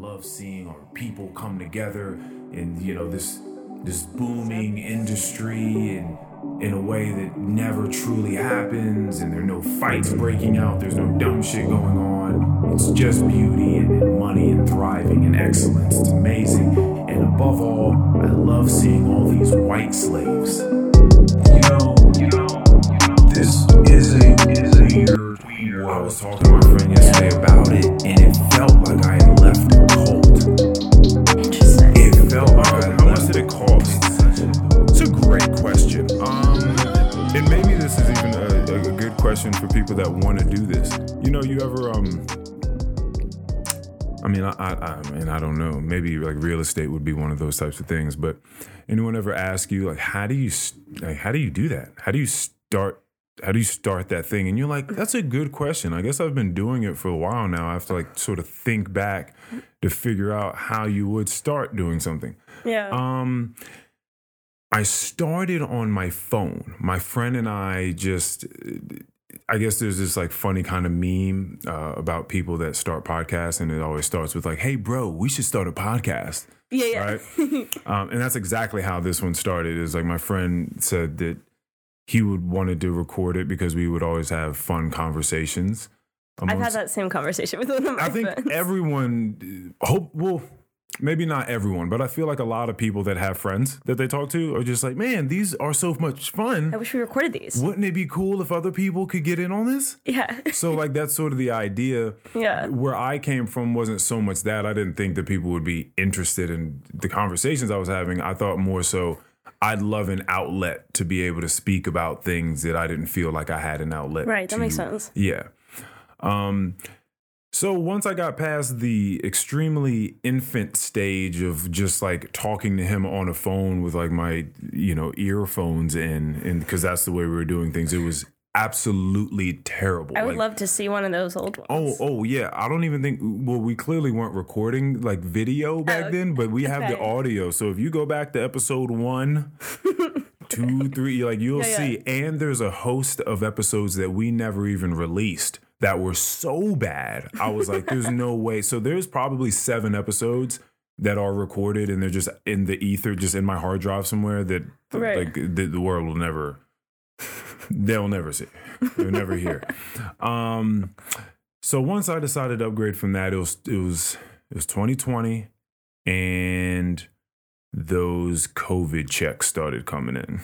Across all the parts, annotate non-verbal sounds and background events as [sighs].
love seeing our people come together in you know this this booming industry and in a way that never truly happens and there are no fights breaking out there's no dumb shit going on. It's just beauty and, and money and thriving and excellence. It's amazing. And above all i love seeing all these white slaves. You know you know this is a weird I was talking to my friend yesterday about it, and it felt like I had left a. How much did it cost? It's a great question. Um, and maybe this is even a, good question for people that want to do this. You know, you ever um. I mean, I, I, I mean, I don't know. Maybe like real estate would be one of those types of things. But anyone ever ask you like, how do you, like, how do you do that? How do you start? How do you start that thing? And you're like, that's a good question. I guess I've been doing it for a while now. I have to like sort of think back to figure out how you would start doing something. Yeah. Um, I started on my phone. My friend and I just, I guess there's this like funny kind of meme uh, about people that start podcasts, and it always starts with like, "Hey, bro, we should start a podcast." yeah, yeah. right? [laughs] um, and that's exactly how this one started. Is like my friend said that he would wanted to record it because we would always have fun conversations. I've had that same conversation with one of my I think friends. everyone hope well maybe not everyone but I feel like a lot of people that have friends that they talk to are just like man these are so much fun. I wish we recorded these. wouldn't it be cool if other people could get in on this Yeah. so like that's sort of the idea Yeah. where I came from wasn't so much that I didn't think that people would be interested in the conversations I was having I thought more so I'd love an outlet to be able to speak about things that I didn't feel like I had an outlet Right. That to makes sense. yeah. Um so once I got past the extremely infant stage of just like talking to him on a phone with like my, you know, earphones in and cuz that's the way we were doing things, it was absolutely terrible. I would Like, love to see one of those old ones. Oh, oh yeah. I don't even think well, we clearly weren't recording like video oh, back Oh, then, but we have the audio. So if you go back to episode one, [laughs] two, three, like you'll Yeah, yeah. see. And there's a host of episodes that we never even released that were so bad. I was like, there's no [laughs] way. So there's probably seven episodes that are recorded and they're just in the ether, just in my hard drive somewhere that Right. like the, the world will never [laughs] they'll never see. They'll never hear. Um so once I decided to upgrade from that, it was it was it was 2020 and those COVID checks started coming in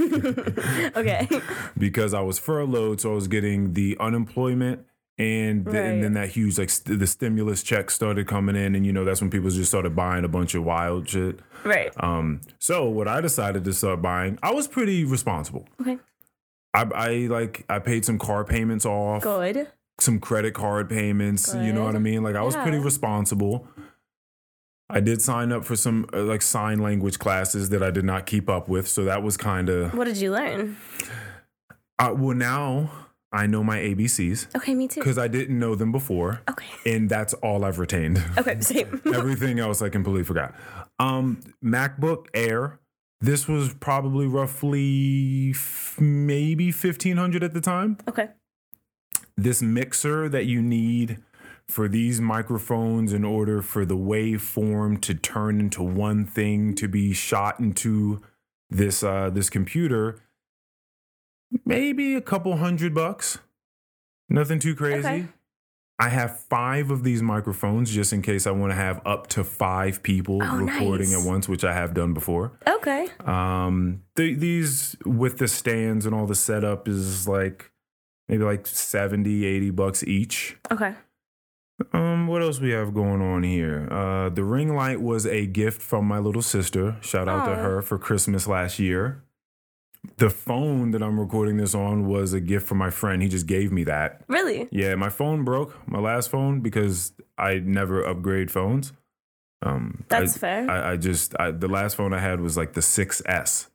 [laughs] okay. [laughs] because I was furloughed, so I was getting the unemployment and, th- and then that huge like st- the stimulus check started coming in, and you know that's when people just started buying a bunch of wild shit. Right. Um, so what I decided to start buying, I was pretty responsible. Okay. I, I like I paid some car payments off, Good. some credit card payments. You know what I mean? Like I was pretty responsible. I did sign up for some uh, like sign language classes that I did not keep up with, so that was kind of What did you learn? uh, well. Now I know my ABCs Okay, me too. because I didn't know them before, Okay. and that's all I've retained. Okay, same. [laughs] Everything else I completely forgot. Um, MacBook Air. This was probably roughly f- maybe fifteen hundred at the time. okay. This mixer that you need for these microphones in order for the waveform to turn into one thing to be shot into this uh this computer maybe a couple hundred bucks nothing too crazy Okay. i have five of these microphones just in case i want to have up to five people Oh, recording nice. at once which i have done before Okay. um, th- these with the stands and all the setup is like maybe like 70, 80 bucks each. Okay. Um, what else we have going on here? Uh, the ring light was a gift from my little sister. Shout out to her for Christmas last year. The phone that I'm recording this on was a gift from my friend. He just gave me that. Really? Yeah, my phone broke, my last phone, because I never upgrade phones. Um, That's I, fair. I, I just I, the last phone I had was like the 6S.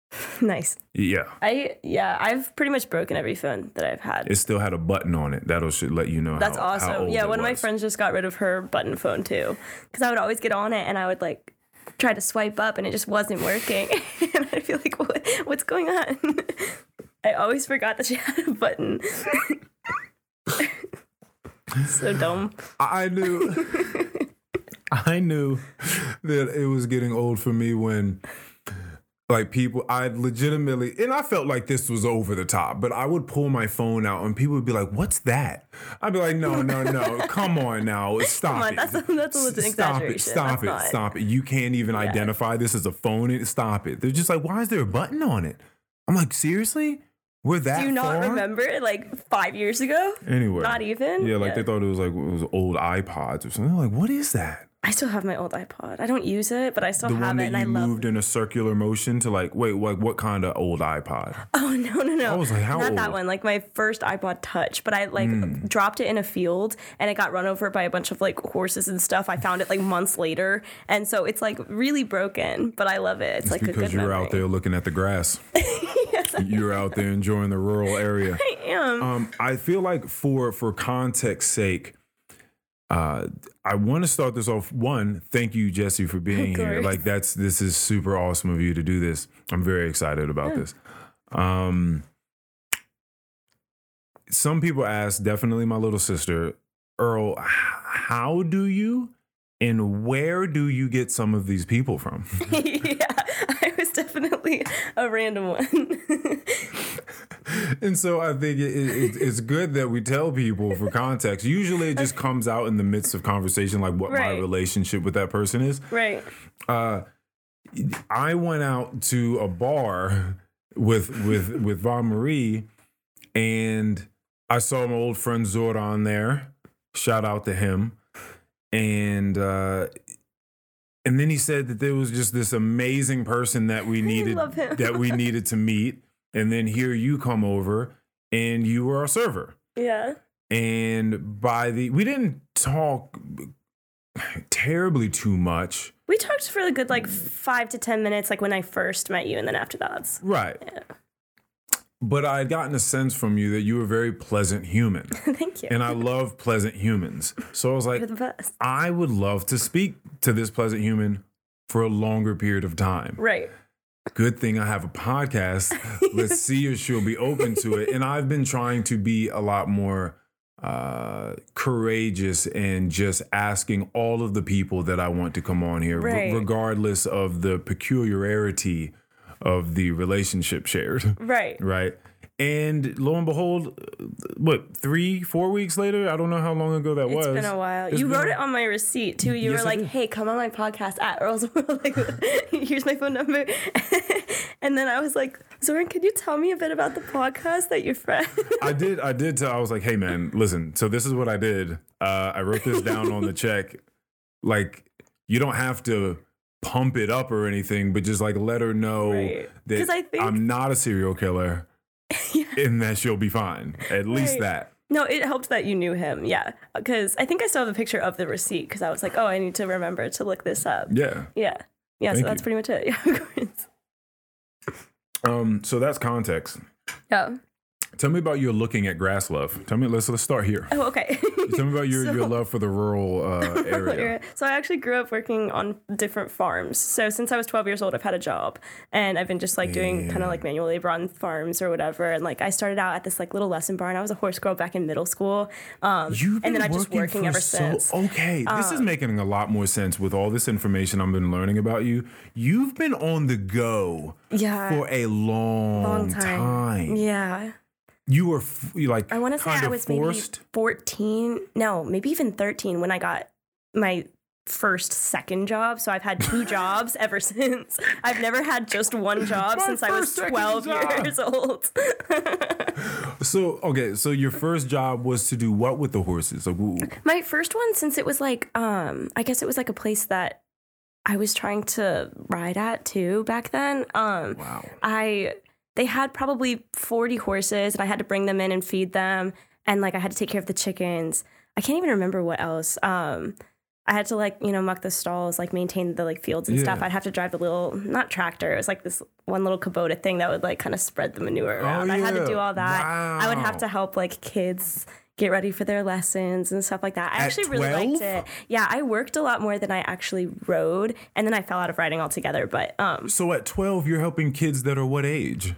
[laughs] nice. Yeah, I yeah, I've pretty much broken every phone that I've had. it still had a button on it. That'll should let you know. That's how, how awesome. old Yeah, one of my friends just got rid of her button phone too, because I would always get on it and I would like try to swipe up and it just wasn't working, [laughs] and I'd feel like, what, what's going on? [laughs] I always forgot that she had a button. [laughs] so dumb. I I knew. I knew that it was getting old for me when like people I legitimately and I felt like this was over the top, but I would pull my phone out and people would be like, "What's that?" I'd be like, "No, no, no. [laughs] Come on now. Stop Come on, it. that's a- that's a legit Stop it. Stop That's it. not- Stop it. You can't even identify this as a phone. Stop it." They're just like, "Why is there a button on it?" I'm like, "Seriously? We're that Do you not far?" remember like five years ago? Anyway. Not even? Yeah, like Yeah. they thought it was like it was old iPods or something. Like, what is that? I still have my old iPod. I don't use it, but I still The have one it, that and you I love. moved in a circular motion to like, wait, what? What kind of old iPod? [laughs] Oh no no no! I was like, how Not old? that one. Like my first iPod Touch, but I like Hmm. dropped it in a field and it got run over by a bunch of like horses and stuff. I found it like months later, and so it's like really broken. But I love it. It's, like a because good you're memory. out there looking at the grass. [laughs] yes, You're out there enjoying the rural area. [laughs] I am. Um, I feel like for for context sake, uh, I want to start this off. One, thank you, Jessie, for being here. Like that's this is super awesome of you to do this. I'm very excited about this. Um, some people ask, definitely my little sister, Earl, how do you and where do you get some of these people from? [laughs] yeah, I was definitely a random one. [laughs] [laughs] And so I think it, it, it's good that we tell people for context. Usually it just comes out in the midst of conversation, like what my relationship with that person is. right. Uh, I went out to a bar with with with Von Marie, and I saw my old friend Zoran there. Shout out to him, and uh, and then he said that there was just this amazing person that we [laughs] needed that we needed to meet, and then here you come over, and you were our server Yeah. and by the we didn't talk terribly too much We talked for a good like five to ten minutes, like when I first met you, and then after that, that's right Yeah. but i had gotten a sense from you that you were a very pleasant human [laughs] thank you. and i love pleasant humans so i was like You're the best. i would love to speak to this pleasant human for a longer period of time Right. Good thing i have a podcast let's see if she'll be open to it and i've been trying to be a lot more uh courageous and just asking all of the people that i want to come on here re- Right. regardless of the peculiarity of the relationship shared Right. [laughs] right and lo and behold what three four weeks later i don't know how long ago that It's was It's been a while. It's you wrote a- it on my receipt too. You Yes, were like, "Hey, come on my podcast at Earl's [laughs] World. Like, [laughs] here's my phone number." [laughs] and then I was like, "Zoran, could you tell me a bit about the podcast that your friend?" I did. I did tell. I was like, "Hey, man, listen. So this is what I did. Uh, I wrote this down on the check. Like, you don't have to pump it up or anything, but just like let her know Right. that I think- I'm not a serial killer, [laughs] and that she'll be fine. At least Right. that. no, it helped that you knew him. Yeah, because I think I still have a picture of the receipt because I was like, "Oh, I need to remember to look this up." Yeah. Yeah, yeah. Thank so that's you. pretty much it. [laughs] Yeah. Um. So that's context. Yeah. Tell me about your looking at grass love. Tell me. Let's let's start here. Oh, okay. [laughs] Tell me about your, [laughs] your love for the rural uh, [laughs] area. So I actually grew up working on different farms. So since I was 12 years old, I've had a job, and I've been just like doing kind of like manual labor on farms or whatever. And like I started out at this like little lesson barn. I was a horse girl back in middle school. Um, You've been and then I've just working ever so- since. Um, Okay, this is making a lot more sense with all this information I've been learning about you. You've been on the go Yeah. for a long, long time. time. Yeah. You were f- you like I want to say I was forced. maybe 14. No, maybe even 13 when I got my first second job. So I've had two [laughs] jobs ever since. I've never had just one job My since I was 12 years [laughs] old. So okay, so your first job was to do what with the horses? Like, My first one, since it was like, um, I guess it was like a place that I was trying to ride at too back then. Um, wow. I they had probably 40 horses and I had to bring them in and feed them and like I had to take care of the chickens. I can't even remember what else. Um I had to like, you know, muck the stalls, like maintain the like fields and stuff. I'd have to drive the little not tractor, it was like this one little Kubota thing that would like kind of spread the manure around. I had to Oh, do all that. I would have to help like kids get ready for their lessons and stuff like that. I At actually really liked it. Yeah, I worked a lot more than I actually rode and then I fell out of riding altogether, but um So at twelve, you're helping kids that are what age?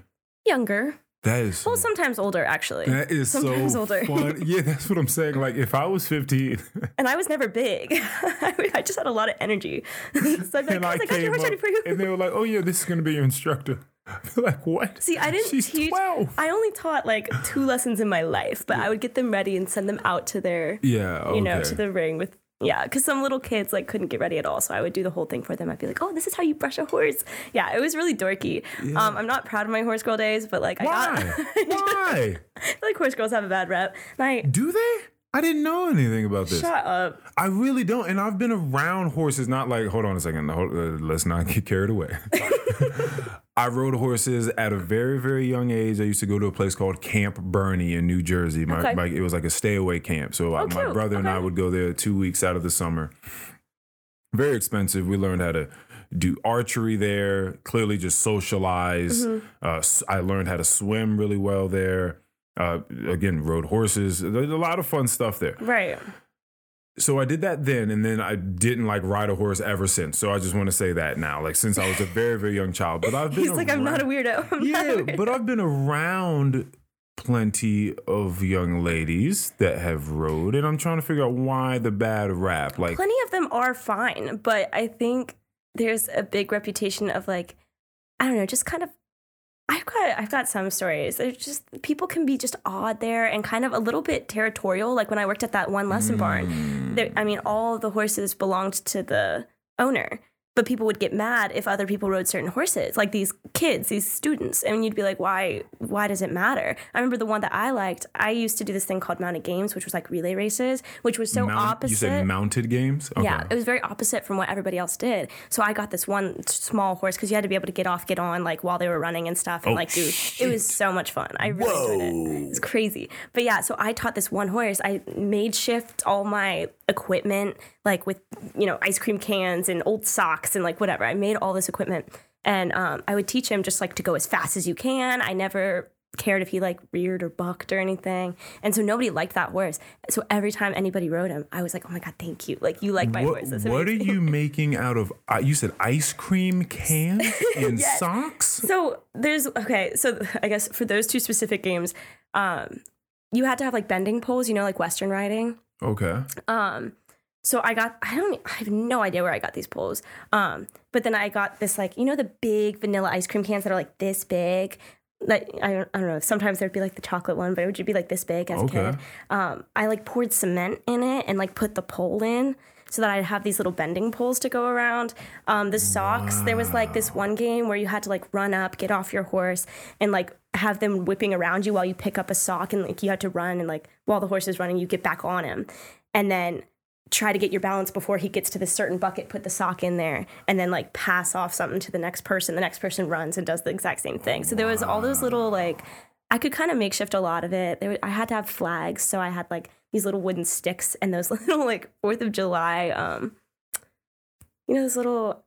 Younger. That is Well, sometimes older actually. that is sometimes so older. fun. Yeah, [laughs] that's what I'm saying. Like if I was 15 [laughs] and I was never big. [laughs] I just had a lot of energy. so I'd be and like, I "Guys, I came up and they were like, "Oh yeah, this is gonna be your instructor." I'd like, "What?" See, I didn't She's teach. 12. I only taught like two lessons in my life, but I would get them ready and send them out to their, Yeah, okay. you know, to the ring with. Yeah, because some little kids like couldn't get ready at all, so I would do the whole thing for them. I'd be like, "Oh, this is how you brush a horse." Yeah, it was really dorky. Um, I'm not proud of my horse girl days, but like I got, Why? I [laughs] Why? [laughs] like horse girls have a bad rep. And I Do they? I didn't know anything about this. shut up. I really don't, and I've been around horses. Not like, hold on a second. Hold, uh, let's not get carried away. [laughs] I rode horses at a very, very young age. I used to go to a place called Camp Bernie in New Jersey. My, Okay. my it was like a stay away camp. So uh, my cute. brother and I would go there two weeks out of the summer. Very expensive. We learned how to do archery there. Clearly, just socialize. Mm-hmm. Uh, I learned how to swim really well there. Uh, again, rode horses. There's a lot of fun stuff there Right. so I did that then, and then I didn't like ride a horse ever since. So I just want to say that now, like since I was a very very young child. But I've [laughs] been He's like, I'm not a weirdo. I'm not a yeah, weirdo." but I've been around plenty of young ladies that have rode, and I'm trying to figure out why the bad rap. Like, plenty of them are fine, but I think there's a big reputation of like, I don't know, just kind of. I've got I've got some stories. There's just people can be just odd there and kind of a little bit territorial. Like when I worked at that one lesson barn, hmm. there, I mean, all the horses belonged to the owner, but people would get mad if other people rode certain horses, like these kids, these students, and you'd be like, why? Why does it matter? I remember the one that I liked. I used to do this thing called mounted games, which was like relay races, which was so mount- opposite. you said mounted games. Okay. Yeah, it was very opposite from what everybody else did. So I got this one small horse because you had to be able to get off, get on, like while they were running and stuff, and Oh, like do. It was so much fun. I really enjoyed it. It was crazy. But yeah, so I taught this one horse. I made shift all my equipment, like with you know ice cream cans and old socks and like whatever. I made all this equipment, and um, I would teach him just like to go as fast as you can. I never cared if he like reared or bucked or anything. And so nobody liked that horse. So every time anybody rode him, I was like, oh my God, thank you. Like, you like my What, horse. That's what are you [laughs] making out of? Uh, you said ice cream cans [laughs] and Yes. socks. So there's, okay, so I guess for those two specific games, um, you had to have like bending poles, you know, like Western riding. Okay. Um, so I got, I don't, I have no idea where I got these poles. Um, but then I got this like, you know, the big vanilla ice cream cans that are like this big. Like I don't, I don't know. Sometimes there'd be like the chocolate one, but it would just be like this big as Okay. a kid. Um, I like poured cement in it and like put the pole in so that I'd have these little bending poles to go around. Um, the socks, there was like this one game where you had to like run up, get off your horse, and like have them whipping around you while you pick up a sock, and like you had to run, and like while the horse is running, you get back on him, and then try to get your balance before he gets to this certain bucket, put the sock in there, and then like pass off something to the next person. The next person runs and does the exact same thing. So there was all those little like I could kind of makeshift a lot of it. There, I had to have flags, so I had like these little wooden sticks and those [laughs] little like Fourth of July, um, you know, those little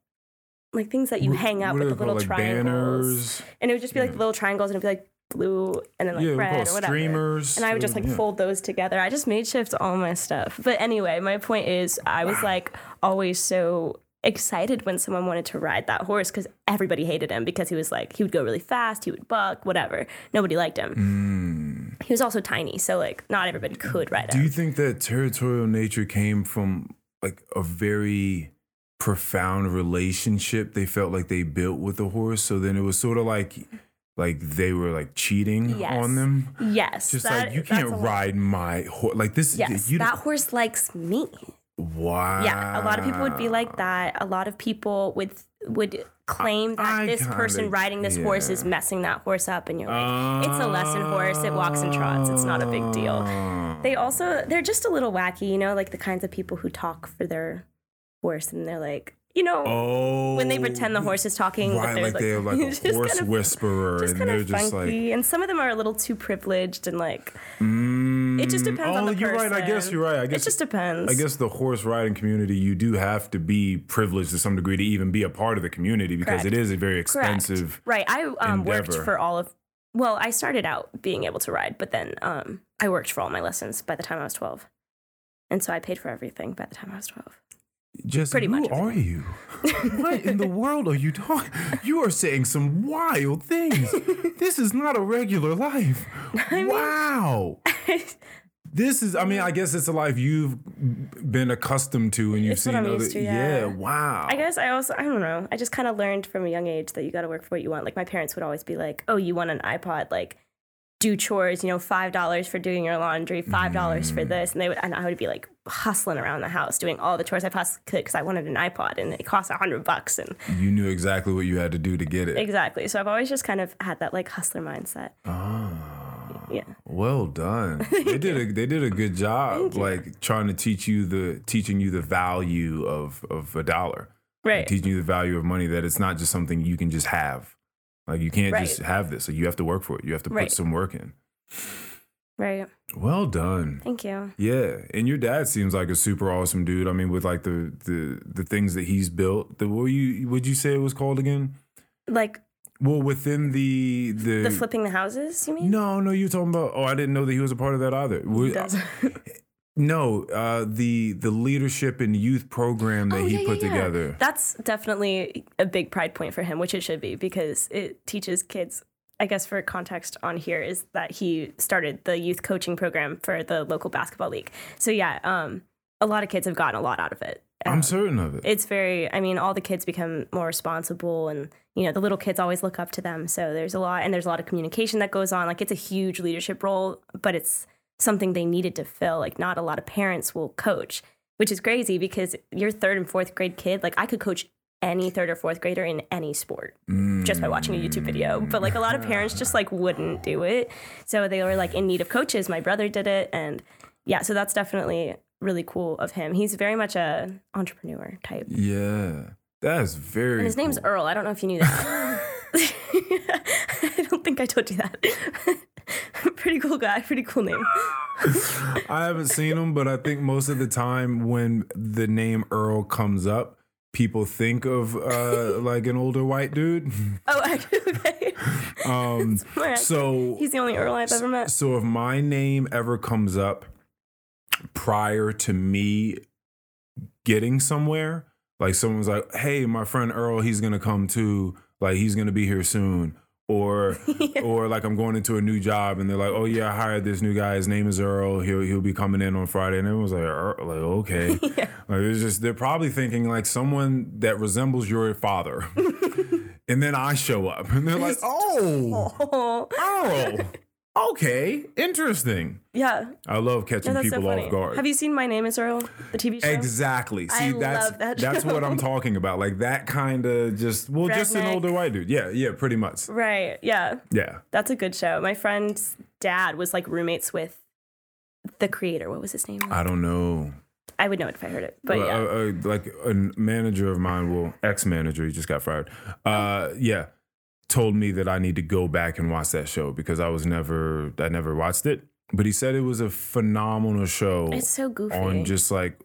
like things that you What- hang up with the little called, like triangles, banners. and it would just be like Yeah. little triangles, and it'd be like blue and then like yeah, red or whatever. streamers. And I would just like yeah. fold those together. I just made shift all my stuff. But anyway, my point is, I was like always so excited when someone wanted to ride that horse because everybody hated him because he was like he would go really fast, he would buck, whatever. Nobody liked him. He was also tiny, so like not everybody could ride Mm. Do him. you think that territorial nature came from like a very profound relationship they felt like they built with the horse? So then it was sort of like like they were like cheating Yes. on them. yes, Just that- like you can't ride my horse. Like this. Yes, you that horse likes me. Wow. Yeah, a lot of people would be like that. A lot of people would would claim that I this person kinda- riding this horse is messing that horse up, and you're like, it's a lesson horse. It walks and trots. It's not a big deal. They oh. also they're just a little wacky, you know, like the kinds of people who talk for their horse, and they're like, you know, Oh, when they pretend the horse is talking, but right? there's Like they're like [laughs] just a horse kind of- whisperer, just and kind they're of just funky, like. and some of them are a little too privileged, and like Mm, it just depends on oh, the you're right. I guess you're right. I guess it just depends. I guess the horse riding community, you do have to be privileged to some degree to even be a part of the community because Correct. it is a very Correct. expensive. Right. I um, worked for all of. Well, I started out being able to ride, but then um, I worked for all my lessons by the time I was twelve, and so I paid for everything by the time I was twelve. Just Pretty who much are you? [laughs] what in the world are you talking? You are saying some wild things. this is not a regular life. [laughs] wow. [laughs] This is, I mean, I guess it's a life you've been accustomed to and you've It's seen other. to, yeah. yeah. wow. I guess I also I don't know. I just kind of learned from a young age that you got to work for what you want. Like my parents would always be like, "Oh, you want an iPod? Like, do chores. You know, five dollars for doing your laundry, five dollars Mm. for this." And they would, and I would be like hustling around the house doing all the chores I possibly could because I wanted an iPod, and it cost a hundred bucks. And you knew exactly what you had to do to get it. exactly, so I've always just kind of had that like hustler mindset. Ah. Yeah, Well done. [laughs] They did a they did a good job, like trying to teach you the teaching you the value of of a dollar, right. teaching you the value of money. That it's not just something you can just have. Like you can't just have this. Like you have to work for it. You have to put Right. some work in. Right. Well done. Thank you. Yeah, and your dad seems like a super awesome dude. I mean, with like the the the things that he's built. The what you would you say it was called again? Like Well, within the the, the flipping the houses. You mean? No, no, you're talking about. Oh, I didn't know that he was a part of that either. Does- [laughs] No, uh, the the leadership and youth program that Oh, he yeah, put yeah, yeah. together. That's definitely a big pride point for him, which it should be because it teaches kids. I guess for context on here is that he started the youth coaching program for the local basketball league. So yeah, um, a lot of kids have gotten a lot out of it. I'm certain of it. It's very. I mean, all the kids become more responsible, and you know, the little kids always look up to them. So there's a lot, and there's a lot of communication that goes on. Like it's a huge leadership role, but it's something they needed to fill. Like not a lot of parents will coach, which is crazy because your third and fourth grade kid, like I could coach any third or fourth grader in any sport just by watching a YouTube video. But like a lot of mm. parents just like wouldn't do it. So they were like in need of coaches. My brother did it and yeah, so that's definitely really cool of him. He's very much a entrepreneur type. yeah, that's very. And his name's cool. Earl. I don't know if you knew that. [laughs] [laughs] I don't think I told you that. [laughs] [laughs] pretty cool guy, pretty cool name. I haven't seen him, but I think most of the time when the name Earl comes up, people think of uh, [laughs] like an older white dude. Oh, okay. [laughs] Um, so He's the only Earl I've ever met. So if my name ever comes up prior to me getting somewhere, like someone's like, "Hey, my friend Earl, he's gonna come too. Like he's gonna be here soon." Or, [laughs] or like I'm going into a new job and they're like, "Oh yeah, I hired this new guy. His name is Earl. He'll he'll be coming in on Friday." And everyone's like, Earl? "Like okay." [laughs] Like it's just they're probably thinking like someone that resembles your father. [laughs] and then I show up and they're like, "Oh, Oh, Oh, okay, interesting. yeah. I love catching No, that's so people off guard. Have you seen My Name is Earl, the TV show? exactly. See, I that's that that's what. I'm talking about. Like that kind of just well, just an older white dude. Yeah, yeah, pretty much. Right. Yeah. Yeah. That's a good show. My friend's dad was like roommates with the creator. What was his name? I don't know. I would know it if I heard it. But Uh, yeah. uh, uh, like a manager of mine, well, ex-manager, he just got fired. Uh, yeah, told me that I need to go back and watch that show because I was never, I never watched it. But he said it was a phenomenal show. it's so goofy. on just like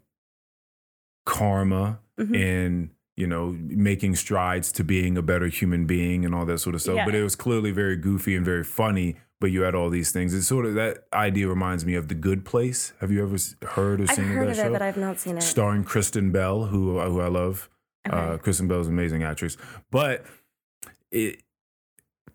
karma Mhm. and you know making strides to being a better human being and all that sort of stuff Yeah. but it was clearly very goofy and very funny but you had all these things it's sort of that idea reminds me of the good place have you ever heard or I've seen heard that of show it, but I've not seen it. starring kristen bell who, who i love uh, Okay. kristen bell's an amazing actress but it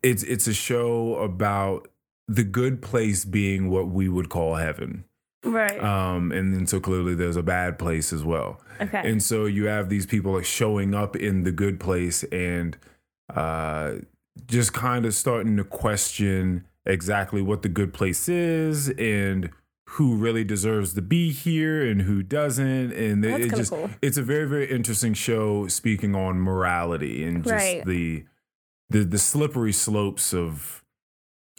it's it's a show about the good place being what we would call heaven right. um, and then so clearly there's a bad place as well. okay. And so you have these people like showing up in the good place and uh, just kind of starting to question exactly what the good place is and who really deserves to be here and who doesn't. And That's it just cool. it's a very very interesting show speaking on morality and just Right. the the the slippery slopes of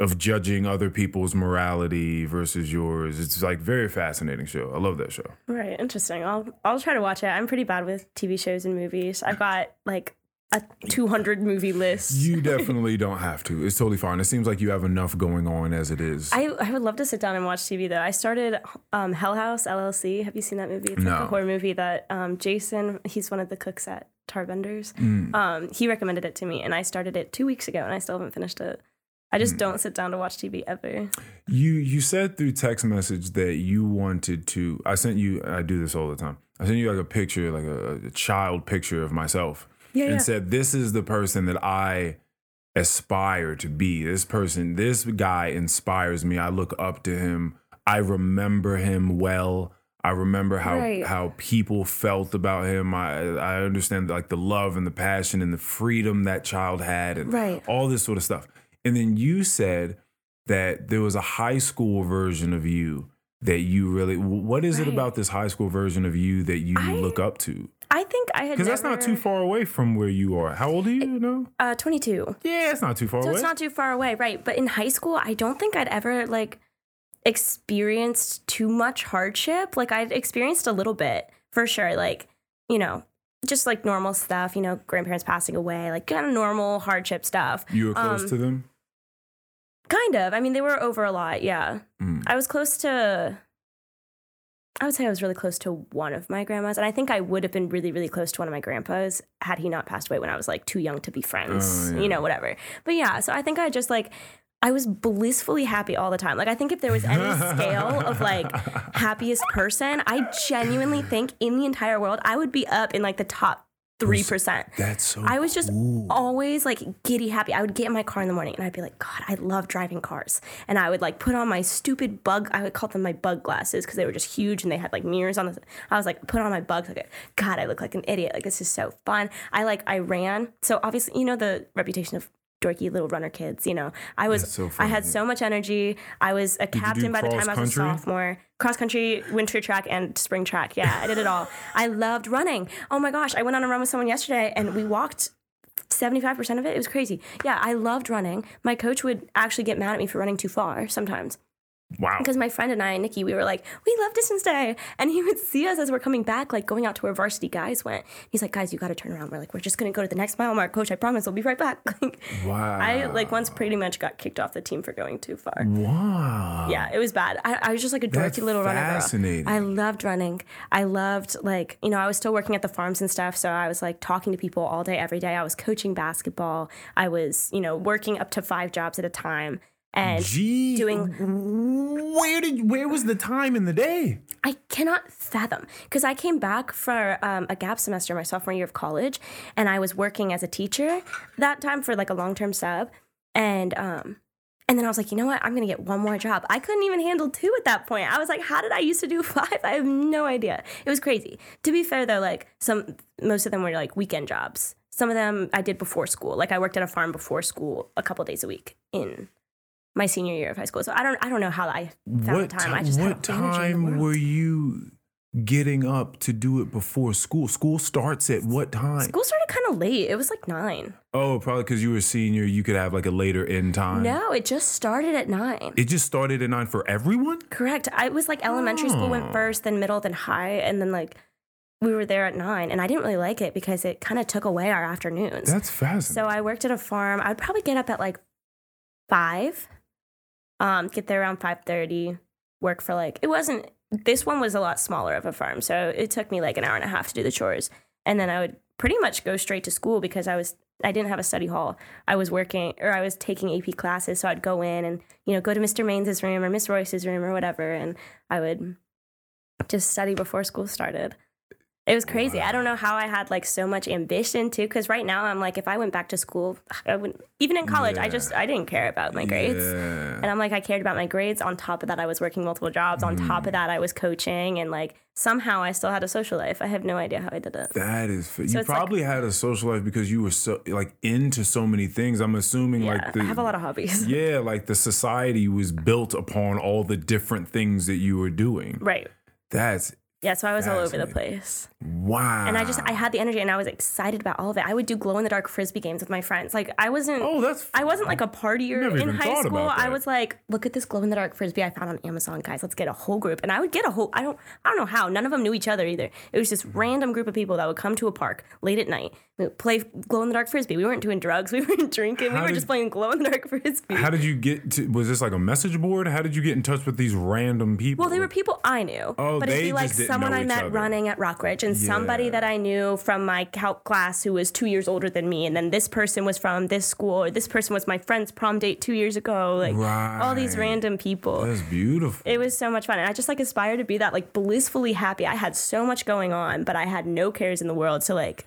of judging other people's morality versus yours. It's like very fascinating show. I love that show. right. Interesting. I'll I'll try to watch it. I'm pretty bad with TV shows and movies. I've got like a 200 movie list. You [laughs] definitely don't have to. It's totally fine. It seems like you have enough going on as it is. I, I would love to sit down and watch TV though. I started um, Hell House LLC. Have you seen that movie? It's like No. a horror movie that um, Jason, he's one of the cooks at Tarbenders. Mm. Um, he recommended it to me, and I started it two weeks ago, and I still haven't finished it. I Mm. just don't sit down to watch TV ever. You you said through text message that you wanted to. I sent you. I do this all the time. I I sent you like a picture, like a, a child picture of myself, Yeah, and yeah. said, "This is the person that I aspire to be. This person, this guy inspires me. I look up to him. I remember him well. I remember how Right. how people felt about him. I I understand like the love and the passion and the freedom that child had, and Right. all this sort of stuff. And then you said that there was a high school version of you." That you really, what is it about this high school version of you that you I- look up to? I think I had Because that's not too far away from where you are. How old are you now? Uh, 22. Yeah, it's not too far So away. it's not too far away, right? But in high school, I don't think I'd ever like experienced too much hardship. Like I'd experienced a little bit for sure. Like, you know, just like normal stuff, you know, grandparents passing away, like kind of normal hardship stuff. you were close um, to them. Kind of. I mean, they were over a lot. Yeah. Mm. I was close to, I would say I was really close to one of my grandmas. And I think I would have been really, really close to one of my grandpas had he not passed away when I was like too young to be friends, Oh, yeah. you know, whatever. But yeah, so I think I just like, I was blissfully happy all the time. Like, I think if there was any [laughs] scale of like happiest person, I genuinely think in the entire world, I would be up in like the top 3%. That's so. I was just cool. always like giddy happy. I would get in my car in the morning and I'd be like, God, I love driving cars. And I would like put on my stupid bug, I would call them my bug glasses because they were just huge and they had like mirrors on the. I was like, put on my bugs. Like, God, I look like an idiot. Like, this is so fun. I like, I ran. So obviously, you know, the reputation of dorky little runner kids, you know, I was, so I had so much energy. I was a captain by the time I was a sophomore. Cross country, winter track, and spring track. Yeah, I did it all. [laughs] I loved running. Oh my gosh, I went on a run with someone yesterday and we walked 75% of it. It was crazy. Yeah, I loved running. My coach would actually get mad at me for running too far sometimes. Wow. Because my friend and I, Nikki, we were like, we love distance day. And he would see us as we're coming back, like going out to where varsity guys went. He's like, guys, you got to turn around. We're like, we're just going to go to the next mile mark. Coach, I promise we'll be right back. [laughs] Like, Wow. I like once pretty much got kicked off the team for going too far. Wow. Yeah, it was bad. I, I was just like a dorky That's little runner girl. fascinating. I loved running. I loved like you know I was still working at the farms and stuff, so I was like talking to people all day, every day. I was coaching basketball. I was you know working up to five jobs at a time, and Gee, doing- Where did? Where was the time in the day? I cannot fathom because I came back for um, a gap semester my sophomore year of college, and I was working as a teacher that time for like a long term sub, and um, and then I was like, you know what? I'm gonna get one more job. I couldn't even handle two at that point. I was like, how did I used to do [laughs] five? I have no idea. It was crazy. To be fair though, like some most of them were like weekend jobs. Some of them I did before school. Like I worked at a farm before school a couple days a week in my senior year of high school. So I don't I don't know how I found What the time. ti- I just what all energy in the time were you getting up to do it before school? School starts at what time? School started kind of late. It was like nine. Oh, probably because you were a senior. You could have like a later end time. No, it just started at nine. It just started at nine for everyone. Correct. I was like elementary school Oh. went ah. first, then middle, then high, and then like we were there at nine. And I didn't really like it because it kind of took away our afternoons. That's fascinating. So I worked at a farm. I'd probably get up at like five, um, get there around five thirty, work for like it wasn't. This one was a lot smaller of a farm, so it took me like an hour and a half to do the chores, and then I would pretty much go straight to school because I was I didn't have a study hall. I was working or I was taking AP classes, so I'd go in and you know go to Mr. Mains's room or Miss Royce's room or whatever, and I would just study before school started. It was crazy. I don't know how I had like so much ambition too. Because right now I'm like, if I went back to school, [sighs] I wouldn't. Even in college, I just I didn't care about my grades. Yeah. And I'm like, I cared about my grades. On top of that, I was working multiple jobs. On Mm. top of that, I was coaching, and like somehow I still had a social life. I have no idea how I did it. That is, So you it's like- probably had a social life because you were so like into so many things. I'm assuming Yeah, like the, I have a lot of hobbies. [laughs] yeah, like the society was built upon all the different things that you were doing. Right. That's Yeah. So I was all over the place. wow. And I just I had the energy and I was excited about all of it. I would do glow in the dark frisbee games with my friends. Like I wasn't oh, that's I wasn't like a partier in high school. I was like, look at this glow in the dark frisbee I found on Amazon, guys. Let's get a whole group. And I would get a whole I don't I don't know how. None of them knew each other either. It was just hmm. random group of people that would come to a park late at night, play glow in the dark frisbee. We weren't doing drugs, [laughs] we weren't drinking, we were did- just playing glow in the dark [laughs] frisbee. How did you get to? Was this like a message board? How did you get in touch with these random people? well, they were people I knew. Oh, but they it'd be like someone I met other. running at Rockridge, and somebody that I knew from my calc class who was two years older than me, and then this person was from this school, or this person was my friend's prom date two years ago. Like all these random people. That's beautiful. It was so much fun. And I just like aspire to be that like blissfully happy. I had so much going on, but I had no cares in the world to like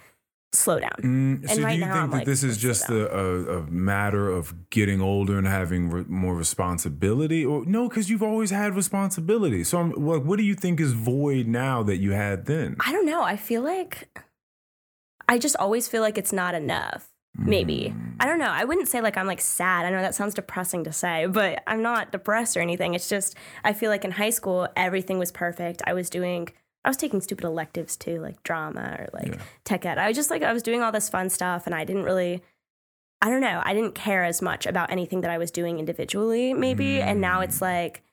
slow down. Mm, so right do you now, think I'm that like, this is just a, a, a matter of getting older and having re- more responsibility, or no? Because you've always had responsibility. So, I'm, like, what do you think is void now that you had then? I don't know. I feel like I just always feel like it's not enough. Maybe. I don't know. I wouldn't say like I'm like sad. I know that sounds depressing to say, but I'm not depressed or anything. It's just I feel like in high school everything was perfect. I was doing I was taking stupid electives too, like drama or like Yeah. tech ed. I was just like I was doing all this fun stuff and I didn't really I don't know. I didn't care as much about anything that I was doing individually, maybe. And now it's mm. like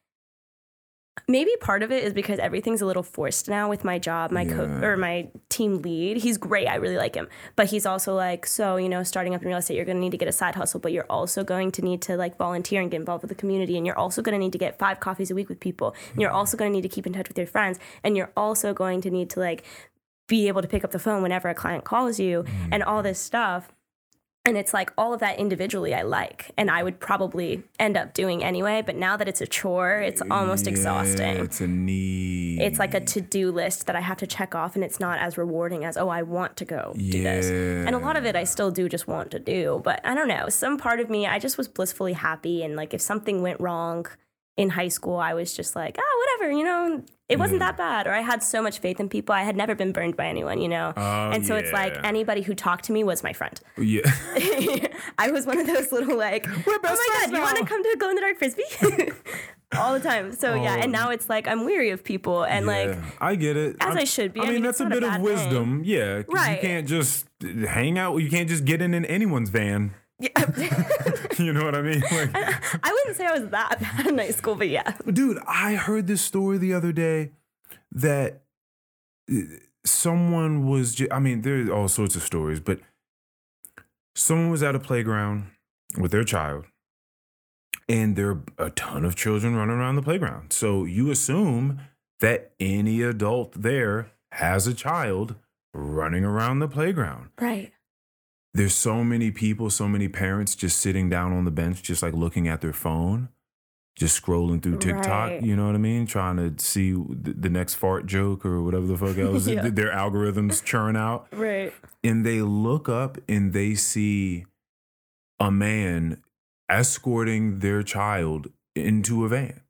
maybe part of it is because everything's a little forced now with my job, my co or my team lead. He's great. I really like him. But he's also like, so, you know, starting up in real estate, you're going to need to get a side hustle, but you're also going to need to like volunteer and get involved with the community. And you're also going to need to get five coffees a week with people. And you're also going to need to keep in touch with your friends. And you're also going to need to like be able to pick up the phone whenever a client calls you mm. and all this stuff. And it's like all of that individually I like and I would probably end up doing anyway. But now that it's a chore, it's almost Yeah, exhausting. It's a need. It's like a to do list that I have to check off and it's not as rewarding as, oh, I want to go do this. And a lot of it I still do just want to do. But I don't know. Some part of me, I just was blissfully happy. And like if something went wrong in high school, I was just like, oh, whatever, you know, it wasn't mm-hmm. that bad. Or I had so much faith in people. I had never been burned by anyone, you know? Oh, and so it's like anybody who talked to me was my friend. yeah. [laughs] I was one of those little like, [laughs] oh my god, friends you want to come to a glow in the dark frisbee? [laughs] All the time. So yeah, and oh. now it's like I'm weary of people and like I get it. as I'm- I should be. I I mean, mean, that's a not a bit of wisdom. Yeah. 'cause You Right. can't just hang out. You can't just get in in anyone's van. Yeah. [laughs] You know what I mean? [laughs] Like, I wouldn't say I was that bad in high school, but yeah. dude, I heard this story the other day that uh, someone was. Ju- I mean, there's all sorts of stories, but someone was at a playground with their child, and there are a ton of children running around the playground. So you assume that any adult there has a child running around the playground. Right. There's so many people, so many parents just sitting down on the bench, just like looking at their phone, just scrolling through TikTok. Right. You know what I mean? Trying to see the, next fart joke or whatever the fuck else [laughs] Yeah. their algorithms churn out. Right. And they look up and they see a man escorting their child into a van.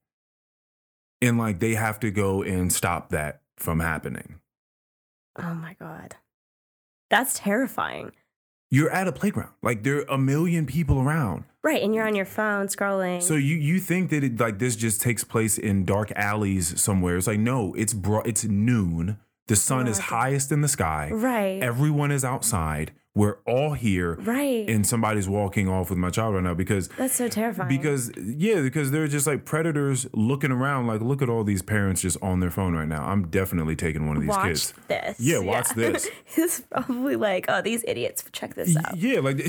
And like they have to go and stop that from happening. Oh my god. That's terrifying. You're at a playground. Like there are a million people around. Right, and you're on your phone scrolling. So you you think that it like this just takes place in dark alleys somewhere? It's like no, it's bro- it's noon. The sun is highest in the sky. right. Everyone is outside. We're all here, right. and somebody's walking off with my child right now because That's so terrifying. because yeah, because they're just like predators looking around. Like look at all these parents just on their phone right now. I'm definitely taking one of these watch kids. this. Yeah, watch this. [laughs] It's probably like, oh, these idiots, check this out. Yeah, like [laughs]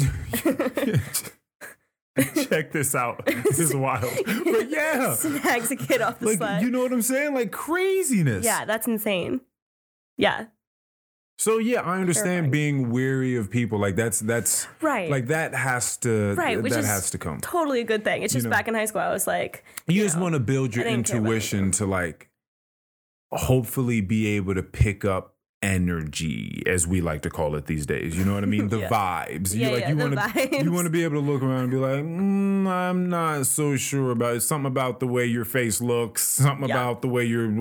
[laughs] check this out. This is wild. But yeah. Snags a kid off the Like sled. you know what I'm saying? Like craziness. yeah, that's insane. Yeah. So yeah, I understand Terrifying. being weary of people. Like that's that's Right. like that has to Right, which that has to come. Totally a good thing. It's just know. back in high school, I was like, You just want to build your I didn't care about intuition to like hopefully be able to pick up energy as we like to call it these days. You know what I mean? [laughs] The Yeah. vibes. Yeah, you like yeah, you want to you want to be able to look around and be like, mm, I'm not so sure about it. Something about the way your face looks, something Yeah. about the way you're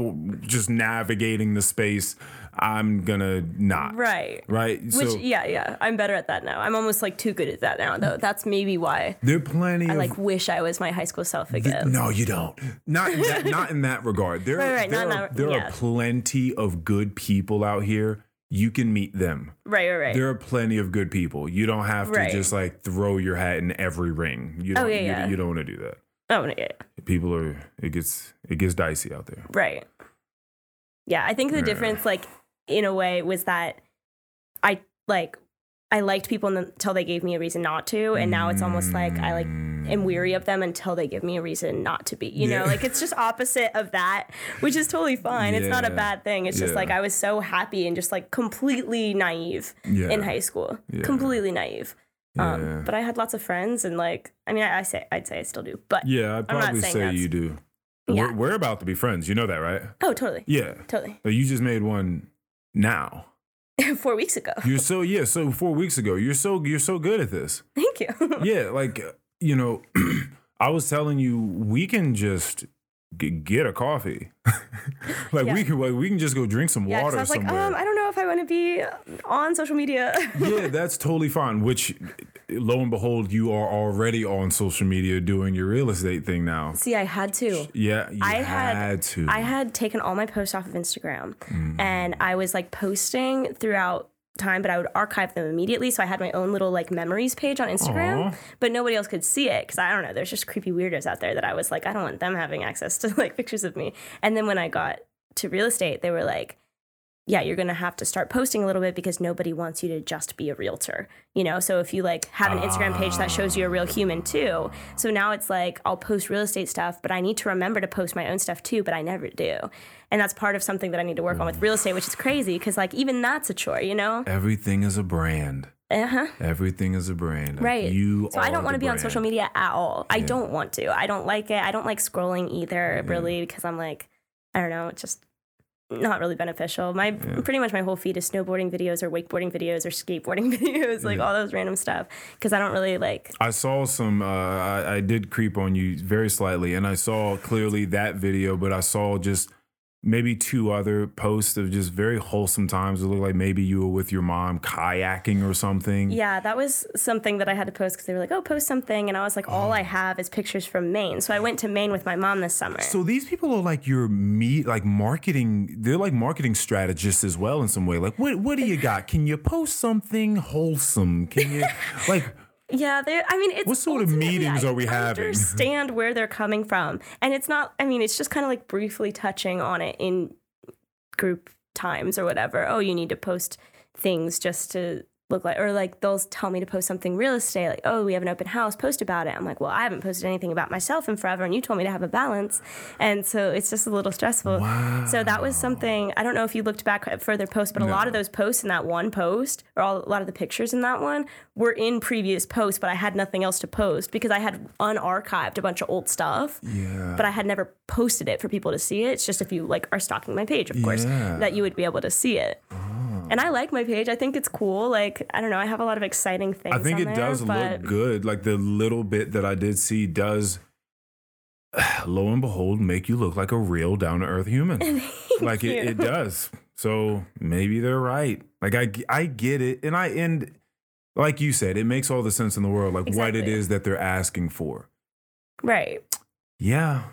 just navigating the space. I'm gonna not. right. Right? Which, so yeah, yeah. I'm better at that now. I'm almost like too good at that now, though. That's maybe why there are plenty I of like wish I was my high school self again. No, you don't. Not in that, not in that regard. There, Right, are, right, there, not are, that- there yeah. are plenty of good people out here. You can meet them. Right, right, right. There are plenty of good people. You don't have to Right. just like throw your hat in every ring. You oh, don't. Oh, yeah, you, yeah. you don't want to do that. oh, yeah, yeah. People are. It gets. It gets dicey out there. Right. Yeah, I think the Yeah. difference, like, in a way, was that I like I liked people until they gave me a reason not to, and now it's almost like I like am weary of them until they give me a reason not to be. You know, like it's just opposite of that, which is totally fine. It's not a bad thing. It's just like I was so happy and just like completely naive Yeah. in high school. Yeah. Completely naive. Yeah. Um, but I had lots of friends and like I mean I, I say I'd say I still do. But Yeah, I'd probably say you do. Yeah. We're, we're about to be friends. You know that, right? oh totally. Yeah. Totally. But you just made one now. [laughs] Four weeks ago. You're so [laughs] yeah. So four weeks ago, you're so you're so good at this. Thank you. [laughs] Yeah, like uh, you know, [clears throat] I was telling you, we can just g- get a coffee. [laughs] like Yeah. we can like we can just go drink some yeah, water I was like, um, I don't know if I want to be on social media. [laughs] yeah, that's totally fine. Which, lo and behold, you are already on social media doing your real estate thing now. See, I had to. Yeah, you I had, had- to. I had taken all my posts off of Instagram Mm. and I was like posting throughout time, but I would archive them immediately. So I had my own little like memories page on Instagram, Aw. but nobody else could see it because I don't know. There's just creepy weirdos out there that I was like, I don't want them having access to [laughs] like pictures of me. And then when I got to real estate, they were like, yeah, you're gonna have to start posting a little bit because nobody wants you to just be a realtor, you know. So if you like have an Instagram page that shows you a real human too, so now it's like I'll post real estate stuff, but I need to remember to post my own stuff too, but I never do, and that's part of something that I need to work on with real estate, which is crazy because like even that's a chore, you know. Everything is a brand. Uh huh. Everything is a brand. Right. You. So I don't want to be on social media at all. I don't want to. I don't like it. I don't like scrolling either, really, because I'm like, I don't know, it's just not really beneficial. My pretty much my whole feed is snowboarding videos or wakeboarding videos or skateboarding [laughs] videos, like all those random stuff. Because I don't really like. I saw some. Uh, I, I did creep on you very slightly, and I saw clearly that video, but I saw just maybe two other posts of just very wholesome times. It looked like maybe you were with your mom kayaking or something. Yeah, that was something that I had to post because they were like, "Oh, post something," and I was like, "All I oh. have is pictures from Maine." So I went to Maine with my mom this summer. So these people are like your meat, like marketing. They're like marketing strategists as well in some way. Like, what what do you got? Can you post something wholesome? Can you [laughs] like? Yeah, they. I mean, it's What sort of meetings I are we having? Understand where they're coming from, and it's not. I mean, it's just kind of like briefly touching on it in group times or whatever. Oh, you need to post things just to look like, or like they'll tell me to post something real estate, like, oh, we have an open house, post about it. I'm like, well, I haven't posted anything about myself in forever, and you told me to have a balance, and so it's just a little stressful. So that was something. I don't know if you looked back at further posts, but a lot of those posts in that one post, or all, a lot of the pictures in that one, were in previous posts, but I had nothing else to post because I had unarchived a bunch of old stuff. Yeah. But I had never posted it for people to see it. It's just if you like are stalking my page, of course, that you would be able to see it. Hmm. And I like my page. I think it's cool. Like I don't know. I have a lot of exciting things. I think it there, does look good. Like the little bit that I did see does, [sighs] lo and behold, make you look like a real down to earth human. [laughs] like it, it does. So maybe they're right. Like I, I get it, and I and like you said, it makes all the sense in the world. Like what it is that they're asking for. Right. Yeah,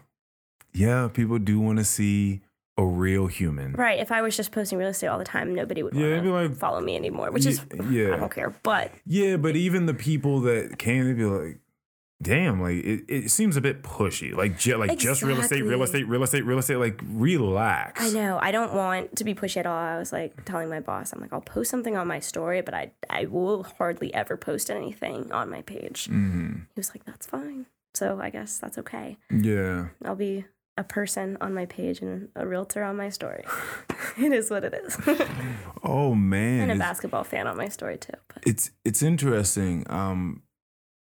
yeah. People do want to see a real human. Right. If I was just posting real estate all the time, nobody would Yeah, be like- follow me anymore. Which is yeah. I don't care. But Yeah, but even the people that can, they'd be like, damn, like it, it seems a bit pushy. Like, ju- like just real estate, real estate, real estate, real estate. Like, relax. I know I don't want to be pushy at all. I was like telling my boss, I'm like, I'll post something on my story, but I I will hardly ever post anything on my page. hmm He was like, that's fine. So I guess that's okay. Yeah. I'll be a person on my page and a realtor on my story. [laughs] it is what it is. [laughs] Oh man, and a it's, basketball fan on my story too. But it's it's interesting. Um,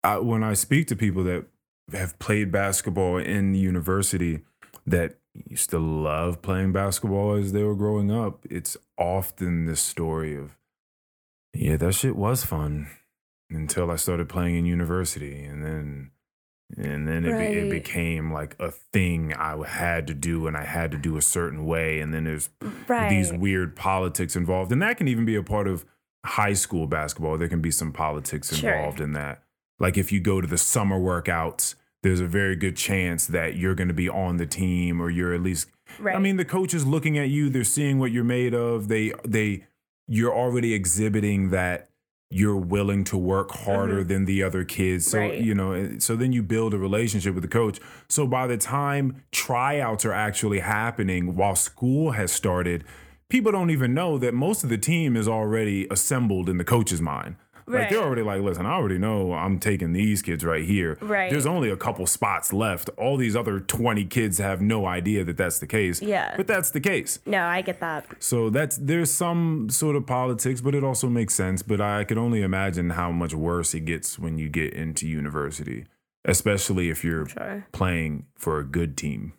I, when I speak to people that have played basketball in university that used to love playing basketball as they were growing up, it's often this story of, yeah, that shit was fun until I started playing in university, and then. And then it, be, it became like a thing I had to do, and I had to do a certain way. And then there's right. these weird politics involved. And that can even be a part of high school basketball. There can be some politics Sure. involved in that. Like if you go to the summer workouts, there's a very good chance that you're going to be on the team or you're at least right. I mean the coach is looking at you, they're seeing what you're made of. They they you're already exhibiting that you're willing to work harder than the other kids. So, Mm-hmm. Right. you know, so then you build a relationship with the coach. So by the time tryouts are actually happening while school has started, people don't even know that most of the team is already assembled in the coach's mind. Like they're already like, listen, I already know I'm taking these kids right here. Right. There's only a couple spots left. All these other 20 kids have no idea that that's the case. Yeah. But that's the case. No, I get that. So that's there's some sort of politics, but it also makes sense. But I could only imagine how much worse it gets when you get into university, especially if you're Sure. playing for a good team.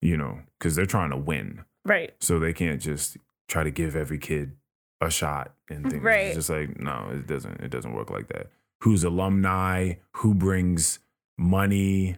You know, because they're trying to win, Right. so they can't just try to give every kid a shot and things. Right. It's just like no, it doesn't. It doesn't work like that. Who's alumni? Who brings money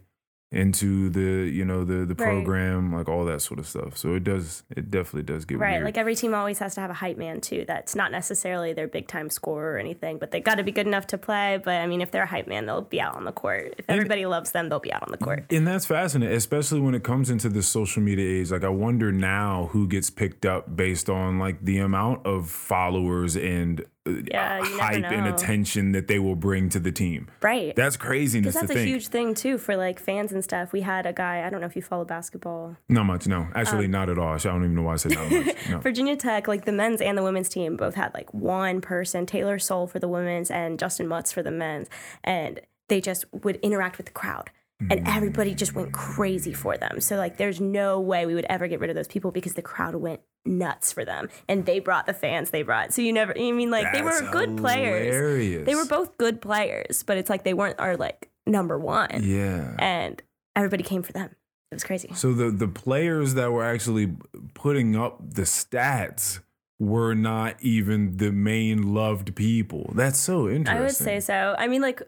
into the you know the the Right. program? Like all that sort of stuff. So it does. It definitely does get Right. weird. Like every team always has to have a hype man too. That's not necessarily their big time scorer or anything, but they got to be good enough to play. But I mean, if they're a hype man, they'll be out on the court. If everybody loves them, they'll be out on the court. And that's fascinating, especially when it comes into the social media age. Like, I wonder now who gets picked up based on like the amount of followers and Yeah, hype and attention that they will bring to the team. Right. That's craziness to that's a think. huge thing too for like fans and stuff. We had a guy, I don't know if you follow basketball. not much, no. Um, Actually, not at all. I don't even know why I said not much. [laughs] No. Virginia Tech, like the men's and the women's team, both had like one person, Taylor Soule for the women's and Justyn Mutts for the men's. And they just would interact with the crowd. And mm. everybody just went crazy for them. So, like, there's no way we would ever get rid of those people because the crowd went nuts for them. And they brought the fans they brought. So, you never, I mean, like, they were That's good players. They were both good players, but it's like they weren't our, like, number one. Yeah. And everybody came for them. It was crazy. So the the players that were actually putting up the stats were not even the main loved people. That's so interesting. I would say so. I mean, like,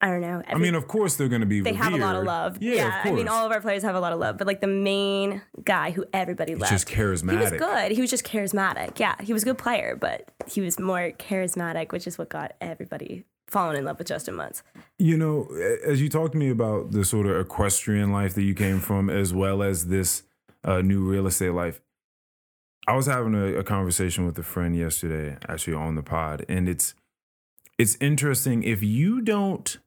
I don't know. I mean, of course they're going to be. they have a lot of love. Yeah, of I mean, all of our players have a lot of love, but like the main guy who everybody He's loved, just charismatic. he was good. He was just charismatic. Yeah, he was a good player, but he was more charismatic, which is what got everybody falling in love with Justyn Mutts. You know, as you talked to me about the sort of equestrian life that you came from, as well as this uh, new real estate life, I was having a, a conversation with a friend yesterday, actually on the pod, and it's it's interesting if you don't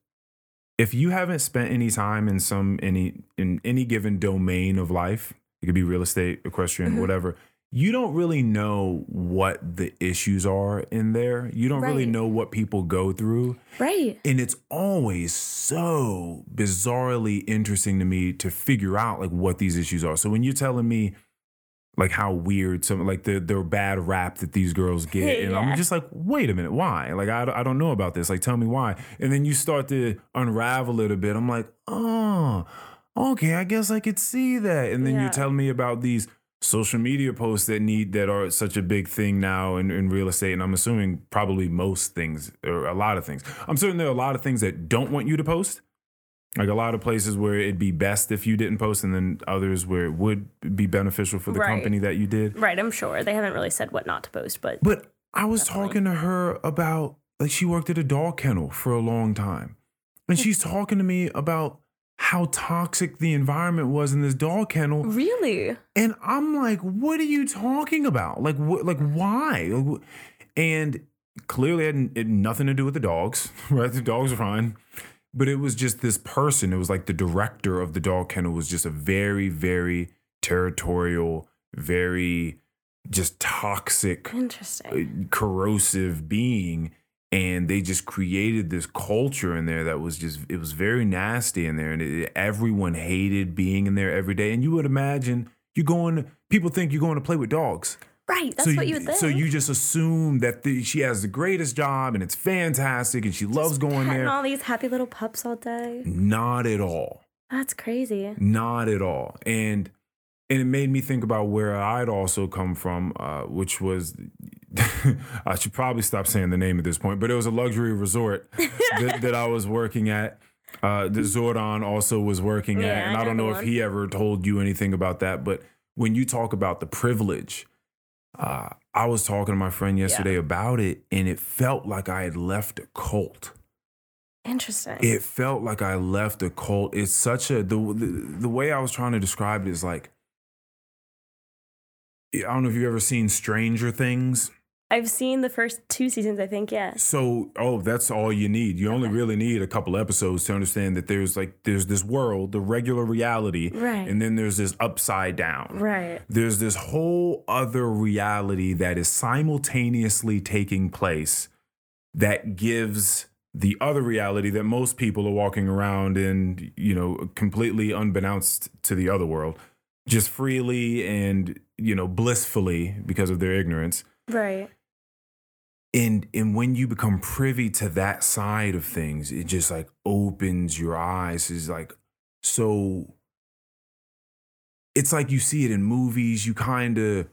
if you haven't spent any time in some any in any given domain of life, it could be real estate, equestrian, Mhm. whatever. You don't really know what the issues are in there. You don't really know what people go through. Right. And it's always so bizarrely interesting to me to figure out like what these issues are. So when you're telling me like how weird some like the the bad rap that these girls get, [laughs] and I'm just like, wait a minute, why? Like I, I don't know about this. Like tell me why. And then you start to unravel it a bit. I'm like, oh, okay, I guess I could see that. And then Yeah. you tell me about these social media posts that need that are such a big thing now in, in real estate and i'm assuming probably most things or a lot of things i'm certain there are a lot of things that don't want you to post like a lot of places where it'd be best if you didn't post and then others where it would be beneficial for the Right. company that you did Right. I'm sure they haven't really said what not to post, but but i was Definitely. talking to her about like she worked at a dog kennel for a long time and hmm. she's talking to me about how toxic the environment was in this dog kennel really, and I'm like, what are you talking about? Like, what? Like, why? And clearly, it had, it had nothing to do with the dogs. [laughs] Right? The dogs are fine, but it was just this person. It was like the director of the dog kennel was just a very, very territorial, very just toxic, interesting. uh, corrosive being. And they just created this culture in there that was just, it was very nasty in there. And it, everyone hated being in there every day. And you would imagine you're going, people think you're going to play with dogs. Right. That's so what you would think. So you just assume that the, she has the greatest job and it's fantastic and she loves going there. all these happy little pups all day. Not at all. That's crazy. Not at all. And and it made me think about where I'd also come from, uh, which was [laughs] I should probably stop saying the name at this point, but it was a luxury resort [laughs] that, that I was working at. Uh, that Zordon also was working Yeah, at, and I I don't know if he ever told you anything about that. But when you talk about the privilege, uh, I was talking to my friend yesterday about it, and it felt like I had left a cult Interesting. it felt like I left a cult. It's such a the, the the way I was trying to describe it is like I don't know if you've ever seen Stranger Things. I've seen the first two seasons, I think, yes. So, oh, that's all you need. You only really need a couple episodes to understand that there's like there's this world, the regular reality, Right. and then there's this upside down. Right. There's this whole other reality that is simultaneously taking place that gives the other reality that most people are walking around in, you know, completely unbeknownst to the other world, just freely and, you know, blissfully because of their ignorance. Right. And and when you become privy to that side of things, it just like opens your eyes. Is like so it's like you see it in movies, you kind of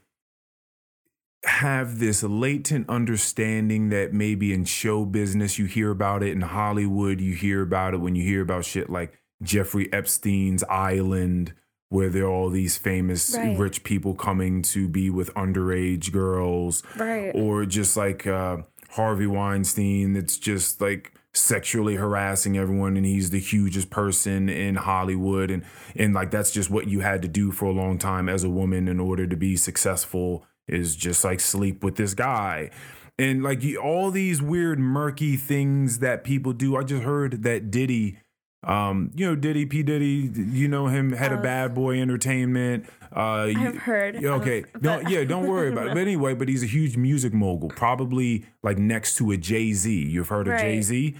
have this latent understanding that maybe in show business you hear about it. In Hollywood you hear about it when you hear about shit like Jeffrey Epstein's island where there are all these famous Right. rich people coming to be with underage girls Right. or just like uh, Harvey Weinstein that's just like sexually harassing everyone and he's the hugest person in Hollywood and and like that's just what you had to do for a long time as a woman in order to be successful is just like sleep with this guy and like all these weird murky things that people do I just heard that Diddy um you know Diddy P Diddy you know him head of Uh, Bad Boy Entertainment uh I've heard. of- okay. Don't yeah, don't worry about it. But anyway, but he's a huge music mogul, probably like next to a Jay Z. You've heard of Right. Jay Z?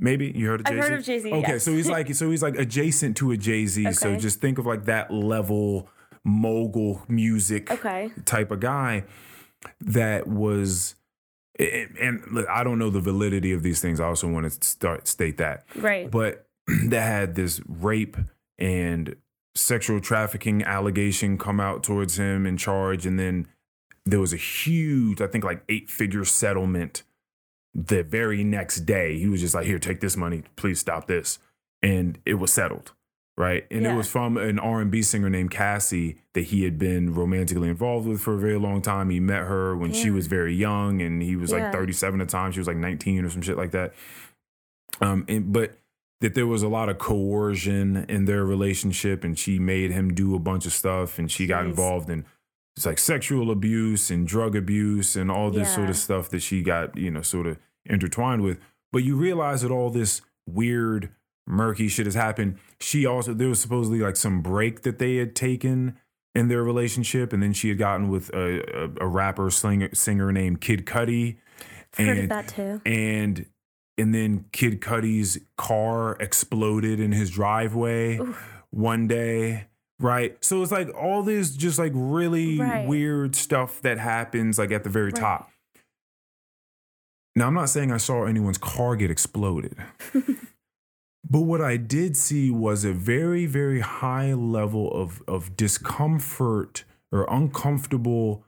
Maybe you heard of Jay I've Z. heard of Jay-Z, Okay, yes. so he's like so he's like adjacent to a Jay Z. [laughs] So just think of like that level mogul music Okay. type of guy that was. And and I don't know the validity of these things. I also want to start state that Right. but [clears throat] that had this rape and sexual trafficking allegation come out towards him in charge. And then there was a huge i think like eight figure settlement the very next day. He was just like here take this money. Please stop this. And it was settled right? And it was from an r&b singer named cassie that he had been romantically involved with for a very long time. He met her when she was very young and he was like 37 at the time. She was like 19 or some shit like that. Um and, but that there was a lot of coercion in their relationship and she made him do a bunch of stuff and she got involved in it's like sexual abuse and drug abuse and all this sort of stuff that she got you know sort of intertwined with. But you realize that all this weird murky shit has happened. She also there was supposedly like some break that they had taken in their relationship and then she had gotten with a, a, a rapper singer, singer named kid cudi. I've heard of and- that too. and and then Kid Cudi's car exploded in his driveway one day. Right. So it's like all this just like really Right. weird stuff that happens like at the very Right. top. Now I'm not saying I saw anyone's car get exploded. [laughs] but what I did see was a very, very high level of of discomfort or uncomfortable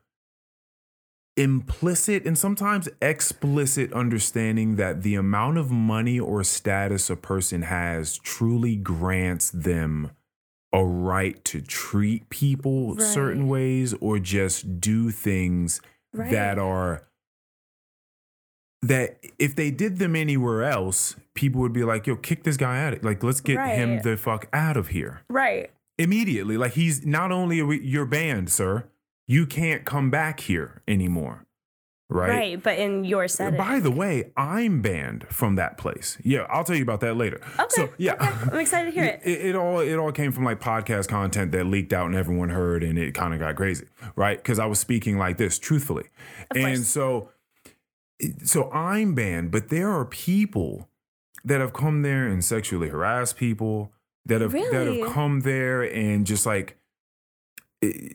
implicit and sometimes explicit understanding that the amount of money or status a person has truly grants them a right to treat people certain ways or just do things Right. that are that if they did them anywhere else people would be like yo kick this guy out like let's get him the fuck out of here Right. immediately. Like he's not only we, you're banned, sir. You can't come back here anymore. Right. Right. But in your uh, setting. By the way, I'm banned from that place. Yeah, I'll tell you about that later. Okay. So yeah. okay. I'm excited to hear it. [laughs] It, it all it all came from like podcast content that leaked out and everyone heard and it kind of got crazy, right? Because I was speaking like this truthfully, Of and course. so so I'm banned, but there are people that have come there and sexually harassed people that have that have come there and just like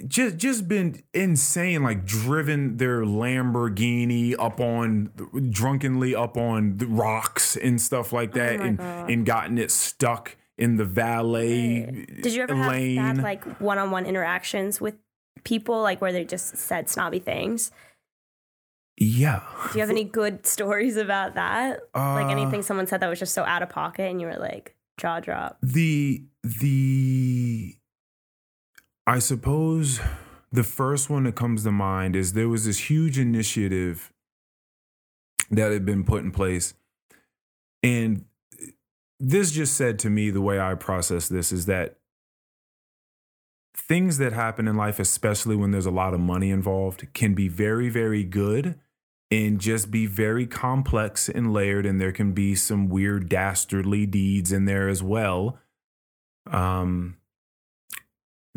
just just been insane like driven their lamborghini up on drunkenly up on the rocks and stuff like that Oh and God. and gotten it stuck in the valet Did you ever have lane like one-on-one interactions with people, like where they just said snobby things? yeah Do you have any good [laughs] stories about that? like Uh, anything someone said that was just so out of pocket, and you were like jaw drop. the the i suppose the first one that comes to mind is there was this huge initiative that had been put in place. And this just said to me the way i process this is that things that happen in life especially when there's a lot of money involved can be very very good and just be very complex and layered and there can be some weird dastardly deeds in there as well. Um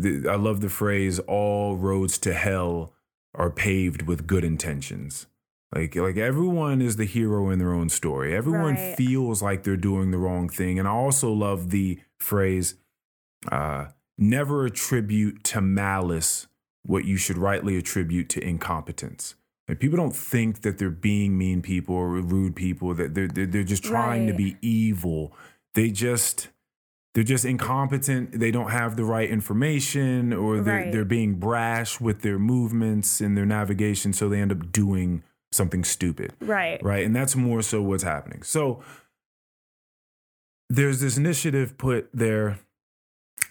i love the phrase all roads to hell are paved with good intentions Like like everyone is the hero in their own story. Everyone Right. feels like they're doing the wrong thing. And I also love the phrase uh never attribute to malice what you should rightly attribute to incompetence. Like people don't think that they're being mean people or rude people, that they're they're, they're just trying to be evil. They just they're just incompetent. They don't have the right information, or they're Right. they're being brash with their movements and their navigation, so they end up doing something stupid, Right. right? And that's more so what's happening. So there's this initiative put there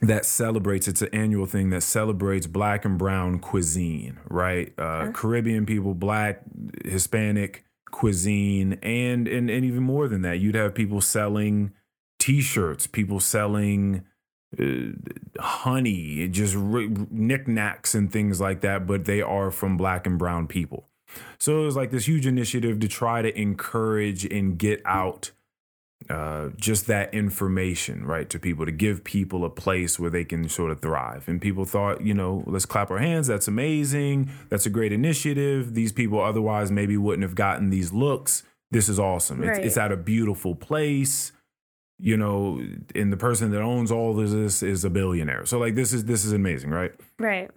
that celebrates. It's an annual thing that celebrates Black and Brown cuisine, right? Uh, Caribbean people, Black, Hispanic cuisine, and and and even more than that, you'd have people selling T-shirts, people selling uh, honey, just r- knickknacks and things like that, but they are from Black and Brown people. So it was like this huge initiative to try to encourage and get out uh, just that information, right, to people, to give people a place where they can sort of thrive. And people thought, you know, let's clap our hands. That's amazing. That's a great initiative. These people otherwise maybe wouldn't have gotten these looks. This is awesome. It's, Right. it's at a beautiful place. You know, and the person that owns all of this is a billionaire. So like this is this is amazing, right? Right.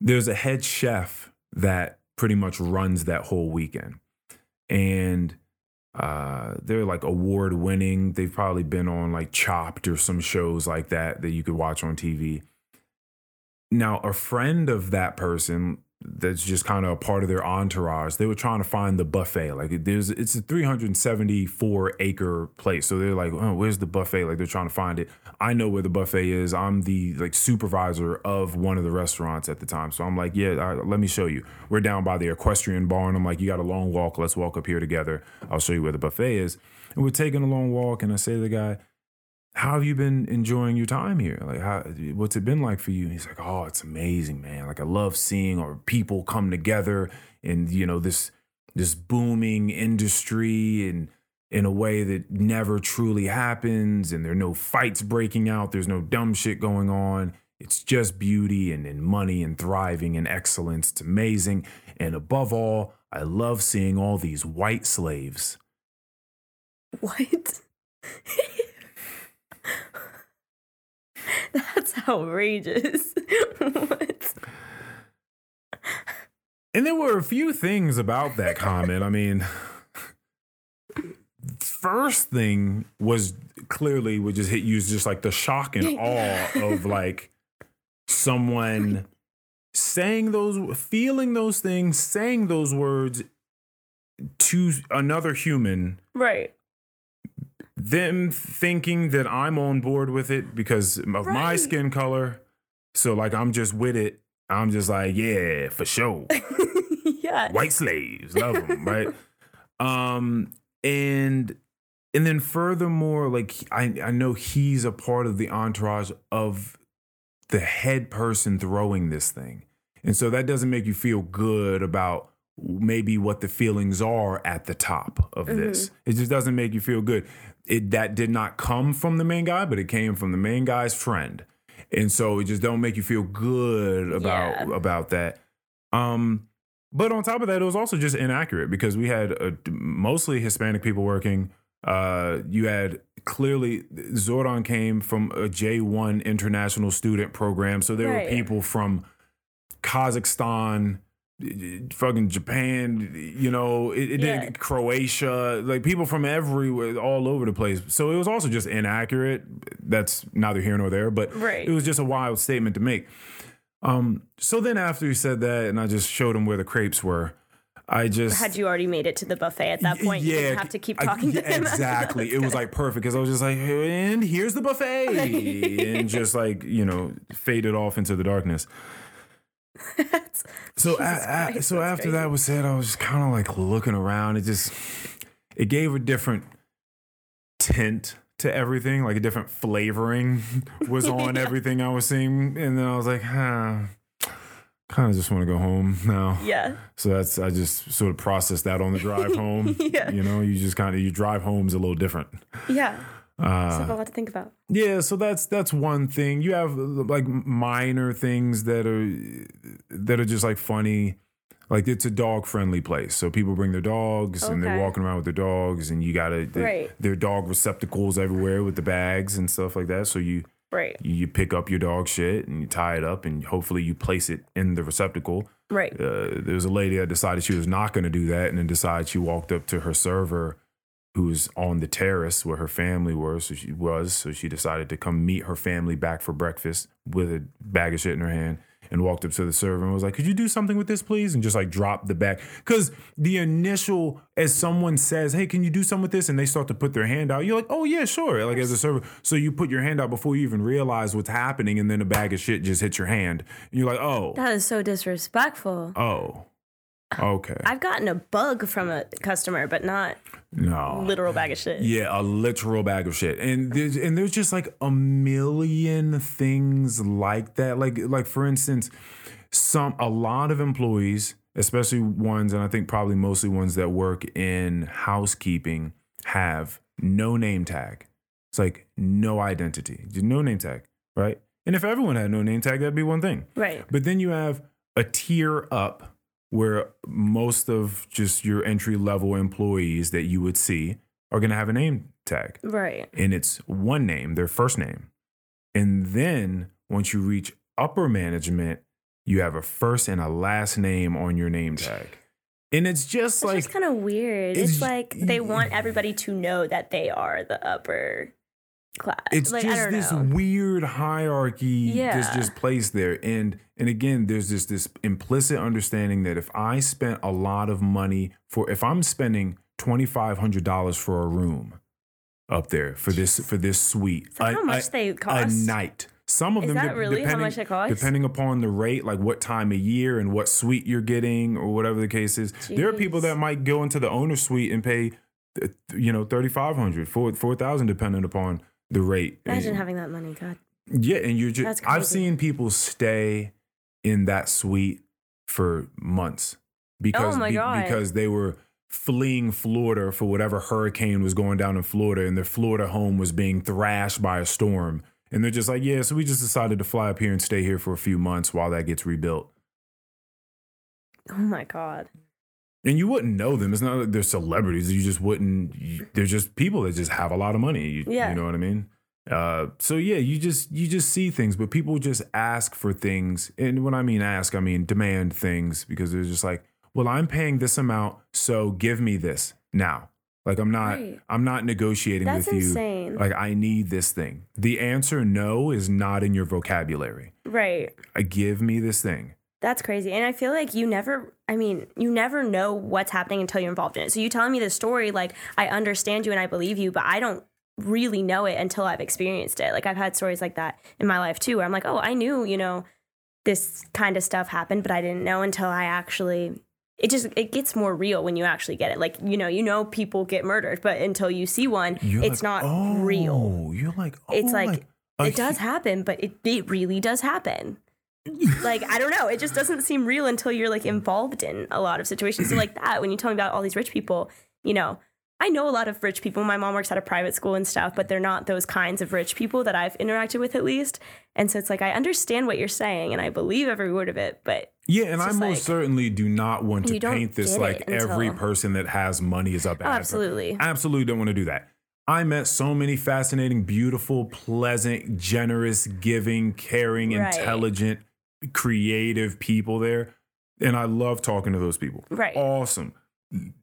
there's a head chef that pretty much runs that whole weekend and uh they're like award winning they've probably been on like chopped or some shows like that that you could watch on tv now a friend of that person that's just kind of a part of their entourage. They were trying to find the buffet. Like there's it's a 374 acre place. So they're like oh where's the buffet? Like they're trying to find it. I know where the buffet is. I'm the like supervisor of one of the restaurants at the time. So i'm like yeah right, let me show you. We're down by the equestrian barn i'm like you got a long walk. Let's walk up here together. I'll show you where the buffet is. And we're taking a long walk and i say to the guy how have you been enjoying your time here? Like, how, what's it been like for you? And he's like, oh, it's amazing, man. Like, I love seeing our people come together in, you know, this this booming industry and in a way that never truly happens. And there are no fights breaking out. There's no dumb shit going on. It's just beauty and, and money and thriving and excellence. It's amazing. And above all, I love seeing all these white slaves. What? [laughs] [laughs] That's outrageous. [laughs] what? And there were a few things about that comment. I mean, first thing was clearly would just hit you just like the shock and [laughs] awe of like someone saying those, feeling those things, saying those words to another human Right. Them thinking that I'm on board with it because of my skin color. So like I'm just with it. I'm just like, yeah, for sure. [laughs] yeah. White slaves, love them, right? [laughs] Um and and then furthermore, like I I know he's a part of the entourage of the head person throwing this thing. And so that doesn't make you feel good about maybe what the feelings are at the top of this. It just doesn't make you feel good. It that did not come from the main guy, but it came from the main guy's friend. And so it just don't make you feel good about Yeah. about that. Um but on top of that, it was also just inaccurate because we had uh, mostly Hispanic people working. Uh, you had clearly Zordon came from a J1 international student program. So there Right. were people from Kazakhstan, fucking Japan, you know, it, it Yeah. did Croatia, like people from everywhere, all over the place. So it was also just inaccurate. That's neither here nor there, but Right. it was just a wild statement to make. Um, so then after he said that, and I just showed him where the crepes were, I just Had you already made it to the buffet at that point? you didn't have to keep I- talking yeah, to him. [laughs] Exactly. It was like perfect because I was just like, and here's the buffet, and [laughs] just like you know, faded off into the darkness. [laughs] So, a- Christ, so that's after crazy. that was said, I was just kind of like looking around. It just it gave a different tint to everything, like a different flavoring [laughs] was [laughs] on Yeah. everything I was seeing, and then I was like, huh. Kind of just want to go home now. yeah. So that's I just sort of processed that on the drive home. Yeah. You know, you just kind of you drive home's a little different. Yeah. So Uh, a lot to think about. yeah, so that's that's one thing. You have like minor things that are that are just like funny. Like it's a dog friendly place. So people bring their dogs and they're walking around with their dogs and you gotta they, Right. their dog receptacles everywhere with the bags and stuff like that. So you Right. you, you pick up your dog shit and you tie it up and hopefully you place it in the receptacle. Right. Uh, there was a lady that decided she was not going to do that and then decided she walked up to her server who was on the terrace where her family were so she was so she decided to come meet her family back for breakfast with a bag of shit in her hand and walked up to the server and was like could you do something with this please? and just like dropped the bag. Because the initial as someone says hey can you do something with this? and they start to put their hand out you're like oh yeah sure like as a server. So you put your hand out before you even realize what's happening and then a bag of shit just hits your hand. And you're like oh. That is so disrespectful. Oh. Okay. I've gotten a bug from a customer, but not No. literal bag of shit. Yeah, a literal bag of shit. And there's and there's just like a million things like that. Like like for instance, some a lot of employees, especially ones and I think probably mostly ones that work in housekeeping have no name tag. It's like no identity. No name tag, right? And if everyone had no name tag, that'd be one thing. Right. But then you have a tier up where most of just your entry level employees that you would see are going to have a name tag. Right. And it's one name, their first name. And then once you reach upper management, you have a first and a last name on your name tag. And it's just It's like just kind of weird. it's- It's, like they want everybody to know that they are the upper class. it's like, just this know. weird hierarchy that's just placed there and and again there's just this implicit understanding that if i spent a lot of money for if i'm spending $2500 for a room up there for this for this suite that a, how much a- they cost a night some of Is them that de- really how depending, much it costs? depending upon the rate like what time of year and what suite you're getting or whatever the case is there are people that might go into the owner suite and pay uh, you know 3500 4 4000 depending upon the rate Imagine And- having that money. God. yeah, and you're just That's I've seen people stay in that suite for months because Oh God. because they were fleeing Florida for whatever hurricane was going down in Florida and their Florida home was being thrashed by a storm. And they're just like, yeah, so we just decided to fly up here and stay here for a few months while that gets rebuilt. Oh my God. And you wouldn't know them. It's not like they're celebrities. You just wouldn't. They're just people that just have a lot of money. You, Yeah. you know what I mean. Uh, so yeah, you just you just see things, but people just ask for things. And when I mean ask, I mean demand things because they're just like, well, I'm paying this amount, so give me this now. Like I'm not Right. I'm not negotiating That's with you. insane. Like I need this thing. The answer no is not in your vocabulary. Right. I give me this thing. That's crazy. And I feel like you never, I mean, you never know what's happening until you're involved in it. So you telling me this story, like, I understand you and I believe you, but I don't really know it until I've experienced it. Like, I've had stories like that in my life too, where I'm like, oh, I knew, you know, this kind of stuff happened, but I didn't know until I actually. It just it gets more real when you actually get it. Like you know, you know people get murdered, but until you see one, You're it's like, not real. oh, You're like, oh, It's like, It does happen, but it, it really does happen. like I don't know, it just doesn't seem real until you're like involved in a lot of situations. So like that, when you tell me about all these rich people, you know, I know a lot of rich people. My mom works at a private school and stuff, but they're not those kinds of rich people that I've interacted with at least. And so it's like I understand what you're saying and I believe every word of it, but Yeah, and I most like- certainly do not want to paint this like every person that has money is a bad. oh, absolutely. Absolutely don't want to do that. I met so many fascinating, beautiful, pleasant, generous, giving, caring, Right. intelligent, creative people there. And I love talking to those people. Right. Awesome.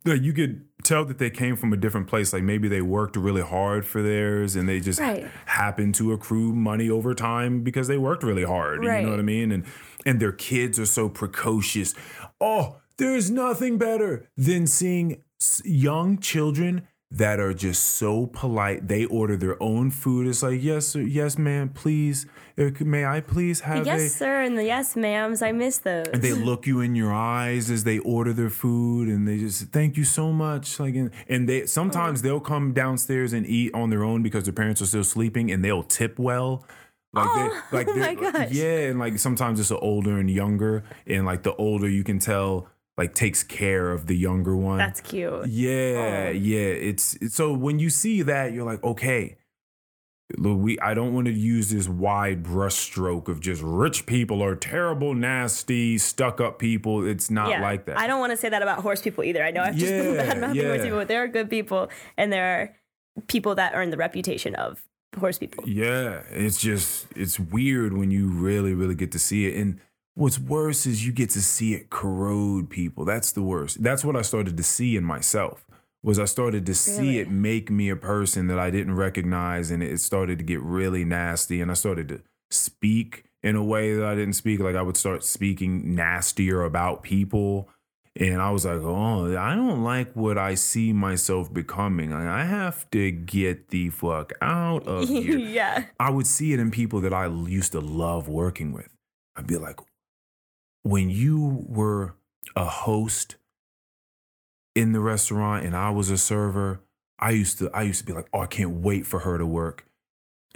Like you could tell that they came from a different place. Like maybe they worked really hard for theirs and they just Right. happened to accrue money over time because they worked really hard. You know what I mean? And and their kids are so precocious. Oh, there's nothing better than seeing young children that are just so polite. They order their own food. It's like, yes, sir, yes, ma'am, please. Uh, May I please have yes, a sir, and the yes, ma'ams. I miss those. and they look you in your eyes as they order their food and they just thank you so much like and, and they sometimes they'll come downstairs and eat on their own because their parents are still sleeping and they'll tip well like Oh, they like [laughs] oh they're- my gosh. yeah and like sometimes it's older and younger and like the older you can tell like takes care of the younger one That's cute. yeah Oh. yeah it's, so when you see that you're like okay we I don't want to use this wide brushstroke of just rich people are terrible, nasty, stuck up people. It's not yeah. like that. I don't want to say that about horse people either. I know I've just been Yeah, bad mouthing horse people, but there are good people and there are people that earn the reputation of horse people. Yeah, it's just it's weird when you really really get to see it and what's worse is you get to see it corrode people. That's the worst. That's what I started to see in myself. Was I started to see it make me a person that I didn't recognize and it started to get really nasty and I started to speak in a way that I didn't speak like I would start speaking nastier about people and I was like, "Oh, I don't like what I see myself becoming. I have to get the fuck out of [laughs] here." yeah. I would see it in people that I used to love working with. I'd be like, when you were a host in the restaurant and I was a server, I used to I used to be like, oh, I can't wait for her to work.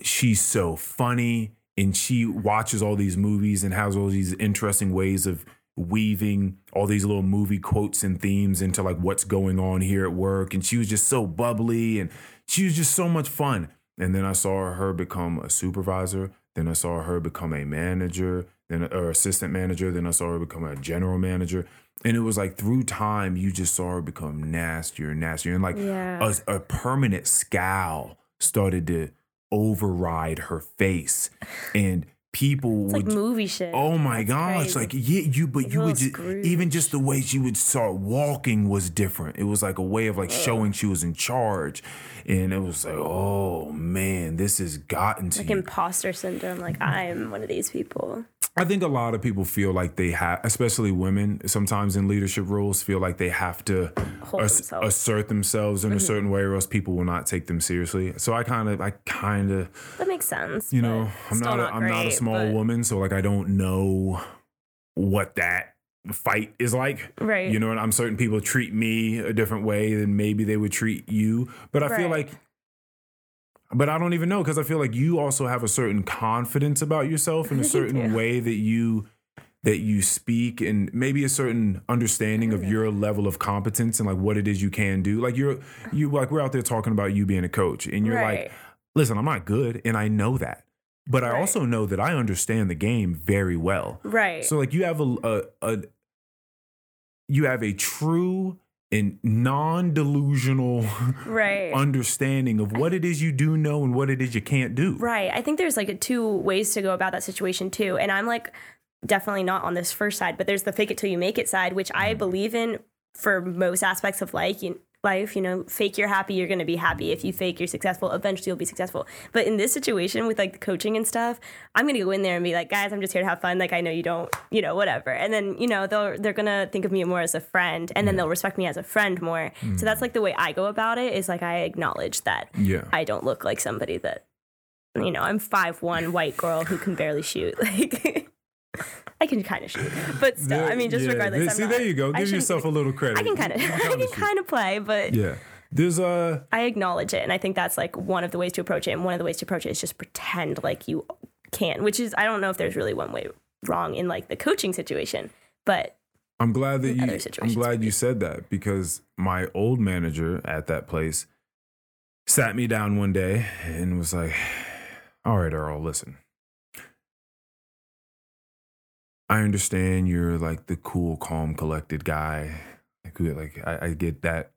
She's so funny and she watches all these movies and has all these interesting ways of weaving all these little movie quotes and themes into like what's going on here at work. And she was just so bubbly and she was just so much fun. And then i saw her become a supervisor. Then i saw her become a manager then or assistant manager then i saw her become a general manager and it was like through time you just saw her become nastier and nastier and like Yeah. a, a permanent scowl started to override her face and people It's would like movie shit. Oh my That's gosh! crazy. Like yeah, you but you would just, even just the way she would start walking was different. It was like a way of like showing she was in charge, and it was like, oh man, this has gotten to like you. imposter syndrome. Like I'm one of these people. I think a lot of people feel like they have, especially women, sometimes in leadership roles, feel like they have to ass- themselves. assert themselves in a mm-hmm. certain way, or else people will not take them seriously. So I kind of, I kind of. That makes sense. you know i'm not, a, i'm not a small but- woman so like i don't know what that fight is like. Right. you know and i'm certain people treat me a different way than maybe they would treat you but i feel like but i don't even know because i feel like you also have a certain confidence about yourself in a [laughs] certain way that you that you speak and maybe a certain understanding of mm-hmm. your level of competence and like what it is you can do. Like you're you like we're out there talking about you being a coach and you're like listen, I'm not good and I know that. But I also know that I understand the game very well. Right. So like you have a, a, a you have a true and non-delusional right. [laughs] understanding of what it is you do know and what it is you can't do. Right. I think there's like a two ways to go about that situation too. And I'm like definitely not on this first side, but there's the fake it till you make it side, which I mm-hmm. believe in for most aspects of life. You, life, you know, fake you're happy, you're going to be happy. If you fake you're successful, eventually you'll be successful. But in this situation with like the coaching and stuff, I'm going to go in there and be like, guys, I'm just here to have fun. Like I know you don't, you know, whatever. And then, you know, they'll they're going to think of me more as a friend and then they'll respect me as a friend more. So that's like the way I go about it is like I acknowledge that Yeah. I don't look like somebody that you know, I'm five one white girl who can barely shoot. [laughs] Like [laughs] I can kind of shoot, but still, I mean, just Yeah, regardless. there- see, not- there you go. Give yourself a little credit. I can kind of, [laughs] I can kind of play, but Yeah. There's a I acknowledge it, and I think that's like one of the ways to approach it. And one of the ways to approach it is just pretend like you can, which is I don't know if there's really one way wrong in like the coaching situation, but I'm glad that you. I'm glad you said that because my old manager at that place sat me down one day and was like, "All right, Earl, listen. I understand you're like the cool, calm, collected guy. Like, like I, I get that,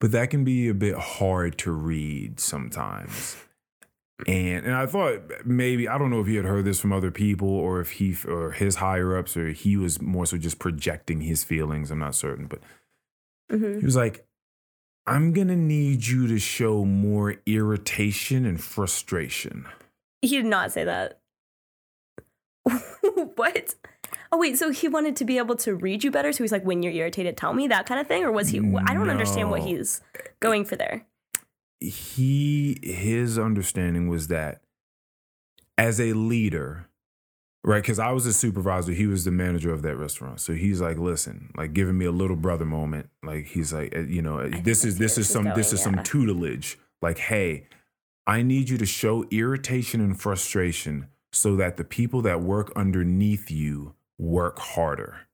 but that can be a bit hard to read sometimes." And and I thought maybe I don't know if he had heard this from other people or if he or his higher ups or he was more so just projecting his feelings. I'm not certain, but mhm. he was like, "I'm gonna need you to show more irritation and frustration." he did not say that. [laughs] what? Oh wait, so he wanted to be able to read you better. So he's like, when you're irritated, tell me that kind of thing, or was he? I don't understand what he's going for there. He his understanding was that as a leader, right? Because I was a supervisor, he was the manager of that restaurant. So he's like, "Listen, like giving me a little brother moment. Like he's like, uh, you know, think this is this is this some this going, is some tutelage. Like, hey." I need you to show irritation and frustration so that the people that work underneath you work harder.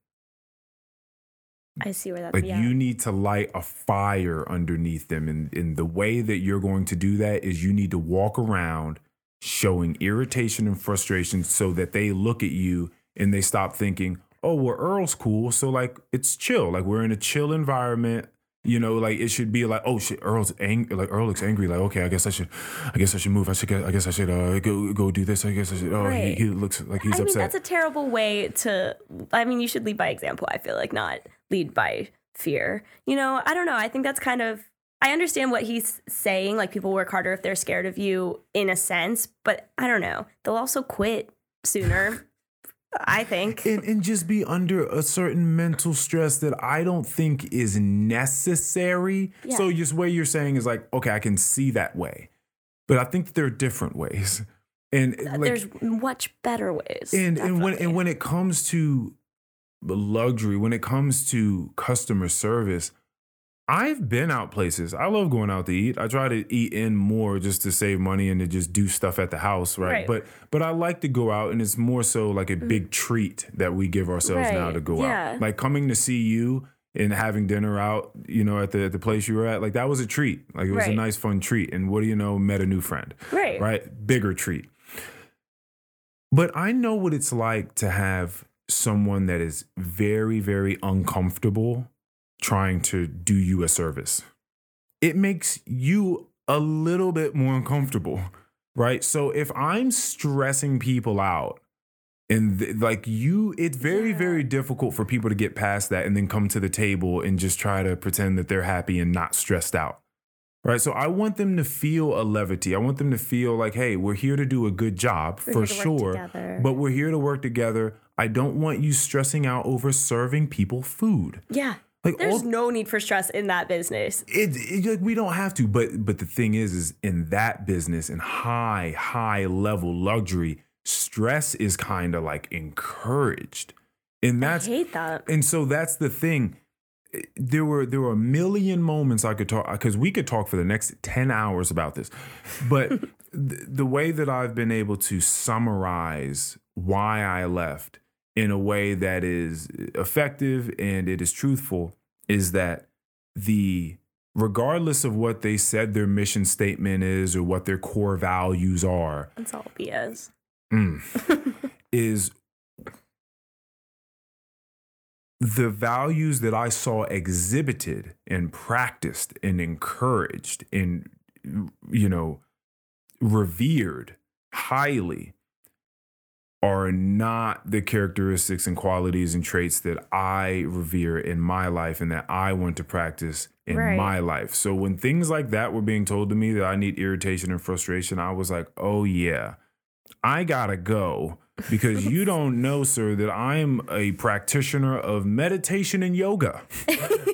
I see where that's Like yeah. you need to light a fire underneath them. And, and the way that you're going to do that is you need to walk around showing irritation and frustration so that they look at you and they stop thinking, oh, well, Earl's cool. So like it's chill. Like we're in a chill environment. You know, like it should be like, oh shit, Earl's angry. Like Earl looks angry. Like okay, I guess I should, I guess I should move. I should, I guess I should uh, go go do this. I guess I should. Oh, Right. he, he looks like he's I mean, that's a terrible way to. I mean, you should lead by example. I feel like not lead by fear. You know, I don't know. I think that's kind of. I understand what he's saying. Like people work harder if they're scared of you, in a sense. But I don't know. They'll also quit sooner. I think. and, and just be under a certain mental stress that I don't think is necessary. Yeah. So just what you're saying is like, okay, I can see that way, but I think there are different ways, and like, There's much better ways. and and when and when it comes to luxury, when it comes to customer service, I've been out places. I love going out to eat. I try to eat in more just to save money and to just do stuff at the house, right? Right. But but I like to go out and it's more so like a big mm. treat that we give ourselves now to go Yeah. out. Like coming to see you and having dinner out, you know, at the at the place you were at, like that was a treat. Like it was a nice fun treat. And what do you know, met a new friend right, right? Bigger treat. But I know what it's like to have someone that is very, very uncomfortable trying to do you a service. It makes you a little bit more uncomfortable, right? So if I'm stressing people out, and th- like you, it's very, Yeah. very difficult for people to get past that and then come to the table and just try to pretend that they're happy and not stressed out. Right. So I want them to feel a levity. I want them to feel like, hey, we're here to do a good job We're for here to work sure. But we're here to work together. I don't want you stressing out over serving people food. yeah. Like There's all, no need for stress in that business. it, it- like we don't have to. But but the thing is, is in that business, in high, high level luxury, stress is kind of like encouraged. And that's I hate that. and so that's the thing. Eh, there were there were a million moments I could talk because we could talk for the next ten hours about this, but [laughs] th- the way that I've been able to summarize why I left in a way that is effective and it is truthful is that the regardless of what they said their mission statement is or what their core values are That's all BS. Mm. [laughs] is the values that I saw exhibited and practiced and encouraged and you know revered highly are not the characteristics and qualities and traits that I revere in my life and that I want to practice in Right. my life. So when things like that were being told to me that I need irritation and frustration, I was like, "Oh yeah. I got to go because you [laughs] don't know, sir, that I'm a practitioner of meditation and yoga.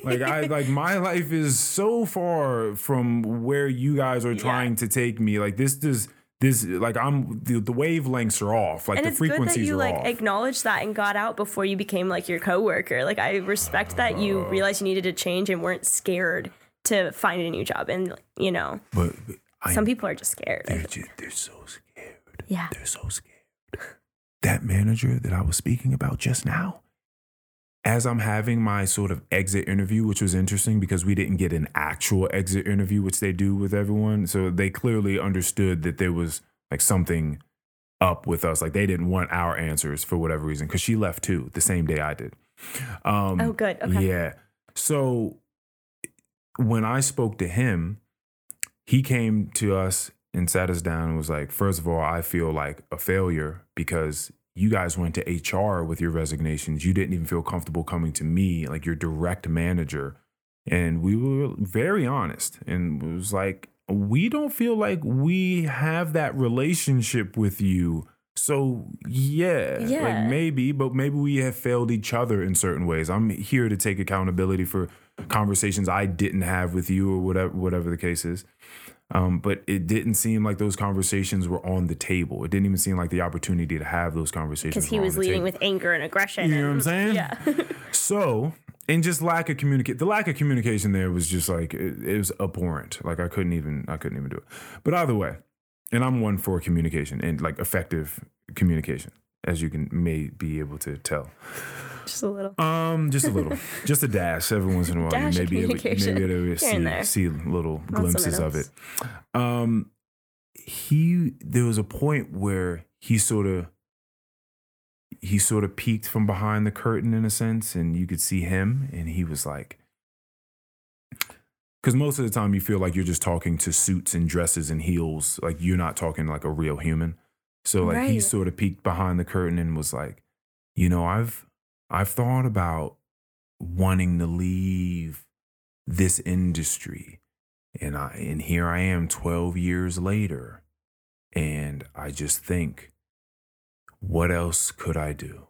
like I like my life is so far from where you guys are [laughs] trying to take me. Like this does this like I'm the, the wavelengths are off. Like and the it's good that frequencies you are like off. acknowledged that and got out before you became like your coworker. Like I respect that you realized you needed to change and weren't scared to find a new job. And you know, but but I, some people are just scared. they're, ju- they're so scared. Yeah. They're so scared. That manager that I was speaking about just now, as I'm having my sort of exit interview, which was interesting because we didn't get an actual exit interview, which they do with everyone. So they clearly understood that there was like something up with us. Like they didn't want our answers for whatever reason because she left too the same day I did. Um, Oh, good. Okay. Yeah. So when I spoke to him, he came to us and sat us down and was like, first of all, I feel like a failure because you guys went to HR with your resignations. You didn't even feel comfortable coming to me, like your direct manager. And we were very honest and it was like, we don't feel like we have that relationship with you. So yeah, Yeah. like maybe, but maybe we have failed each other in certain ways. I'm here to take accountability for conversations I didn't have with you or whatever whatever the case is. Um, but it didn't seem like those conversations were on the table. It didn't even seem like the opportunity to have those conversations. Because he was leading table. with anger and aggression. You know what I'm saying? Yeah. [laughs] So, and just lack of communicate. The lack of communication there was just like it, it was abhorrent. Like I couldn't even I couldn't even do it. But either way, and I'm one for communication and like effective communication, as you can may be able to tell. Just a little. Um, just a little, [laughs] just a dash every once in a while. Dash maybe able, maybe able to see, see little glimpses of it. Um, he there was a point where he sort of he sort of peeked from behind the curtain in a sense, and you could see him, and he was like. Because most of the time you feel like you're just talking to suits and dresses and heels, like you're not talking like a real human. So like he sort of peeked behind the curtain and was like, you know, I've I've thought about wanting to leave this industry. And I and here I am 12 years later. And I just think, what else could I do?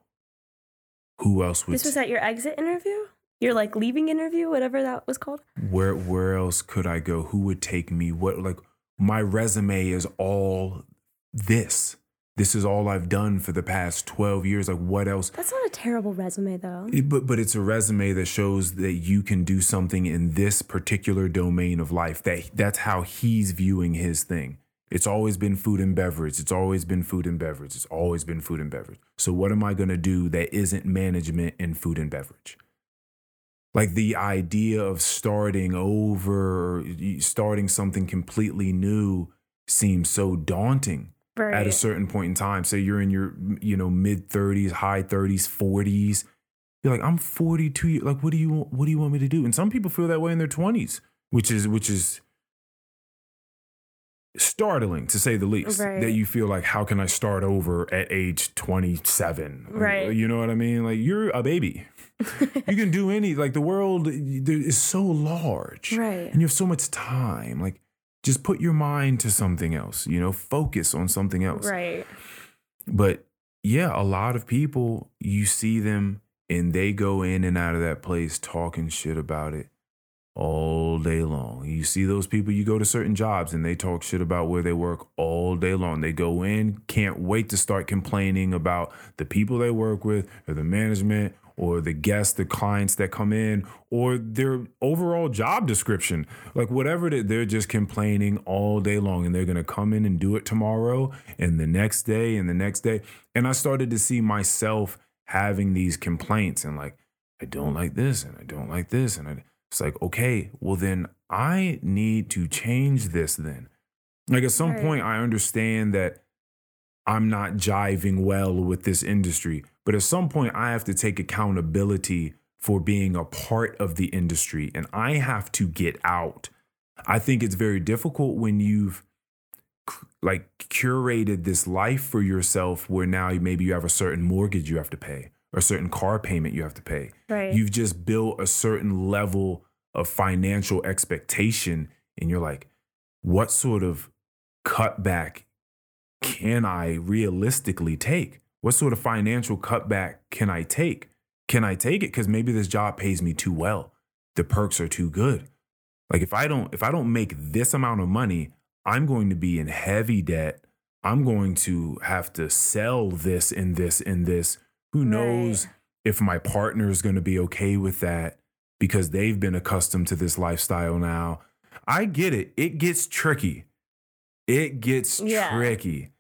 Who else would This was at your exit interview? Your like leaving interview, whatever that was called? where where else could I go? Who would take me? What like my resume is all this. This is all I've done for the past 12 years. Like what else? That's not a terrible resume though. It- but but it's a resume that shows that you can do something in this particular domain of life. That that's how he's viewing his thing. It's always been food and beverage. It's always been food and beverage. It's always been food and beverage. So what am I going to do that isn't management in food and beverage? Like the idea of starting over, or starting something completely new seems so daunting Right. at a certain point in time. Say you're in your, you know, mid 30s, high 30s, 40s. You're like, I'm 42. years- Like, what do you what do you want me to do? And some people feel that way in their 20s, which is which is startling to say the least. Right. That you feel like, how can I start over at age 27? Right. You know what I mean? Like you're a baby. you can [laughs] do any like the world is so large Right. and you have so much time like just put your mind to something else you know focus on something else. Right. but yeah a lot of people you see them and they go in and out of that place talking shit about it all day long. You see those people you go to certain jobs and they talk shit about where they work all day long. They go in can't wait to start complaining about the people they work with or the management or the guests, the clients that come in, or their overall job description. Like whatever that they're just complaining all day long and they're gonna come in and do it tomorrow and the next day and the next day. And I started to see myself having these complaints and like, I don't like this and I don't like this. And I, it's like, okay, well then I need to change this then. Like at some Right. point, I understand that I'm not jiving well with this industry. But at some point, I have to take accountability for being a part of the industry and I have to get out. I think it's very difficult when you've like curated this life for yourself where now maybe you have a certain mortgage you have to pay or a certain car payment you have to pay. Right. You've just built a certain level of financial expectation and you're like, what sort of cutback can I realistically take? What sort of financial cutback can I take? Can I take it because maybe this job pays me too well? The perks are too good. Like if I don't if I don't make this amount of money, I'm going to be in heavy debt. I'm going to have to sell this and this and this. Who knows Right. if my partner is going to be okay with that because they've been accustomed to this lifestyle now. I get it. It gets tricky. It gets Yeah. tricky.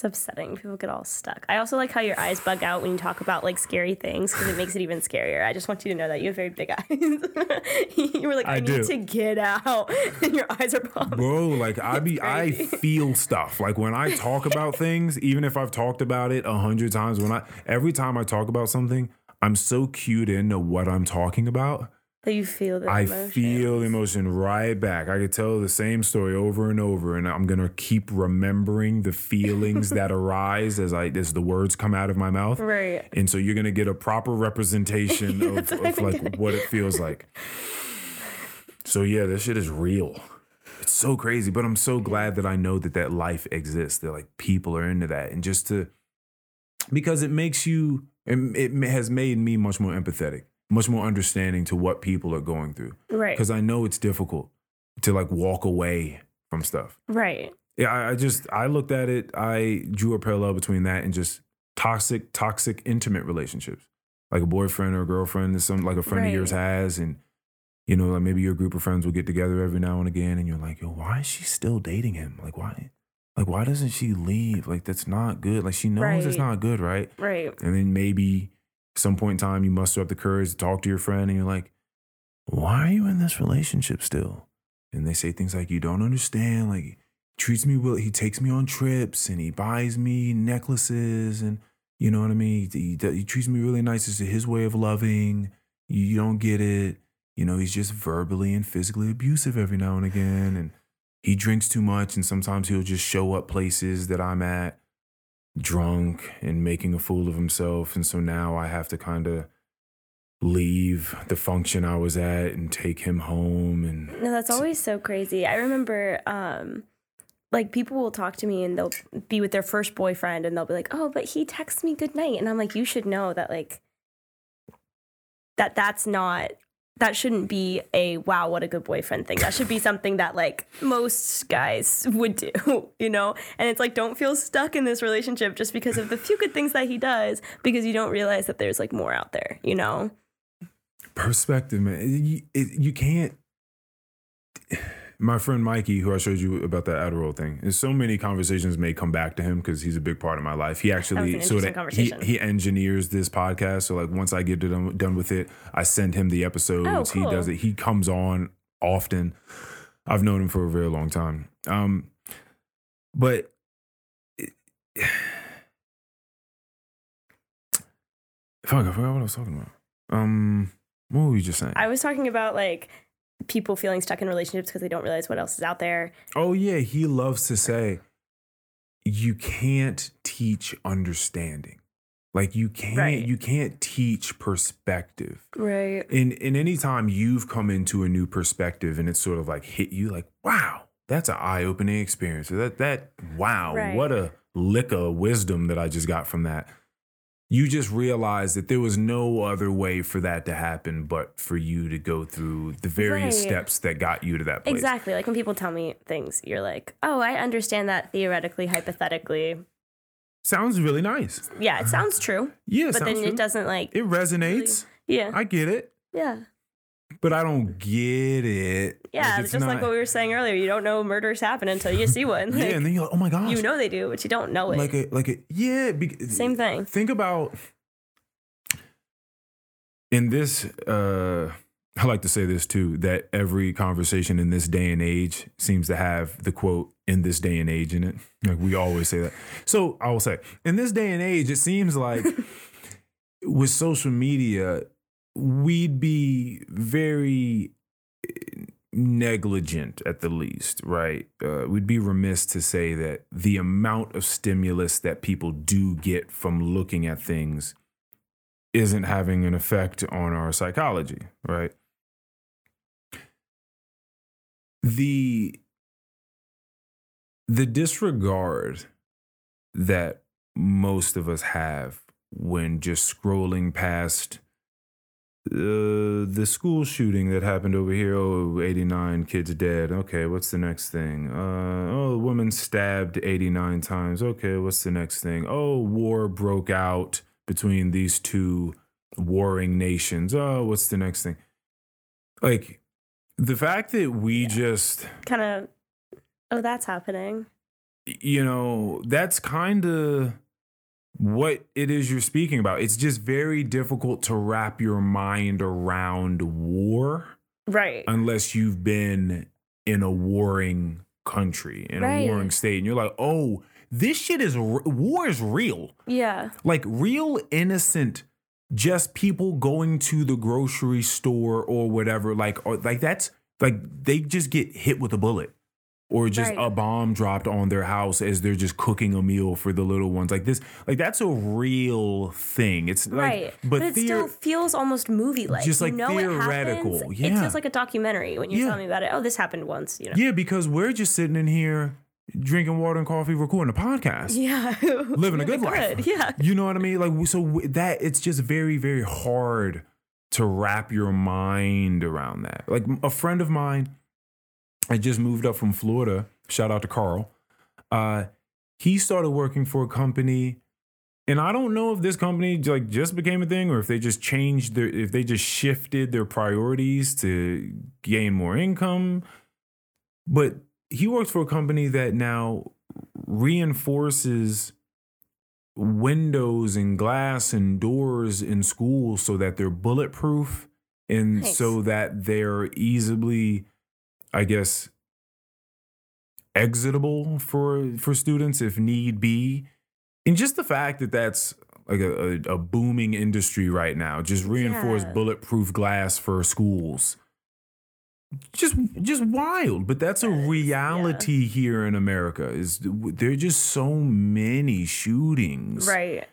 It's upsetting. People get all stuck. I also like how your eyes bug out when you talk about like scary things because it makes it even scarier. I just want you to know that you have very big [laughs] eyes. [laughs] you were like, I, I need to get out, [laughs] and your eyes are popping. Bro, like I be I feel stuff. Like when I talk about things, even if I've talked about it a hundred times, when I every time I talk about something, I'm so cued into what I'm talking about. That you feel the I emotion. feel the emotion right back. I could tell the same story over and over, and I'm gonna keep remembering the feelings [laughs] that arise as I as the words come out of my mouth. Right. And so you're gonna get a proper representation [laughs] of, what of like getting. what it feels like. So yeah, this shit is real. It's so crazy, but I'm so glad that I know that that life exists. That like people are into that, and just to because it makes you, it, it has made me much more empathetic, much more understanding to what people are going through. Right. Because I know it's difficult to like walk away from stuff. Right. Yeah, I, I just I looked at it. I drew a parallel between that and just toxic, toxic, intimate relationships, like a boyfriend or a girlfriend that some like a friend of yours has, and you know, like maybe your group of friends will get together every now and again, and you're like, yo, why is she still dating him? Like, why? Like, why doesn't she leave? Like, that's not good. Like, she knows it's not good, right? Right. And then maybe some point in time you muster up the courage to talk to your friend and you're like, why are you in this relationship still? And they say things like, you don't understand. Like, he treats me well. He takes me on trips and he buys me necklaces and you know what I mean? He, he, he treats me really nice. It's his way of loving. You, you don't get it. You know, he's just verbally and physically abusive every now and again. And he drinks too much. And sometimes he'll just show up places that I'm at drunk and making a fool of himself. And so now I have to kind of leave the function I was at and take him home and No, that's always so crazy. I remember um like people will talk to me and they'll be with their first boyfriend and they'll be like, "Oh, but he texts me good night." And I'm like, "You should know that like that that's not that shouldn't be a wow, what a good boyfriend thing. That should be something that like most guys would do, [laughs] you know? And it's like don't feel stuck in this relationship just because of the few good things that he does because you don't realize that there's like more out there, you know? perspective, man. You, it, you can't. My friend Mikey, who I showed you about that Adderall thing, and so many conversations may come back to him because he's a big part of my life. He actually so that he, he engineers this podcast. So like once I get done, done with it, I send him the episodes. Oh, He does it. He comes on often. I've known him for a very long time. Um, but it- [sighs] fuck, I forgot what I was talking about. Um, what were we just saying? I was talking about like people feeling stuck in relationships because they don't realize what else is out there. Oh yeah, he loves to say you can't teach understanding. Like you can't Right. you can't teach perspective. Right. And and anytime you've come into a new perspective and it's sort of like hit you like, wow, that's an eye-opening experience. That that wow, Right. what a lick of wisdom that I just got from that. You just realize that there was no other way for that to happen but for you to go through the various Right. steps that got you to that place. Exactly. Like when people tell me things, you're like, oh, I understand that theoretically, hypothetically. Sounds really nice. Yeah, it sounds true. Yeah, But sounds then true. it doesn't like, It resonates. yeah. I get it, yeah. But I don't get it. Yeah. Like, it's just like what we were saying earlier. You don't know murders happen until you see one. [laughs] yeah, and then you're like, oh my gosh, you know they do, but you don't know it. like a like a yeah. Be, Same thing. Think about in this. uh I like to say this too that every conversation in this day and age seems to have the quote "in this day and age" in it. Like we always say that. So I will say, in this day and age, it seems like [laughs] with social media, we'd be very negligent at the least, right? Uh, we'd be remiss to say that the amount of stimulus that people do get from looking at things isn't having an effect on our psychology, right? The the disregard that most of us have when just scrolling past uh, the school shooting that happened over here. Oh, 89 kids dead. Okay, what's the next thing? Uh, oh, a woman stabbed 89 times. Okay, what's the next thing? Oh, war broke out between these two warring nations. Oh, what's the next thing? Like, the fact that we just Kind of, oh, that's happening. you know, that's kind of what it is you're speaking about. It's just very difficult to wrap your mind around war Right. unless you've been in a warring country, in Right. a warring state. And you're like, oh, this shit is, war is real. yeah. Like real innocent, just people going to the grocery store or whatever. Like, or, like that's like they just get hit with a bullet or just Right. a bomb dropped on their house as they're just cooking a meal for the little ones. Like this, like that's a real thing. It's like, right. but, But, it theor- still feels almost movie like. Just, like, you know theoretical. It, happens. Yeah. it feels like a documentary when you're Yeah. telling me about it. Oh, this happened once, you know? yeah, because we're just sitting in here drinking water and coffee, recording a podcast. Yeah. [laughs] living a good Really life. Yeah. You know what I mean? Like so that it's just very very hard to wrap your mind around that. Like a friend of mine I just moved up from Florida. Shout out to Carl. Uh he started working for a company and I don't know if this company like just became a thing or if they just changed their if they just shifted their priorities to gain more income. But he works for a company that now reinforces windows and glass and doors in schools so that they're bulletproof and Nice. so that they're easily, I guess, exitable for for students if need be. And just the fact that that's like a, a, a booming industry right now, just reinforced Yeah. bulletproof glass for schools. Just just wild, but that's a is, yeah. reality here in America. Is there are just so many shootings, Right.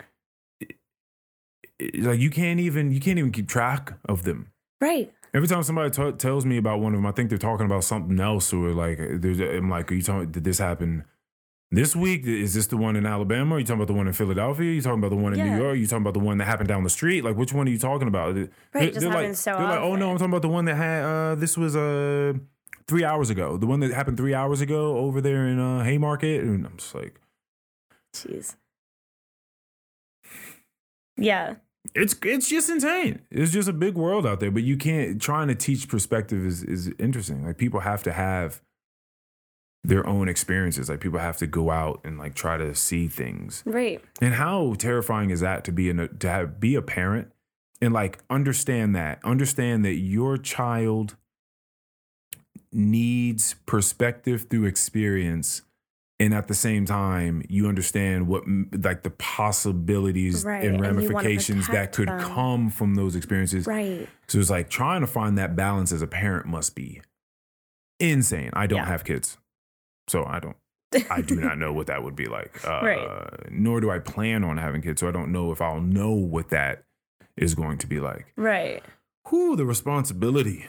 It- Like you can't even you can't even keep track of them. Right. Every time somebody t- tells me about one of them, I think they're talking about something else, or like. I'm like, are you talking? Did this happen this week? Is this the one in Alabama? Are you talking about the one in Philadelphia? Are you talking about the one in New Yeah. York? Are you talking about the one that happened down the street? Like, which one are you talking about? Right, just they're like, so they're like, oh no. I'm talking about the one that had. Uh, this was uh three hours ago. The one that happened three hours ago over there in uh, Haymarket, and I'm just like, Jeez. Yeah. It's it's just insane. It's just a big world out there, but you can't trying to teach perspective is is interesting. Like people have to have their own experiences. Like people have to go out and like try to see things. Right. And how terrifying is that to be in a, to have be a parent and like understand that understand that your child needs perspective through experience and at the same time you understand what like the possibilities Right, and and ramifications that could them. come from those experiences Right. so it's like trying to find that balance as a parent must be insane i don't Yeah. have kids so i don't I do not know what that would be like. [laughs] Uh, Right. Nor do I plan on having kids, so I don't know if I'll know what that is going to be like. Right. who the responsibility.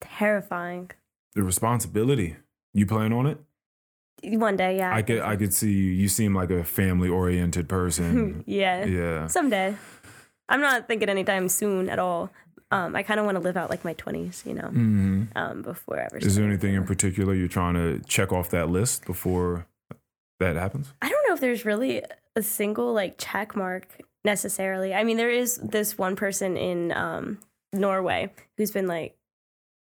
Terrifying. The responsibility. You plan on it? One day, yeah. I could. I could see you. You seem like a family-oriented person. [laughs] yeah. yeah. Someday. I'm not thinking anytime soon at all. Um, I kind of want to live out like my 20s, you know, hmm um, before ever. Is there anything in particular you're trying to check off that list before that happens? I don't know if there's really a single like check mark necessarily. I mean, there is this one person in um, Norway who's been like,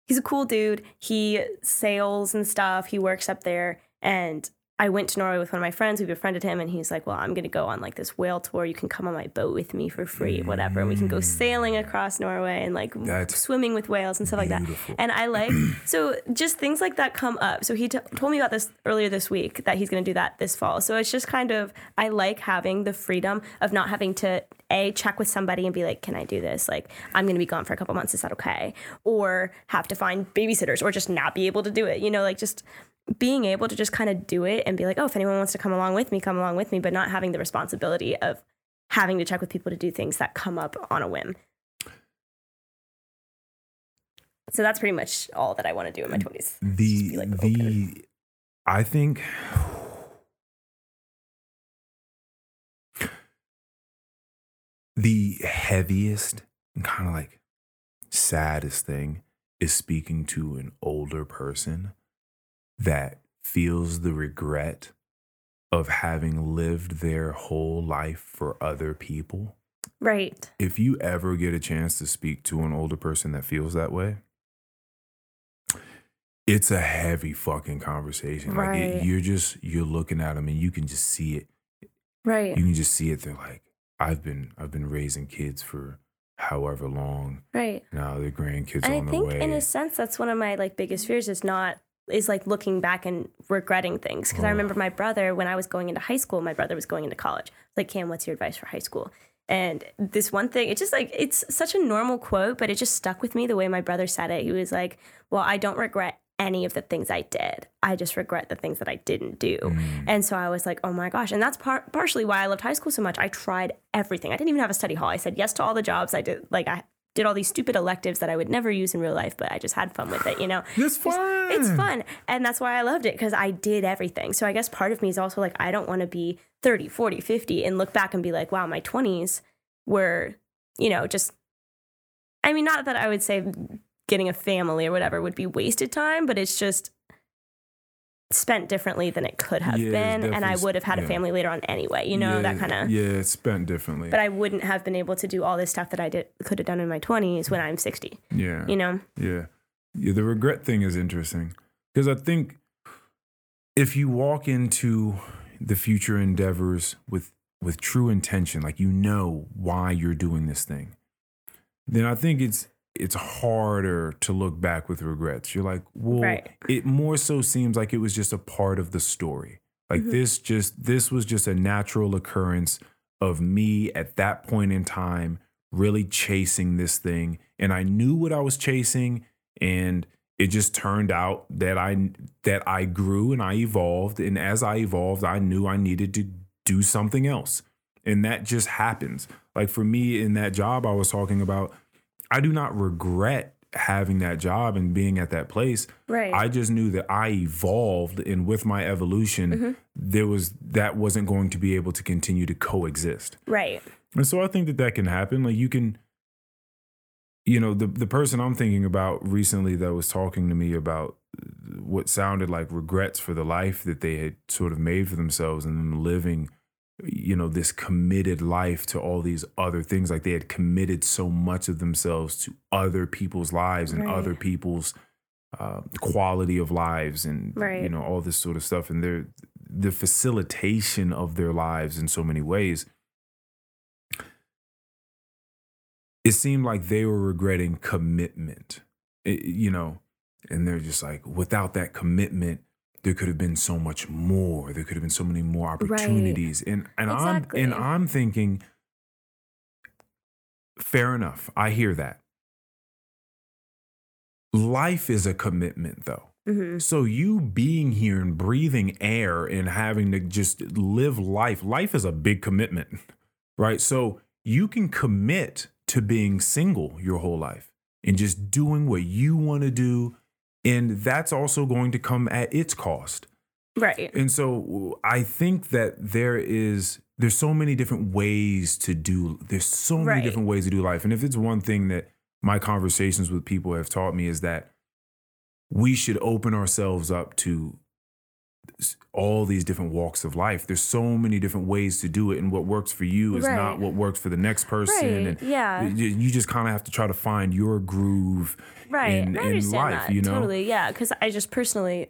he's a cool dude. He sails and stuff. He works up there. And I went to Norway with one of my friends. We befriended him, and he's like, "Well, I'm gonna go on like this whale tour. You can come on my boat with me for free, whatever. And we can go sailing mm. across Norway and like That's swimming with whales and stuff like that." And I like [clears throat] so just things like that come up. So he t- told me about this earlier this week that he's going to do that this fall. So it's just kind of I like having the freedom of not having to a check with somebody and be like, "Can I do this?" Like I'm going to be gone for a couple months. Is that okay? Or have to find babysitters or just not be able to do it. You know, like just being able to just kind of do it and be like, "Oh, if anyone wants to come along with me, come along with me," but not having the responsibility of having to check with people to do things that come up on a whim. So that's pretty much all that I want to do in my 20s. The like, the open. I think [sighs] the heaviest and kind of like saddest thing is speaking to an older person that feels the regret of having lived their whole life for other people. Right. If you ever get a chance to speak to an older person that feels that way, it's a heavy fucking conversation. Like it, Right. you're just you're looking at them and you can just see it. Right. You can just see it. They're like, I've been I've been raising kids for however long. right. Now their grandkids And on I the think way. in a sense that's one of my like biggest fears is not is like looking back and regretting things because I Oh. remember my brother when I was going into high school, my brother was going into college. Like, Cam, what's your advice for high school? And this one thing, it's just like it's such a normal quote, but it just stuck with me the way my brother said it. He was like, "Well, I don't regret any of the things I did. I just regret the things that I didn't do." Mm. And so I was like, "Oh my gosh!" And that's par- partially why I loved high school so much. I tried everything. I didn't even have a study hall. I said yes to all the jobs. I did like I did all these stupid electives that I would never use in real life, but I just had fun with it. You know, [sighs] It's fun. it's fun. And that's why I loved it because I did everything. So I guess part of me is also like, I don't want to be 30, 40, 50 and look back and be like, wow, my 20s were, you know, just, I mean, not that I would say getting a family or whatever would be wasted time, but it's just spent differently than it could have Yeah, been. And I would have had a family later on anyway, you know, that kind of. Yeah, it's spent differently. But I wouldn't have been able to do all this stuff that I did could have done in my 20s when I'm 60, yeah. you know? Yeah. Yeah, the regret thing is interesting because I think if you walk into the future endeavors with with true intention, like you know why you're doing this thing, then I think it's it's harder to look back with regrets. You're like, well, Right. it more so seems like it was just a part of the story. Like Mhm. this just this was just a natural occurrence of me at that point in time really chasing this thing and I knew what I was chasing and it just turned out that I that I grew and I evolved and as I evolved I knew I needed to do something else. And that just happens. Like for me in that job I was talking about I do not regret having that job and being at that place. Right. I just knew that I evolved and with my evolution Mhm. there was that wasn't going to be able to continue to coexist. right. And so I think that that can happen. Like you can, you know, the the person I'm thinking about recently that was talking to me about what sounded like regrets for the life that they had sort of made for themselves and them living, you know, this committed life to all these other things. Like they had committed so much of themselves to other people's lives and Right. other people's uh, quality of lives and you know all this sort of stuff and their the facilitation of their lives in so many ways it seemed like they were regretting commitment It- you know and they're just like without that commitment there could have been so much more. There could have been so many more opportunities. And and i'm and i'm thinking fair enough. I hear that. Life is a commitment though. Hmm so you being here and breathing air and having to just live life, life is a big commitment, right? So you can commit to being single your whole life and just doing what you want to do. And that's also going to come at its cost. Right. And so I think that there is there's so many different ways to do there's so many Right. different ways to do life. And if it's one thing that my conversations with people have taught me is that we should open ourselves up to all these different walks of life. There's so many different ways to do it and what works for you is not what works for the next person Right. and Yeah. you just kind of have to try to find your groove Right. in, I in understand life, that you know. totally. Yeah, because I just personally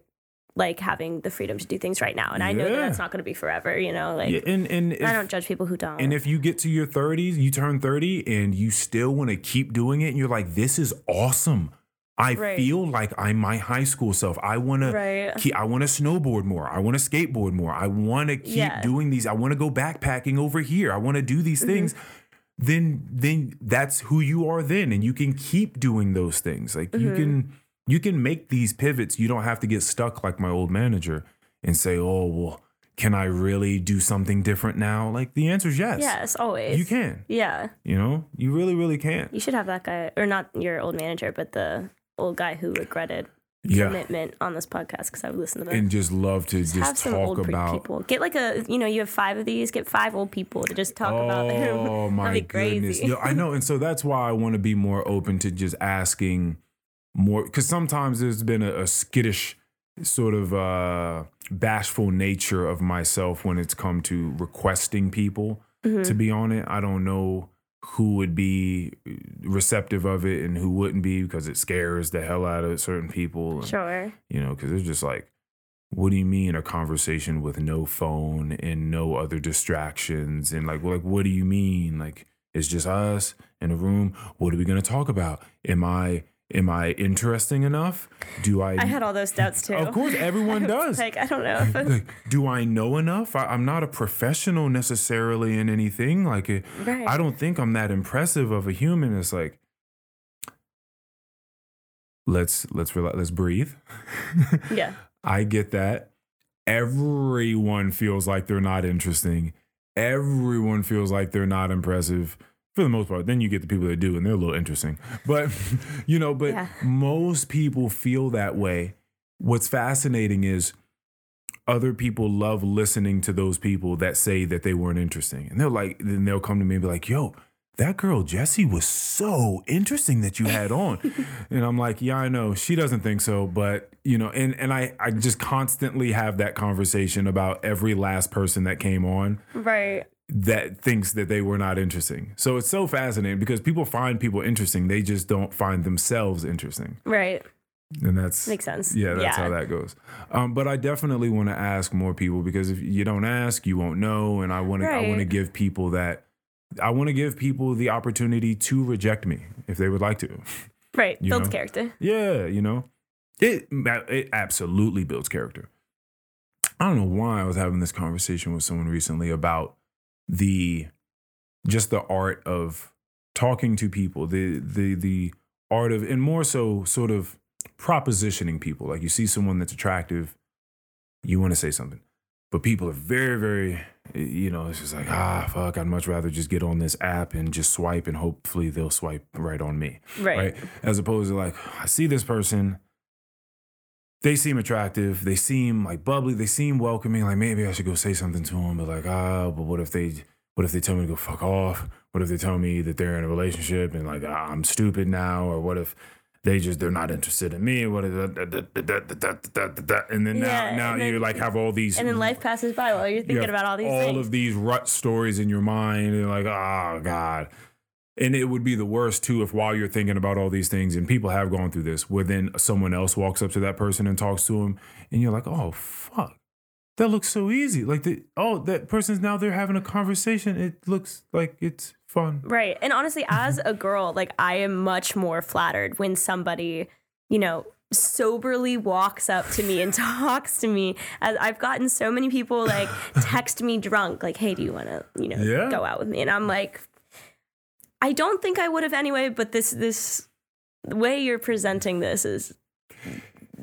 like having the freedom to do things right now, and I know that Yeah. that's not going to be forever. You know, like Yeah, and and if, I don't judge people who don't. And if you get to your 30s, you turn 30 and you still want to keep doing it and you're like, this is awesome. I Right. feel like I'm my high school self. I want to right. keep, I want to snowboard more. I want to skateboard more. I want to keep Yeah. doing these. I want to go backpacking over here. I want to do these Mm-hmm. things. Then then that's who you are then and you can keep doing those things. Like you Mhm. can you can make these pivots. You don't have to get stuck like my old manager and say, "Oh, well, can I really do something different now?" Like the answer is yes. Yes, always. You can. Yeah, You know, you really, really can. you should have that guy, or not your old manager, but the old guy who regretted Yeah. commitment on this podcast because I would listen to them. And just love to just, old talk about. people. Get like a, you know, you have five of these. Get five old people to just talk about them. Oh [laughs] my goodness! crazy. I know, and so that's why I want to be more open to just asking more, because sometimes there's been a, a skittish sort of uh, bashful nature of myself when it's come to requesting people Mhm. to be on it. I don't know who would be receptive of it and who wouldn't be because it scares the hell out of certain people. and- Sure. you know, because it's just like, what do you mean a conversation with no phone and no other distractions? And like, like, what do you mean? Like, it's just us in a room. What are we gonna talk about? Am I am I interesting enough? Do I? I had all those doubts too. of course, everyone [laughs] does. Like I don't know. If Like, do I know enough? I, I'm not a professional necessarily in anything. Like, it, right. I don't think I'm that impressive of a human. It's like, let's let's relax, let's breathe. [laughs] Yeah. I get that. Everyone feels like they're not interesting. Everyone feels like they're not impressive for the most part. Then you get the people that do, and they're a little interesting. But, [laughs] you know, but Yeah. most people feel that way. What's fascinating is other people love listening to those people that say that they weren't interesting. And they're like, then they'll come to me and be like, yo, that girl Jessie was so interesting that you had on. [laughs] and I'm like, yeah, I know. She doesn't think so, but you know, and and I I just constantly have that conversation about every last person that came on Right. That thinks that they were not interesting. So it's so fascinating because people find people interesting, they just don't find themselves interesting. Right. and that's Makes sense. Yeah, that's Yeah. how that goes. Um, but I definitely want to ask more people because if you don't ask, you won't know. And I want to I want to give people that I want to give people the opportunity to reject me if they would like to. Right. You Builds know? character. Yeah, you know, it it absolutely builds character. I don't know why I was having this conversation with someone recently about the just the art of talking to people, the the the art of and more so sort of propositioning people. Like you see someone that's attractive, you want to say something. But people are very, very, you know, it's just like, ah, fuck, I'd much rather just get on this app and just swipe and hopefully they'll swipe right on me Right. right? As opposed to like, I see this person, they seem attractive, they seem like bubbly, they seem welcoming. Like maybe I should go say something to them, but like, ah, but what if they, what if they tell me to go fuck off? What if they tell me that they're in a relationship and like ah, I'm stupid now, or what if they just they're not interested in me? What if and then now Yeah, now then- you like have all these And then life passes by while you're thinking have about all these all things. of these rut stories in your mind and like oh god and it would be the worst too if while you're thinking about all these things and people have gone through this where then someone else walks up to that person and talks to them and you're like oh fuck that looks so easy like the oh that person's now they're having a conversation it looks like it's fun Right. And honestly, as Mm-hmm. a girl, like I am much more flattered when somebody, you know, soberly walks up to me and [laughs] talks to me. As I've gotten so many people like [laughs] text me drunk, like, hey, do you want to, you know, Yeah. go out with me? And I'm like, I don't think I would have anyway, but this, this way you're presenting this is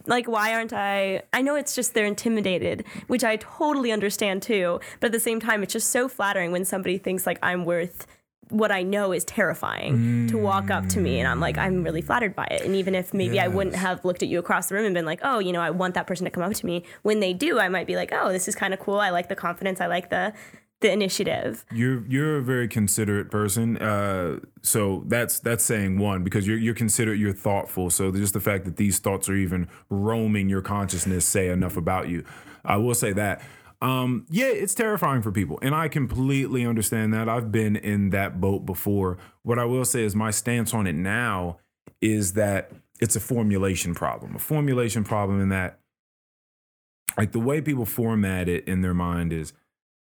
like why aren't i i know it's just they're intimidated which i totally understand too but at the same time it's just so flattering when somebody thinks like i'm worth what i know is terrifying to walk up to me and i'm like i'm really flattered by it. And even if maybe i wouldn't have looked at you across the room and been like oh you know i want that person to come up to me when they do i might be like oh this is kind of cool. I like the confidence. I like the the initiative You're you're a very considerate person. Uh, so that's that's saying one because you're you're considerate, you're thoughtful. So just the fact that these thoughts are even roaming your consciousness say enough about you. I will say that. Um, yeah, it's terrifying for people, and I completely understand that. I've been in that boat before. What I will say is my stance on it now is that it's a formulation problem. A formulation problem in that, like the way people format it in their mind is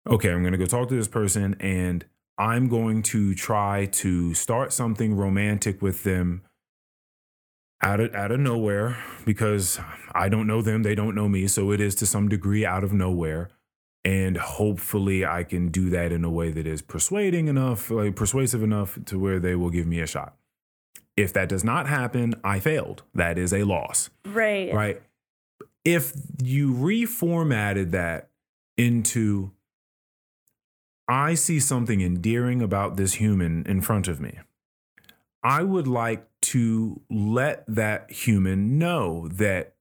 okay, I'm going to go talk to this person and I'm going to try to start something romantic with them out of out of nowhere because I don't know them, they don't know me, so it is to some degree out of nowhere. And hopefully I can do that in a way that is persuading enough, like persuasive enough to where they will give me a shot. If that does not happen, I failed. That is a loss right right? If you reformatted that into, I see something endearing about this human in front of me, I would like to let that human know that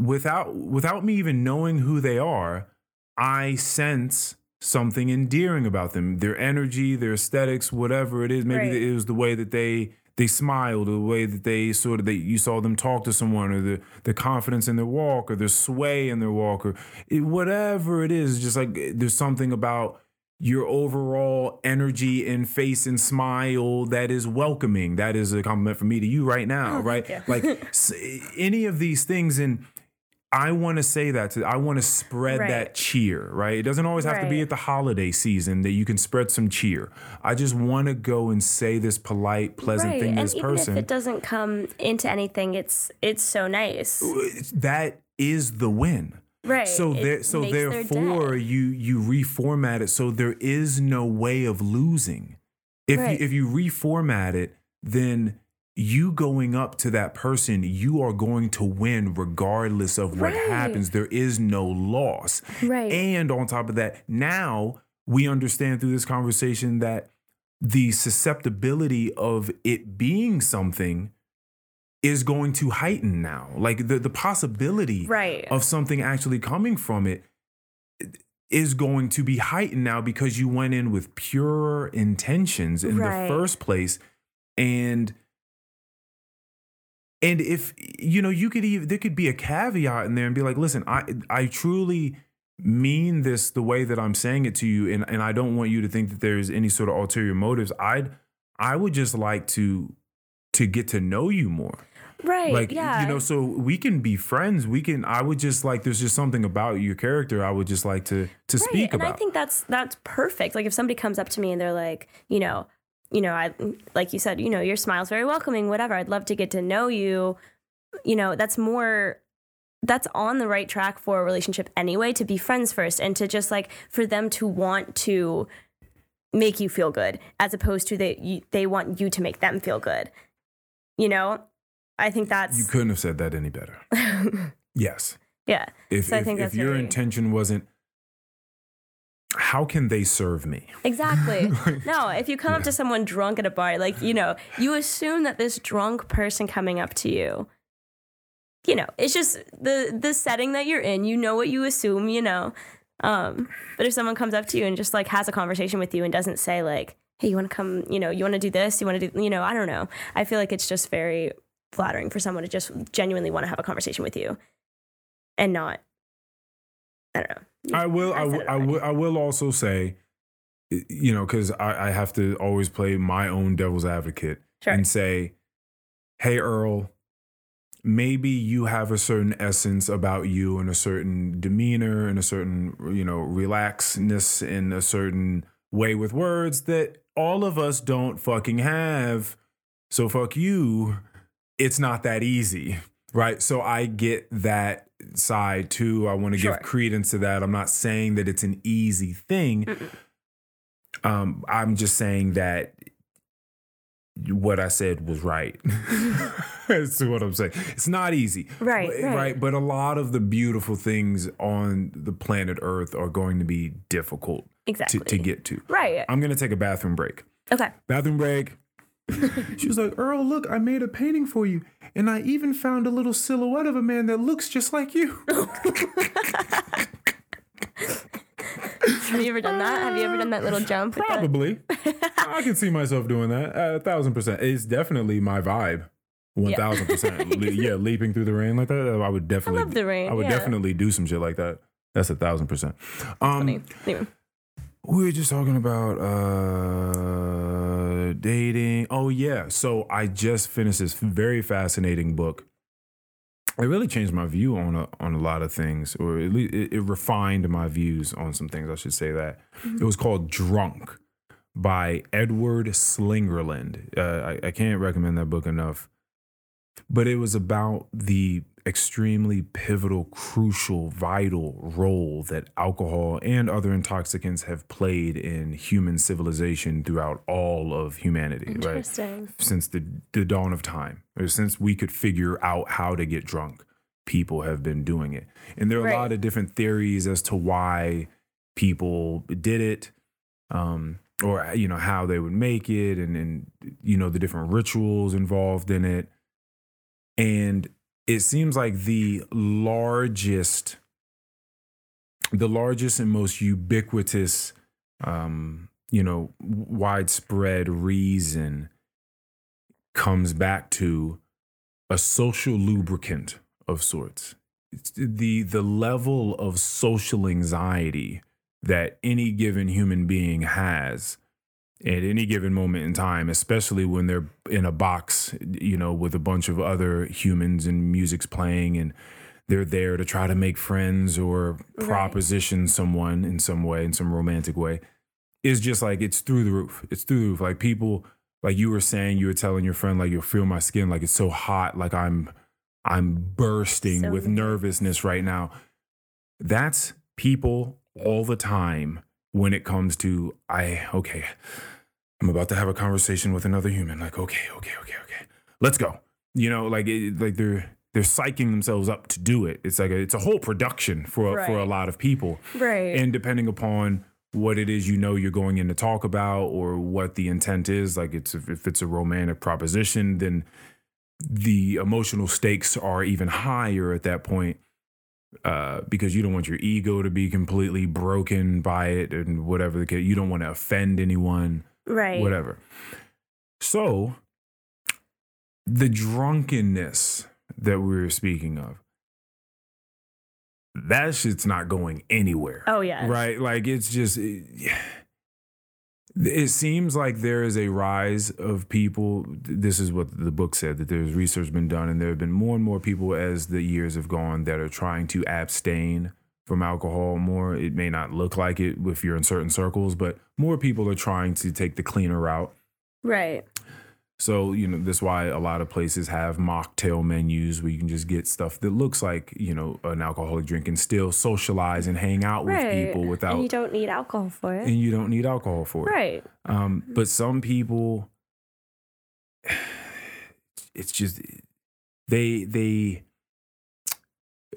without without me even knowing who they are, I sense something endearing about them. Their energy, their aesthetics, whatever it is. Maybe Right. it was the way that they they smiled, or the way that they sort of that you saw them talk to someone, or the the confidence in their walk, or the sway in their walk, or it, whatever it is. Just like eh, there's something about your overall energy and face and smile that is welcoming. That is a compliment from me to you right now, oh, right? you. Like [laughs] s- any of these things and I want to say that to I want to spread Right. that cheer, right? It doesn't always have to be at the holiday season that you can spread some cheer. I just want to go and say this polite, pleasant right thing to and this even person. if it doesn't come into anything it's it's so nice uh, that is the win. right So It there, so makes their day. therefore, you you reformat it so there is no way of losing. If Right. you, if you reformat it, then you going up to that person, you are going to win regardless of what Right. happens. There is no loss. Right. And on top of that, now we understand through this conversation that the susceptibility of it being something is going to heighten now. Like the, the possibility Right. of something actually coming from it is going to be heightened now because you went in with pure intentions in Right. the first place and and if you know you could even there could be a caveat in there and be like listen i i truly mean this the way that i'm saying it to you and and i don't want you to think that there's any sort of ulterior motives i'd i would just like to to get to know you more Right. like yeah. you know so we can be friends we can i would just like there's just something about your character i would just like to to right. speak and about And I think that's that's perfect. Like if somebody comes up to me and they're like, you know, you know, I like you said, you know, your smile's very welcoming, whatever. I'd love to get to know you. You know, that's more that's on the right track for a relationship anyway to be friends first and to just like for them to want to make you feel good as opposed to they they want you to make them feel good. You know? I think that's you couldn't have said that any better [laughs] yes yeah. if, So I if, if your intention wasn't how can they serve me Exactly. [laughs] no, if you come up to someone drunk at a bar, like, you know, you assume that this drunk person coming up to you, you know, it's just the the setting that you're in, you know what you assume, you know. Um, but if someone comes up to you and just like has a conversation with you and doesn't say like, "Hey, you want to come, you know, you want to do this, you want to do, you know, I don't know." I feel like it's just very flattering for someone to just genuinely want to have a conversation with you and not I don't know. I will. I, I will- I will. Also say, you know, because I, I have to always play my own devil's advocate Sure. and say, "Hey, Earl, maybe you have a certain essence about you and a certain demeanor and a certain, you know, relaxedness in a certain way with words that all of us don't fucking have. So fuck you. It's not that easy." Right. So I get that side too. I want to Sure. give credence to that. I'm not saying that it's an easy thing. Um, I'm just saying that what I said was right. [laughs] That's what I'm saying. It's not easy. Right, But, right. But a lot of the beautiful things on the planet Earth are going to be difficult Exactly. to, to get to. Right. I'm going to take a bathroom break. Okay. Bathroom break. [laughs] she was like, Earl, look, I made a painting for you. And I even found a little silhouette of a man that looks just like you. [laughs] [laughs] Have you ever done that? Have you ever done that little jump? Probably. I can see myself doing that. A thousand percent. It's definitely my vibe. One Yeah. thousand percent. Le- Yeah, leaping through the rain like that. I would definitely. love the rain, I would yeah. definitely do some shit like that. That's a thousand percent. Um, Funny. Anyway. We were just talking about uh dating. Oh yeah. So I just finished this very fascinating book. It really changed my view on a, on a lot of things, or at least it, it refined my views on some things. I should say that it was called Drunk by Edward Slingerland. Uh, I, I can't recommend that book enough. But it was about the extremely pivotal, crucial, vital role that alcohol and other intoxicants have played in human civilization throughout all of humanity, right? Since the, the dawn of time, or since we could figure out how to get drunk, people have been doing it. And there are a lot of different theories as to why people did it. Um, or you know how they would make it and and you know the different rituals involved in it and it seems like the largest the largest and most ubiquitous um you know widespread reason comes back to a social lubricant of sorts. It's the the level of social anxiety that any given human being has at any given moment in time, especially when they're in a box, you know, with a bunch of other humans and music's playing and they're there to try to make friends or Right. proposition someone in some way, in some romantic way, is just like it's through the roof. It's through the roof. Like people, like you were saying, you were telling your friend, like you'll feel my skin, like it's so hot, like I'm I'm bursting So with nervousness right now. That's people all the time when it comes to I okay, I'm about to have a conversation with another human. Like okay, okay, okay, okay, let's go. You know, like it, like they're they're psyching themselves up to do it. It's like a, it's a whole production for for a lot of people, Right. and depending upon what it is you know you're going in to talk about or what the intent is, like it's if it's a romantic proposition, then the emotional stakes are even higher at that point uh, because you don't want your ego to be completely broken by it and whatever the case. You don't want to offend anyone, right. whatever. So, the drunkenness that we were speaking of, that shit's not going anywhere. Oh yeah. Right? Like it's just it- It seems like there is a rise of people. This is what the book said that there's research been done, and there have been more and more people as the years have gone that are trying to abstain from alcohol more. It may not look like it if you're in certain circles, but more people are trying to take the cleaner route. Right. So, you know, that's why a lot of places have mocktail menus where you can just get stuff that looks like, you know, an alcoholic drink and still socialize and hang out with people without And you don't need alcohol for it. and you don't need alcohol for it. Right. Um, but some people, it's just they they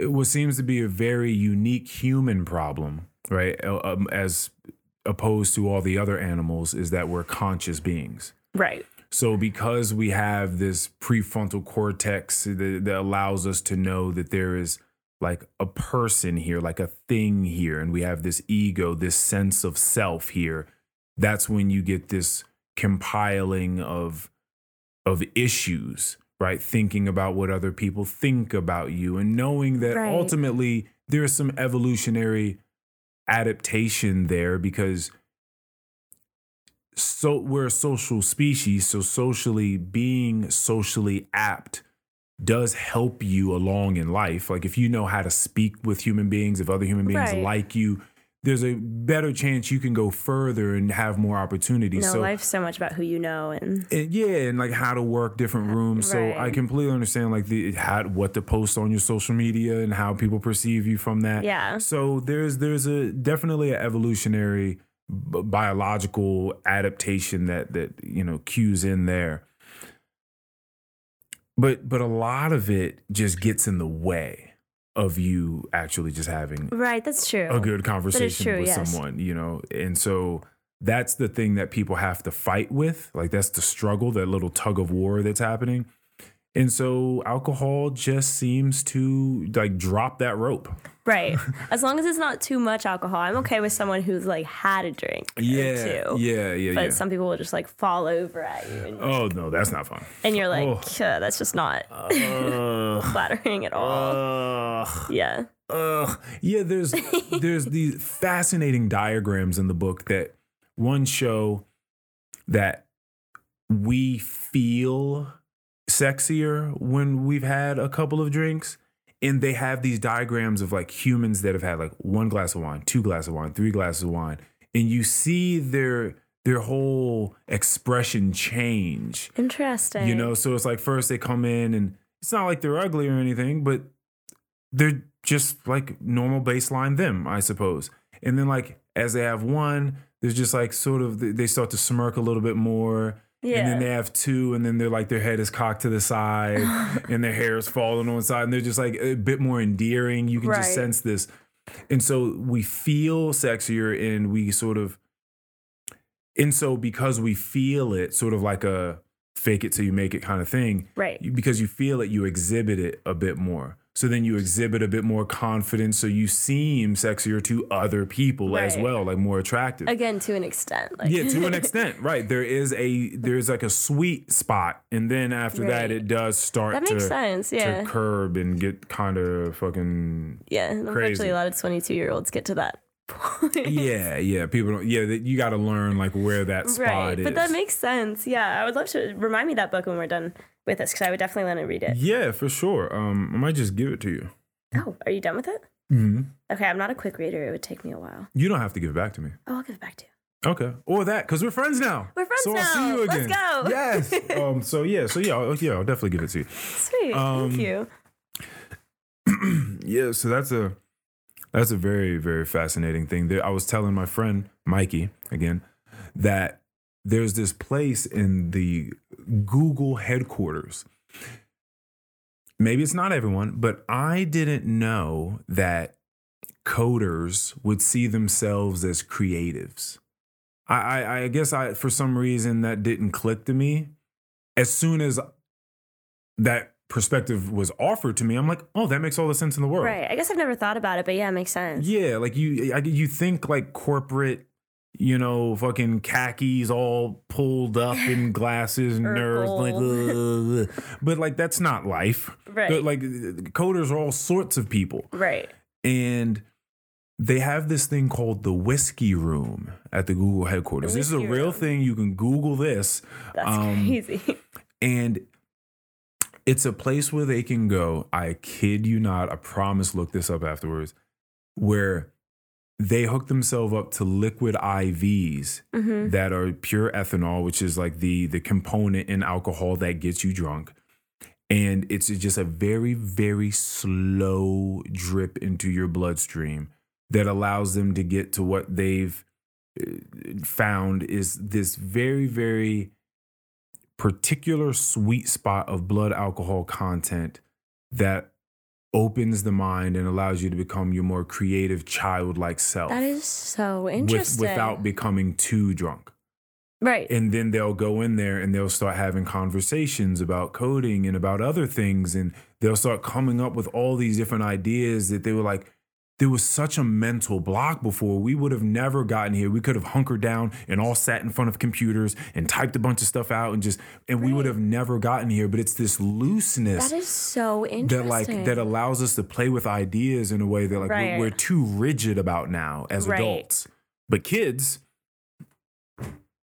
what seems to be a very unique human problem, right? Uh, Um, as opposed to all the other animals, is that we're conscious beings. Right. So, because we have this prefrontal cortex that, that allows us to know that there is like a person here, like a thing here, and we have this ego, this sense of self here, that's when you get this compiling of of issues, right? Thinking about what other people think about you and knowing that Right. ultimately there is some evolutionary adaptation there because so we're a social species so socially being socially apt does help you along in life like if you know how to speak with human beings if other human beings Right. like you there's a better chance you can go further and have more opportunities No, so life's so much about who you know and and yeah, and like how to work different rooms. So I completely understand like the how what to post on your social media and how people perceive you from that. Yeah. So there's there's a definitely an evolutionary b- biological adaptation that that you know cues in there. But but a lot of it just gets in the way of you actually just having Right, that's true. a good conversation true, with yes. someone, you know. And so that's the thing that people have to fight with. Like that's the struggle, that little tug of war that's happening. And so alcohol just seems to like drop that rope. Right. [laughs] As long as it's not too much alcohol, I'm okay with someone who's like had a drink. Yeah. two. Yeah, yeah, But yeah. some people will just like fall over at you and, oh no, that's not fun. and you're like, Oh. "Yeah, that's just not [laughs] Ugh. [laughs] flattering at all. Ugh. yeah. Ugh. Yeah, there's there's these fascinating diagrams in the book that one show that we feel sexier when we've had a couple of drinks. And they have these diagrams of like humans that have had like one glass of wine, two glasses of wine, three glasses of wine. And you see their their whole expression change. Interesting. You know, so it's like first they come in and it's not like they're ugly or anything, but they're just like normal baseline them, I suppose. And then like as they have one, there's just like sort of they start to smirk a little bit more. Yeah. And then they have two, and then they're like their head is cocked to the side, [laughs] and their hair is falling on the side, and they're just like a bit more endearing. You can just sense this, and so we feel sexier, and we sort of, and so because we feel it, sort of like a fake it till you make it kind of thing, right. because you feel it, you exhibit it a bit more. So then you exhibit a bit more confidence. So you seem sexier to other people as well, like more attractive. Again, to an extent. Like, yeah, to an [laughs] extent, right? There is a there's like a sweet spot, and then after that, it does start that to makes sense. Yeah. to curb and get kind of fucking yeah. Crazy. unfortunately, a lot of 22 year olds get to that [laughs] point. yeah, yeah. People don't. Yeah, you got to learn like where that spot Right. is. But that makes sense. Yeah. I would love to remind me that book when we're done with this because I would definitely want to read it. yeah, for sure. Um, I might just give it to you. Oh, are you done with it? Mm-hmm. Okay. I'm not a quick reader. It would take me a while. You don't have to give it back to me. Oh, I'll give it back to you. Okay, or that because we're friends now. We're friends so I'll see now. you Let's again. go. Yes. [laughs] um. So yeah. So yeah. I'll, yeah. I'll definitely give it to you. Sweet. Um, Thank you. [clears throat] yeah, so that's a that's a very very fascinating thing. There, I was telling my friend Mikey again that there's this place in the Google headquarters. Maybe it's not everyone, but I didn't know that coders would see themselves as creatives. I, I, I guess I for some reason that didn't click to me. As soon as that perspective was offered to me, I'm like, oh, that makes all the sense in the world. Right. I guess I've never thought about it, but yeah, it makes sense. Yeah, like you, I, you think like corporate, you know, fucking khakis all pulled up in [laughs] glasses, and nerds, like, ugh. [laughs] but like that's not life. Right. But, like coders are all sorts of people, Right. and they have this thing called the whiskey room at the Google headquarters. This is a real room. thing. You can Google this. That's Um, crazy. And it's a place where they can go. I kid you not. I promise, look this up afterwards, where they hook themselves up to liquid IVs hmm that are pure ethanol, which is like the the component in alcohol that gets you drunk. And it's just a very, very slow drip into your bloodstream that allows them to get to what they've uh, found is this very, very particular sweet spot of blood alcohol content that opens the mind and allows you to become your more creative childlike self That is so with, interesting. without becoming too drunk right. and then they'll go in there and they'll start having conversations about coding and about other things and they'll start coming up with all these different ideas that they were like there was such a mental block before we would have never gotten here we could have hunkered down and all sat in front of computers and typed a bunch of stuff out and just and we would have never gotten here but it's this looseness that is so interesting that like that allows us to play with ideas in a way that like Right. we're, we're too rigid about now as Right. adults but kids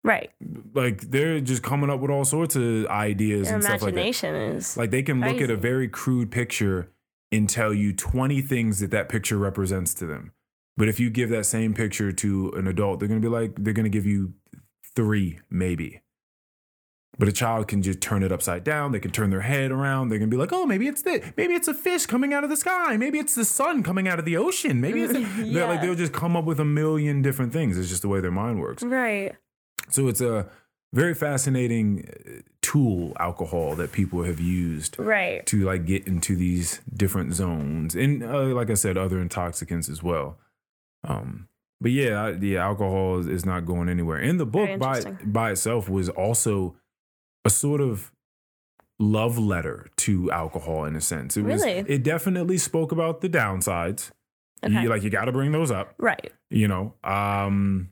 right. like they're just coming up with all sorts of ideas Your and stuff like that. imagination is Like they can look at a very crude picture and tell you 20 things that that picture represents to them. But if you give that same picture to an adult, they're going to be like they're going to give you 3 maybe. But a child can just turn it upside down. They can turn their head around. They're gonna be like, "Oh, maybe it's the, maybe it's a fish coming out of the sky. Maybe it's the sun coming out of the ocean. Maybe it's." [laughs] Yeah. like they'll just come up with a million different things. It's just the way their mind works. right. So it's a very fascinating uh, tool, alcohol, that people have used Right. to like get into these different zones, and uh, like I said, other intoxicants as well. Um, but yeah, I- yeah, alcohol is, is not going anywhere. And the book by by itself was also a sort of love letter to alcohol in a sense. It was. Really? It definitely spoke about the downsides. Okay. You, like you got to bring those up. right. You know. Um,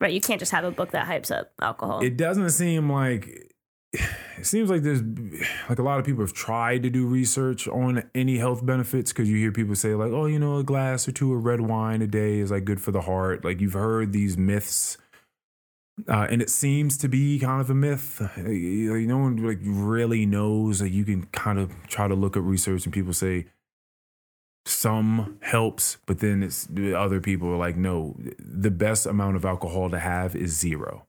Right. You can't just have a book that hypes up alcohol. it doesn't seem like it seems like there's like a lot of people have tried to do research on any health benefits because you hear people say like oh you know a glass or two of red wine a day is like good for the heart like you've heard these myths uh, and it seems to be kind of a myth you no one like really knows like you can kind of try to look at research and people say some helps but then it's other people are like no the best amount of alcohol to have is zero.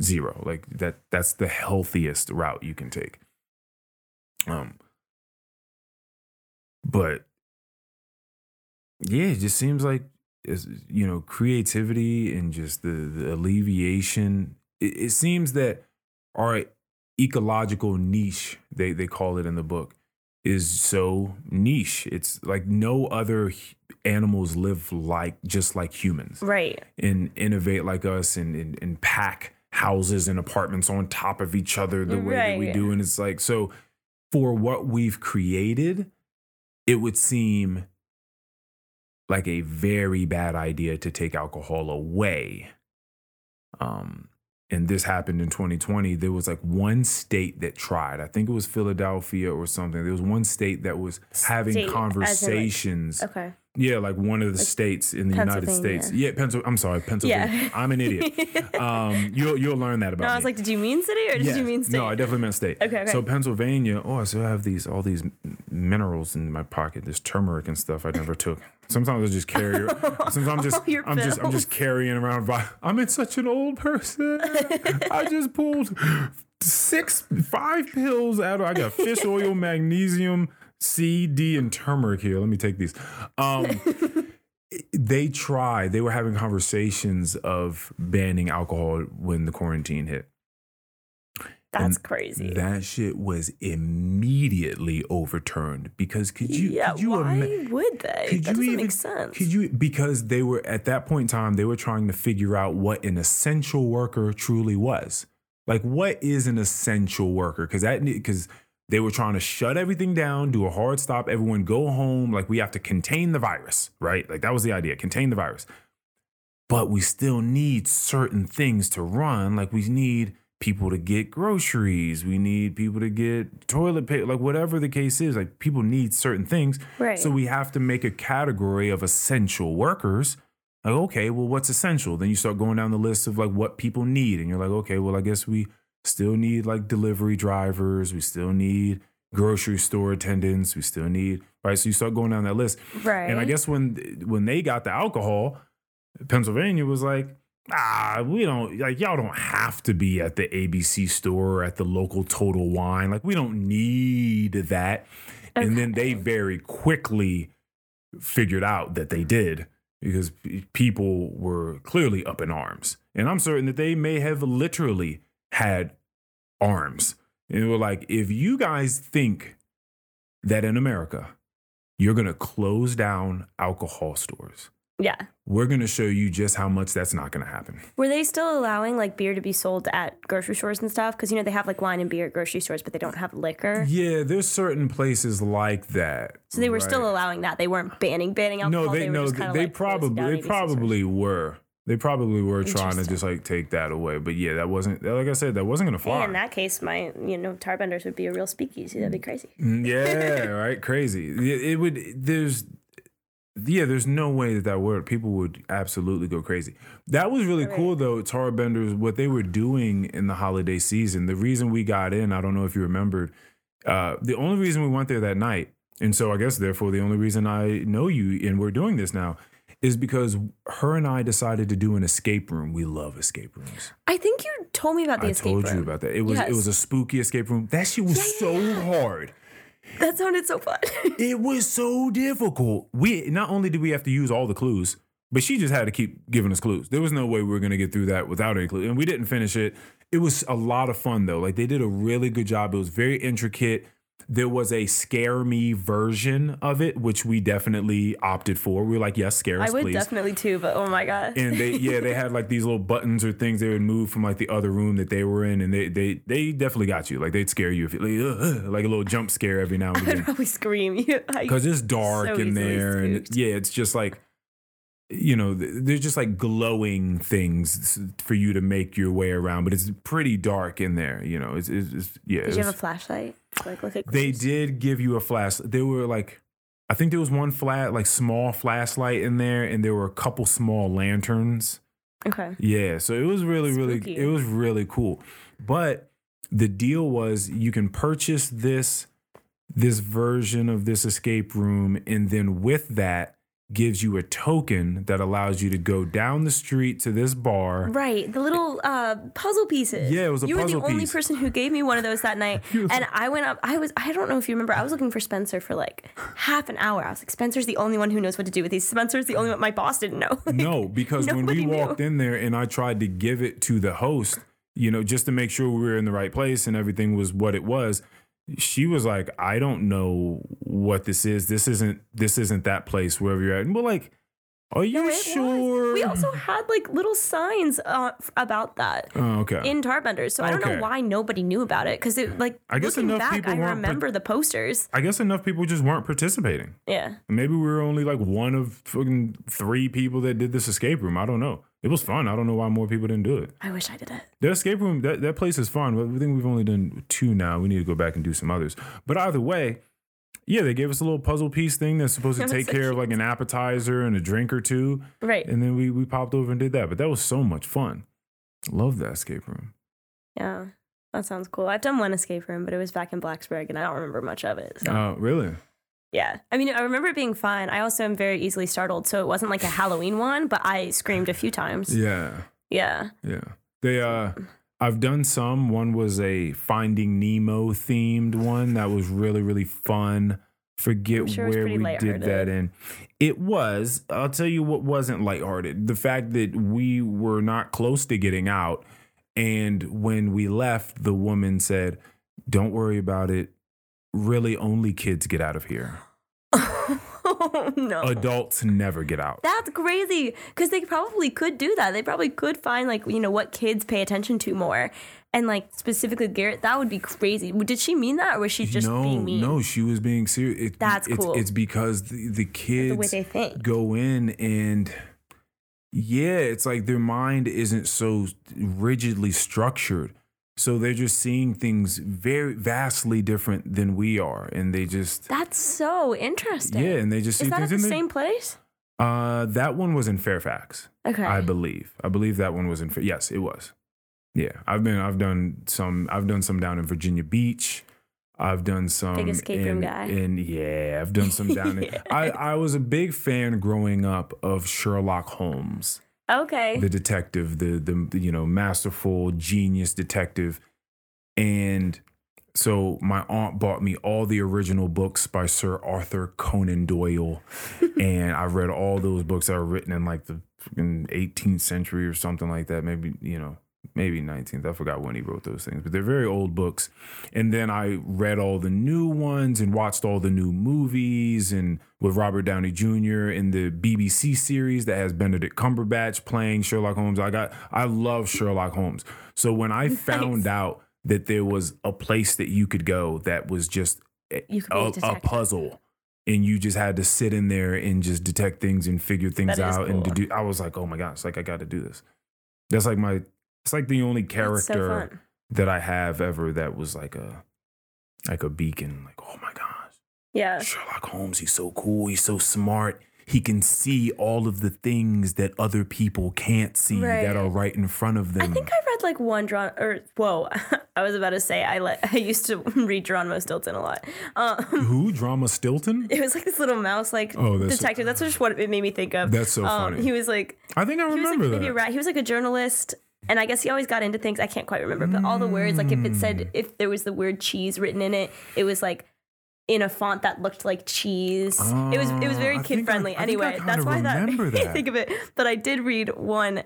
Zero. Like that that's the healthiest route you can take. Um but yeah it just seems like you know creativity and just the, the alleviation. It, it seems that our ecological niche they they call it in the book is so niche it's like no other animals live like just like humans right. and innovate like us and, and, and pack houses and apartments on top of each other the way that we do. And it's like, so for what we've created, it would seem like a very bad idea to take alcohol away. Um, and this happened in 2020. There was like one state that tried. I think it was Philadelphia or something. There was one state that was having State, in, like- conversations. Okay. Yeah, like one of the states in the United States. Yeah, Pencil. I'm sorry, Pennsylvania. Yeah. [laughs] I'm an idiot. [laughs] Um, you'll you'll learn that about No, I me. was like, did you mean city or did Yes. you mean state? No, I definitely meant state. Okay, okay. So Pennsylvania. Oh, I still have these all these minerals in my pocket. This turmeric and stuff I never took. Sometimes I just carry. [laughs] Sometimes I'm just your I'm just I'm just carrying around. vi- I'm in such an old person. I just pulled six five pills out. of I got fish oil, magnesium, C, D, and turmeric here. Let me take these. Um, [laughs] they tried. They were having conversations of banning alcohol when the quarantine hit. That's And crazy. That shit was immediately overturned because could you yeah, could you why ima- would they? could that you doesn't even make sense. could you because they were at that point in time they were trying to figure out what an essential worker truly was. Like what is an essential worker? Because that because they were trying to shut everything down, do a hard stop, everyone go home. Like we have to contain the virus, right? Like that was the idea, contain the virus. But we still need certain things to run. Like we need people to get groceries. We need people to get toilet paper, like whatever the case is. Like people need certain things. Right. So we have to make a category of essential workers Like, okay, well, what's essential? Then you start going down the list of like what people need. And you're like, okay, well, I guess we still need like delivery drivers. We still need grocery store attendants. We still need, right? So you start going down that list. Right. And I guess when when they got the alcohol, Pennsylvania was like, ah, we don't like y'all don't have to be at the ABC store or at the local Total Wine. Like we don't need that. And then they very quickly figured out that they did because people were clearly up in arms. And I'm certain that they may have literally had arms. And they were like, if you guys think that in America, you're going to close down alcohol stores, Yeah. we're going to show you just how much that's not going to happen. Were they still allowing like beer to be sold at grocery stores and stuff? Because you know they have like wine and beer at grocery stores, but they don't have liquor. Yeah, there's certain places like that. So they were still allowing that. They weren't banning banning alcohol. No, they, were no, they, like, probably they probably were. They probably were trying to just like take that away. But yeah, that wasn't like I said, that wasn't gonna fly. Hey, in that case, my you know Tarbenders would be a real speakeasy. That'd be crazy. Mm, yeah, [laughs] right. Crazy. It, it would. There's. Yeah, there's no way that that worked. People would absolutely go crazy. That was really Right. cool though. Tar Benders, what they were doing in the holiday season. The reason we got in, I don't know if you remembered. Uh, the only reason we went there that night, and so I guess therefore the only reason I know you and we're doing this now, is because her and I decided to do an escape room. We love escape rooms. I think you told me about the I escape room. I told you about that. It was it was a spooky escape room. That shit was so hard. That sounded so fun. [laughs] It was so difficult. We not only did we have to use all the clues, but she just had to keep giving us clues. There was no way we were gonna get through that without any clues, and we didn't finish it. It was a lot of fun though. Like they did a really good job. It was very intricate. There was a scare me version of it, which we definitely opted for. We were like, yes, scare us, I would please. definitely too, but oh my god. and they yeah they had like these little buttons or things they would move from like the other room that they were in and they they they definitely got you like they'd scare you if you like, "Ugh, ugh," like a little jump scare every now and [laughs] again. I'd probably scream. [laughs] I- because it's dark so in there and yeah it's just like you know th- there's just like glowing things for you to make your way around but it's pretty dark in there you know it's, it's, it's yeah Did it you have a flashlight? Like look at they did give you a flash they were like i think there was one flat like small flashlight in there and there were a couple small lanterns Okay. yeah, so it was really, really, it was really cool. But the deal was you can purchase this this version of this escape room, and then with that gives you a token that allows you to go down the street to this bar. Right, the little uh, puzzle pieces. Yeah, it was a you puzzle were the only piece. person who gave me one of those that night, [laughs] and I went up. I was. I don't know if you remember. I was looking for Spencer for like half an hour. I was like, Spencer's the only one who knows what to do with these. Spencer's the only one. My boss didn't know. [laughs] No, because when we Nobody knew. walked in there and I tried to give it to the host, you know, just to make sure we were in the right place and everything was what it was, she was like, "I don't know what this is. This isn't this isn't that place wherever you're at." And we're like, "Are you It was. sure?" We also had like little signs uh, about that. oh, okay. In Tarbenders, so I don't Okay. know why nobody knew about it because it like I guess enough back, people I par- remember the posters. I guess enough people just weren't participating. Yeah, Maybe we were only like one of fucking three people that did this escape room. I don't know. It was fun. I don't know why more people didn't do it. I wish I did it. The escape room, that, that place is fun. But I think we've only done two now. We need to go back and do some others. But either way, yeah, they gave us a little puzzle piece thing that's supposed to take so care of like an appetizer and a drink or two. Right. And then we, we popped over and did that. But that was so much fun. Love that escape room. Yeah, that sounds cool. I've done one escape room, but it was back in Blacksburg, and I don't remember much of it. So. Uh, really? Yeah. I mean, I remember it being fun. I also am very easily startled, so it wasn't like a Halloween one, but I screamed a few times. Yeah. Yeah. Yeah. They uh I've done some. One was a Finding Nemo themed one that was really really fun. Forget sure where we did that lighthearted. in. It was. I'll tell you what wasn't lighthearted. The fact that we were not close to getting out and when we left the woman said, "Don't worry about it. Really only kids get out of here. oh, [laughs] no. Adults never get out." That's crazy because they probably could do that. They probably could find like you know what kids pay attention to more, and like specifically Garrett. That would be crazy. Did she mean that, or was she just no, being mean? no, she was being serious. It, That's it's, cool. It's because the, the kids the way they think. go in and yeah, it's like their mind isn't so rigidly structured. So they're just seeing things very vastly different than we are, and they just That's so interesting. yeah, and they just Is see that things at the and same place? Uh, that one was in Fairfax, Okay. I believe. I believe that one was in. Yes, it was. Yeah, I've been. I've done some. I've done some down in Virginia Beach. I've done some. Big escape room guy. In yeah, I've done some down. in, [laughs] I I was a big fan growing up of Sherlock Holmes, okay. the detective, the the you know masterful genius detective, and so my aunt bought me all the original books by Sir Arthur Conan Doyle, [laughs] and I read all those books that were written in like the freaking 18th century or something like that. Maybe you know, maybe 19th. I forgot when he wrote those things, but they're very old books. And then I read all the new ones and watched all the new movies and with Robert Downey Jr. in the BBC series that has Benedict Cumberbatch playing Sherlock Holmes. I got I love Sherlock Holmes. So when I [laughs] found out that there was a place that you could go that was just a, a a, puzzle and you just had to sit in there and just detect things and figure things That out and to do I was like, "Oh my gosh, like I got to do this." That's like my it's like the only character so that I have ever that was like a like a beacon. Like, oh my gosh, Yeah. Sherlock Holmes, he's so cool, he's so smart. He can see all of the things that other people can't see Right. that are right in front of them. I think I read like one drawn or whoa, [laughs] I was about to say I let [laughs] I used to [laughs] read Geronimo Stilton a lot. Um, Who? Drama Stilton? it was like this little mouse like Oh, that's- detective. That's just what it made me think of. That's so Um, funny. He was like I think I he was remember like maybe a that. rat. He was like a journalist. And I guess he always got into things I can't quite remember, but all the words, like if it Mm. said if there was the word cheese written in it, it was like in a font that looked like cheese. it was it was very I kid I- friendly. I I Anyway, that's why that [laughs] remember made me that. think of it. But I did read one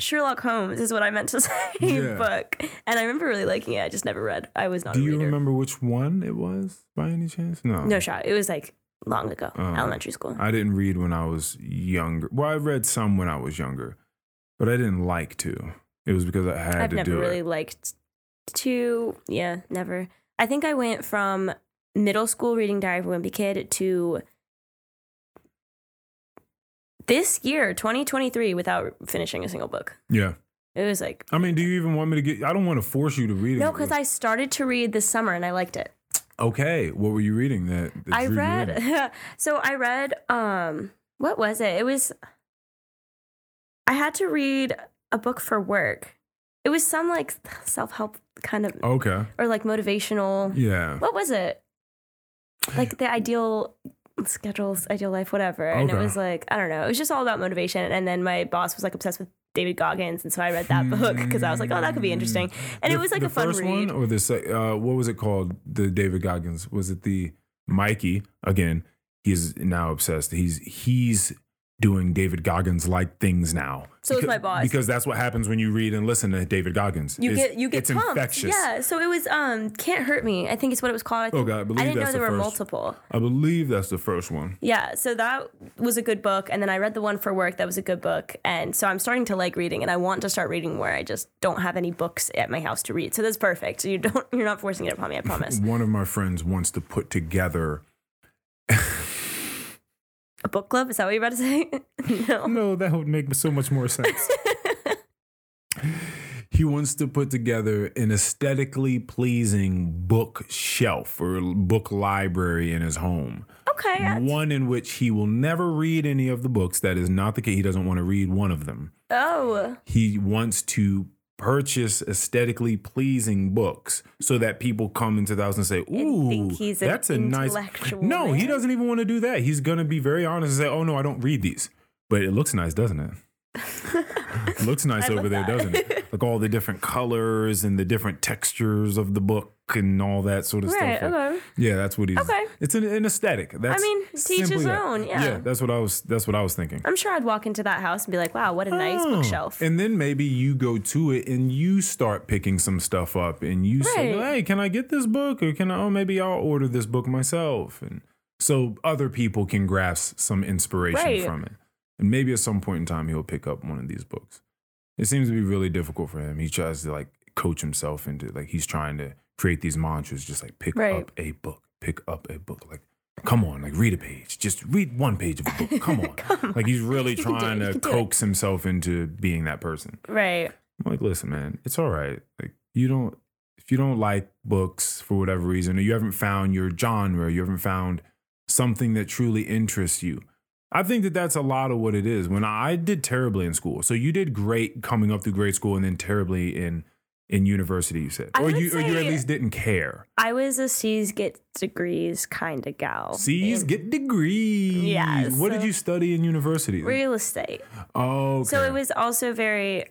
Sherlock Holmes is what I meant to [laughs] say Yeah. book, and I remember really liking it. I just never read. I was not Do you remember which one it was by any chance? No. No shot. It was like long ago, Oh. elementary school. I didn't read when I was younger. Well, I read some when I was younger, but I didn't like to. It was because I had to do it. I've never really liked to. Yeah, never. I think I went from middle school reading Diary of a Wimpy Kid to this year, 2023, without finishing a single book. Yeah. It was like I mean, do you even want me to get? I don't want to force you to read it. no, because I started to read this summer and I liked it. Okay, what were you reading? That, that I drew you in? read [laughs] so I read um what was it? It was I had to read a book for work. It was some like self-help kind of Okay. or like motivational. Yeah. What was it? Like the ideal schedules, ideal life, whatever. And it was like, I don't know. It was just all about motivation. And then my boss was like obsessed with David Goggins. And so I read that book because I was like, oh, that could be interesting. And it was like the a fun first read. one or the uh, what was it called? The David Goggins. Was it the Mikey? Again, he's now obsessed. He's he's doing David Goggins like things now. So is Because- my boss. Because that's what happens when you read and listen to David Goggins. You It's- get you get it's pumped. infectious. Yeah. So it was um Can't Hurt Me. I think it's what it was called. I, Oh God, I believe I didn't know that's there the were first. multiple. I believe that's the first one. Yeah, so that was a good book, and then I read the one for work. That was a good book, and so I'm starting to like reading, and I want to start reading where I just don't have any books at my house to read. So that's perfect. So you don't, [laughs] you're not forcing it upon me. I promise. [laughs] One of my friends wants to put together. [laughs] a book club? Is that what you're about to say? [laughs] no. No, that would make so much more sense. [laughs] he wants to put together an aesthetically pleasing bookshelf or book library in his home. Okay. One in which he will never read any of the books. That is not the case. He doesn't want to read one of them. Oh, He wants to purchase aesthetically pleasing books so that people come into the house and say, "Ooh, think he's an that's a nice." No, he doesn't even want to do that. He's gonna be very honest and say, "Oh no, I don't read these." But it looks nice, doesn't it? Looks [laughs] nice over there, that. doesn't it? [laughs] Like all the different colors and the different textures of the book and all that sort of right. stuff. Okay. Yeah, that's what he's. Okay. It's an, an aesthetic. That's mean, to each simply his that. own, yeah. Yeah, that's what I was. That's what I was thinking. I'm sure I'd walk into that house and be like, "Wow, what a nice Oh. bookshelf." And then maybe you go to it and you start picking some stuff up and you say, hey, can I get this book? Or can I, oh, maybe I'll order this book myself. And so other people can grasp some inspiration Right. from it. And maybe at some point in time, he'll pick up one of these books. It seems to be really difficult for him. He tries to like coach himself into like, he's trying to create these mantras, just like pick Right. up a book, pick up a book. Like, come on, like read a page. Just read one page of a book. Come on. [laughs] Like he's really [laughs] You can do it. trying to coax himself into being that person. right. I'm like, listen, man, it's all right. Like you don't if you don't like books for whatever reason, or you haven't found your genre, you haven't found something that truly interests you, I think that that's a lot of what it is. When I did terribly in school, so you did great coming up through grade school, and then terribly in in university. You said, I or you or you at least didn't care. I was a C's get degrees kind of gal. C's get degrees. Yeah, What did you study in university? real estate. oh, okay. So it was also very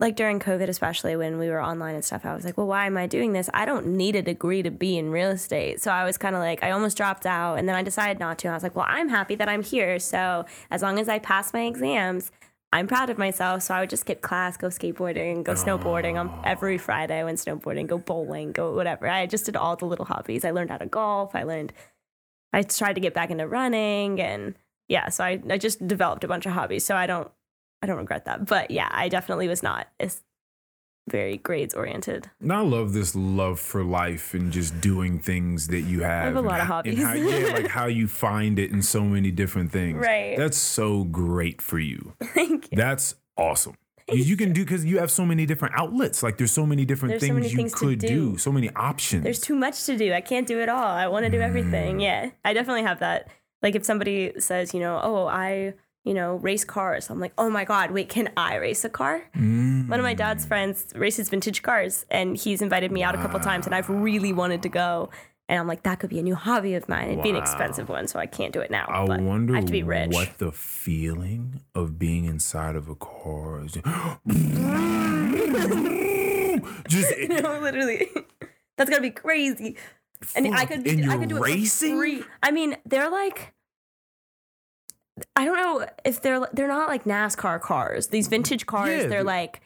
like during COVID, especially when we were online and stuff. I was like, well, why am I doing this? I don't need a degree to be in real estate. So I was kind of like, I almost dropped out, and then I decided not to. I was like, well, I'm happy that I'm here. So as long as I pass my exams. I'm proud of myself, so I would just skip class, go skateboarding, go snowboarding on oh. every Friday. I went snowboarding, go bowling, go whatever. I just did all the little hobbies. I learned how to golf. I learned, I tried to get back into running, and yeah, so I, I just developed a bunch of hobbies. So I don't I don't regret that. But yeah, I definitely was not as very grades oriented. And I love this love for life and just doing things that you have. I have a lot of hobbies. How, yeah, like how you [laughs] find it in so many different things. Right. That's so great for you. Thank you. That's awesome. You, you can do because you have so many different outlets. Like there's so many different There's so things many you things could do. do. So many options. There's too much to do. I can't do it all. I want to do everything. Mm. Yeah. I definitely have that. Like if somebody says, you know, oh, I, you know, race cars. I'm like, oh my God, wait, can I race a car? Mm. One of my dad's friends races vintage cars and he's invited me out a couple times and I've really wanted to go. And I'm like, that could be a new hobby of mine. It'd be an expensive one, so I can't do it now. I but wonder I have to be rich. what the feeling of being inside of a car is. [gasps] Just [laughs] no, literally. [laughs] That's gonna be crazy. And I could and I could do it racing. for free. I mean, they're like I don't know if they're they're not like NASCAR cars. These vintage cars, Yeah, they're they're- like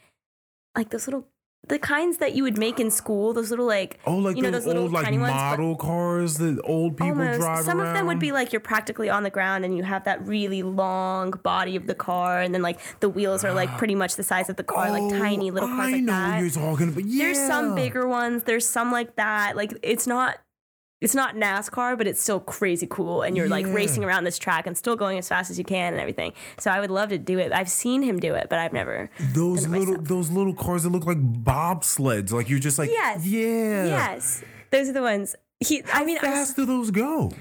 like those little the kinds that you would make in school, those little like Oh, like you know, those those little old like tiny ones, but- model cars that old people drive some around. of them would be like you're practically on the ground and you have that really long body of the car and then like the wheels are like pretty much the size of the car, like oh, tiny little cars Oh, I like know that. you're talking about. Yeah. There's some bigger ones. There's some like that. Like it's not it's not NASCAR, but it's still crazy cool. And you're like racing around this track and still going as fast as you can and everything. So I would love to do it. I've seen him do it, but I've never. Those little those little cars that look like bobsleds. Like you're just like Yes. yeah. Yes, those are the ones. He. I mean, How I, fast do those go?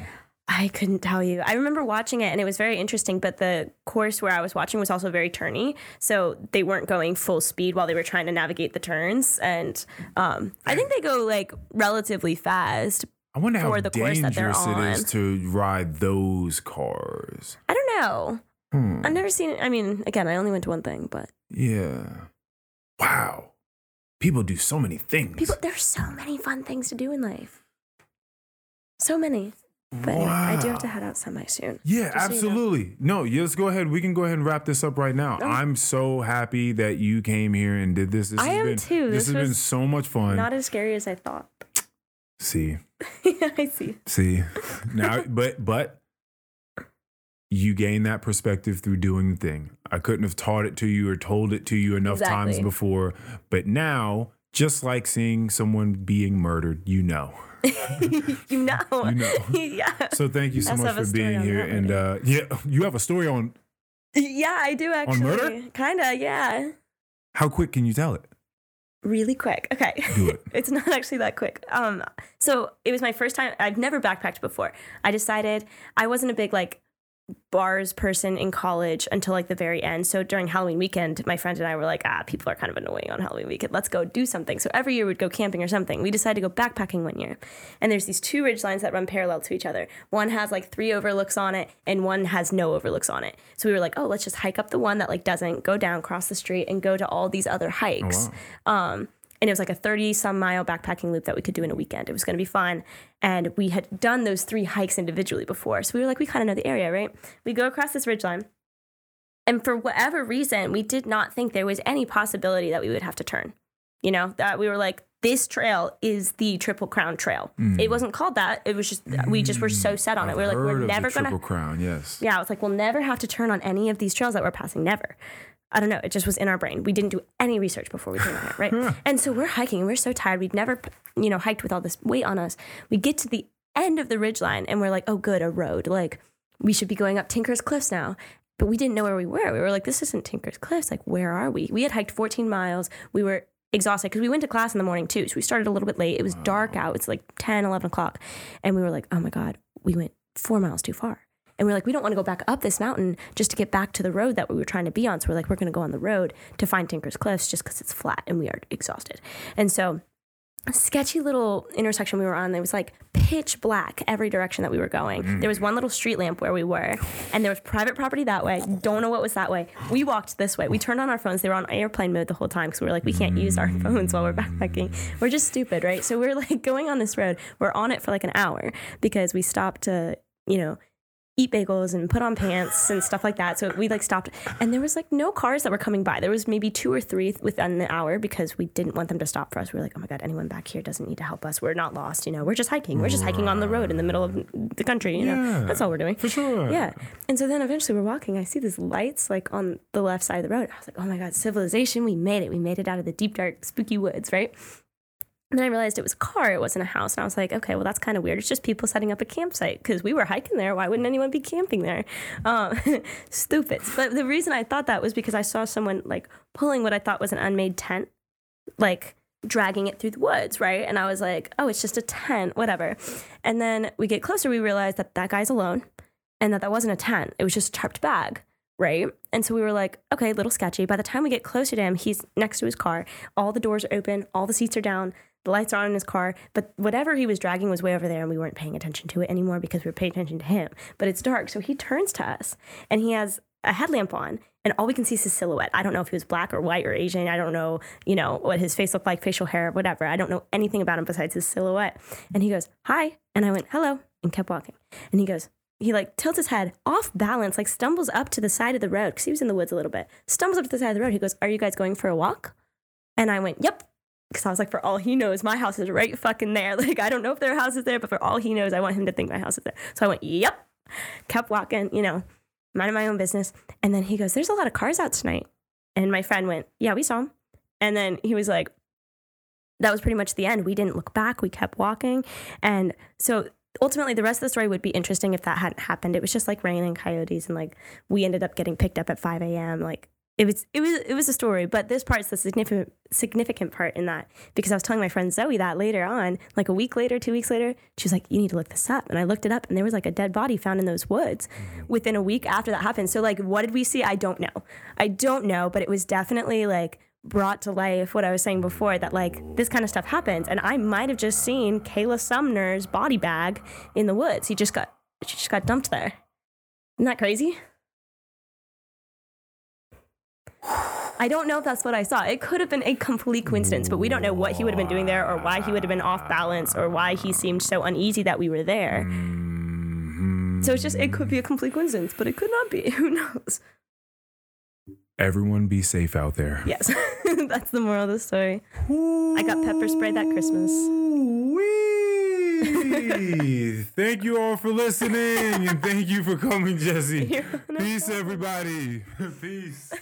I couldn't tell you. I remember watching it and it was very interesting, but the course where I was watching was also very turny. So they weren't going full speed while they were trying to navigate the turns. And um, I think they go like relatively fast. I wonder how For the course that they're dangerous it is to ride those cars. I don't know. Hmm. I've never seen it. I mean, again, I only went to one thing, but Yeah. Wow. People do so many things. people, there's so many fun things to do in life. So many. But anyway, I do have to head out semi soon. Yeah, Just so you know. absolutely. No, yeah, let's go ahead. We can go ahead and wrap this up right now. Oh. I'm so happy that you came here and did this. this I has am been, too. This, This has been so much fun. Not as scary as I thought. See, [laughs] I see. see. now, but but you gain that perspective through doing the thing. I couldn't have taught it to you or told it to you enough times before. But now, just like seeing someone being murdered, you know. [laughs] you know. You know. [laughs] yeah. So thank you so much for being here. And uh, yeah, you have a story on Yeah, I do actually. On murder? Kinda, yeah. how quick can you tell it? Really quick. Okay. Do it. [laughs] it's not actually that quick. Um, so it was my first time. I've never backpacked before. I decided I wasn't a big like bars person in college until like the very end. So during Halloween weekend, my friend and I were like, ah, people are kind of annoying on Halloween weekend. Let's go do something. So every year we'd go camping or something. We decided to go backpacking one year. And there's these two ridge lines that run parallel to each other. One has like three overlooks on it and one has no overlooks on it. So we were like, oh, let's just hike up the one that like doesn't go down, cross the street and go to all these other hikes. Um, and it was like a 30 some mile backpacking loop that we could do in a weekend. It was going to be fun. And we had done those three hikes individually before. So we were like, we kind of know the area, right? We go across this ridgeline. And for whatever reason, we did not think there was any possibility that we would have to turn. You know, that we were like, this trail is the Triple Crown Trail. Hmm. It wasn't called that. It was just, we just were so set on it. I've We were like, we're never going to. Triple Crown. Yes. Yeah, it's like, we'll never have to turn on any of these trails that we're passing. Never. I don't know. It just was in our brain. We didn't do any research before we came on it, right? [sighs] and so we're hiking and we're so tired. We'd never, you know, hiked with all this weight on us. We get to the end of the ridgeline and we're like, oh, good, a road. Like, we should be going up Tinker's Cliffs now. But we didn't know where we were. We were like, this isn't Tinker's Cliffs. Like, where are we? We had hiked 14 miles. We were exhausted because we went to class in the morning too. So we started a little bit late. It was dark oh. out. It's like 10, 11 o'clock. And we were like, oh my God, we went four miles too far. And we're like, we don't want to go back up this mountain just to get back to the road that we were trying to be on. So we're like, we're going to go on the road to find Tinker's Cliffs just because it's flat and we are exhausted. And so sketchy little intersection we were on. It was like pitch black every direction that we were going. Mm. There was one little street lamp where we were, and there was private property that way. Don't know what was that way. We walked this way. We turned on our phones. They were on airplane mode the whole time because we were like, we can't use our mm. phones while we're backpacking. We're just stupid, right? So we're like [laughs] going on this road. We're on it for like an hour because we stopped to, you know, eat bagels and put on pants and stuff like that. So we like stopped and there was like no cars that were coming by. There was maybe two or three within the hour because we didn't want them to stop for us. We were like, oh my God, anyone back here doesn't need to help us. We're not lost, you know, we're just hiking. We're just hiking on the road in the middle of the country, you know. Yeah. That's all we're doing. For sure. Yeah. And so then eventually we're walking. I see these lights like on the left side of the road. I was like, oh my God, civilization. We made it. We made it out of the deep, dark, spooky woods, right? Then I realized it was a car, it wasn't a house. And I was like, okay, well, that's kind of weird. It's just people setting up a campsite because we were hiking there. Why wouldn't anyone be camping there? Um, [laughs] stupid. But the reason I thought that was because I saw someone like pulling what I thought was an unmade tent, like dragging it through the woods, right? And I was like, oh, it's just a tent, whatever. And then we get closer, we realize that that guy's alone and that that wasn't a tent, it was just a tarped bag. Right. And so we were like, okay, a little sketchy. By the time we get closer to him, he's next to his car. All the doors are open, all the seats are down, the lights are on in his car. But whatever he was dragging was way over there, and we weren't paying attention to it anymore because we were paying attention to him. But it's dark. So he turns to us and he has a headlamp on, and all we can see is his silhouette. I don't know if he was black or white or Asian. I don't know, you know, what his face looked like, facial hair, whatever. I don't know anything about him besides his silhouette. And he goes, Hi. And I went, Hello, and kept walking. And he goes, he like tilts his head off balance, like stumbles up to the side of the road because he was in the woods a little bit. Stumbles up to the side of the road. He goes, "Are you guys going for a walk?" And I went, "Yep." Because I was like, for all he knows, my house is right fucking there. [laughs] Like, I don't know if their house is there, but for all he knows, I want him to think my house is there. So I went, yep. Kept walking, you know, minding my own business. And then he goes, there's a lot of cars out tonight. And my friend went, yeah, we saw him. And then he was like, that was pretty much the end. We didn't look back. We kept walking. And so ultimately, the rest of the story would be interesting if that hadn't happened. It was just like rain and coyotes. And like, we ended up getting picked up at 5 a.m. Like, it was it was it was a story, but this part's the significant significant part in that because I was telling my friend Zoe that later on, like a week later, two weeks later, she was like, "You need to look this up," and I looked it up, and there was like a dead body found in those woods mm-hmm. within a week after that happened. So like, what did we see? I don't know, I don't know, but it was definitely like brought to life what I was saying before that like this kind of stuff happens, and I might have just seen Kayla Sumner's body bag in the woods. He just got she just got dumped there. Isn't that crazy? I don't know if that's what I saw. It could have been a complete coincidence, but we don't know what he would have been doing there or why he would have been off balance or why he seemed so uneasy that we were there. So it's just, it could be a complete coincidence, but it could not be. [laughs] Who knows? Everyone be safe out there. Yes, [laughs] that's the moral of the story. I got pepper sprayed that Christmas. Ooh-wee. [laughs] thank you all for listening and thank you for coming, Jessie. Peace, everybody. Peace.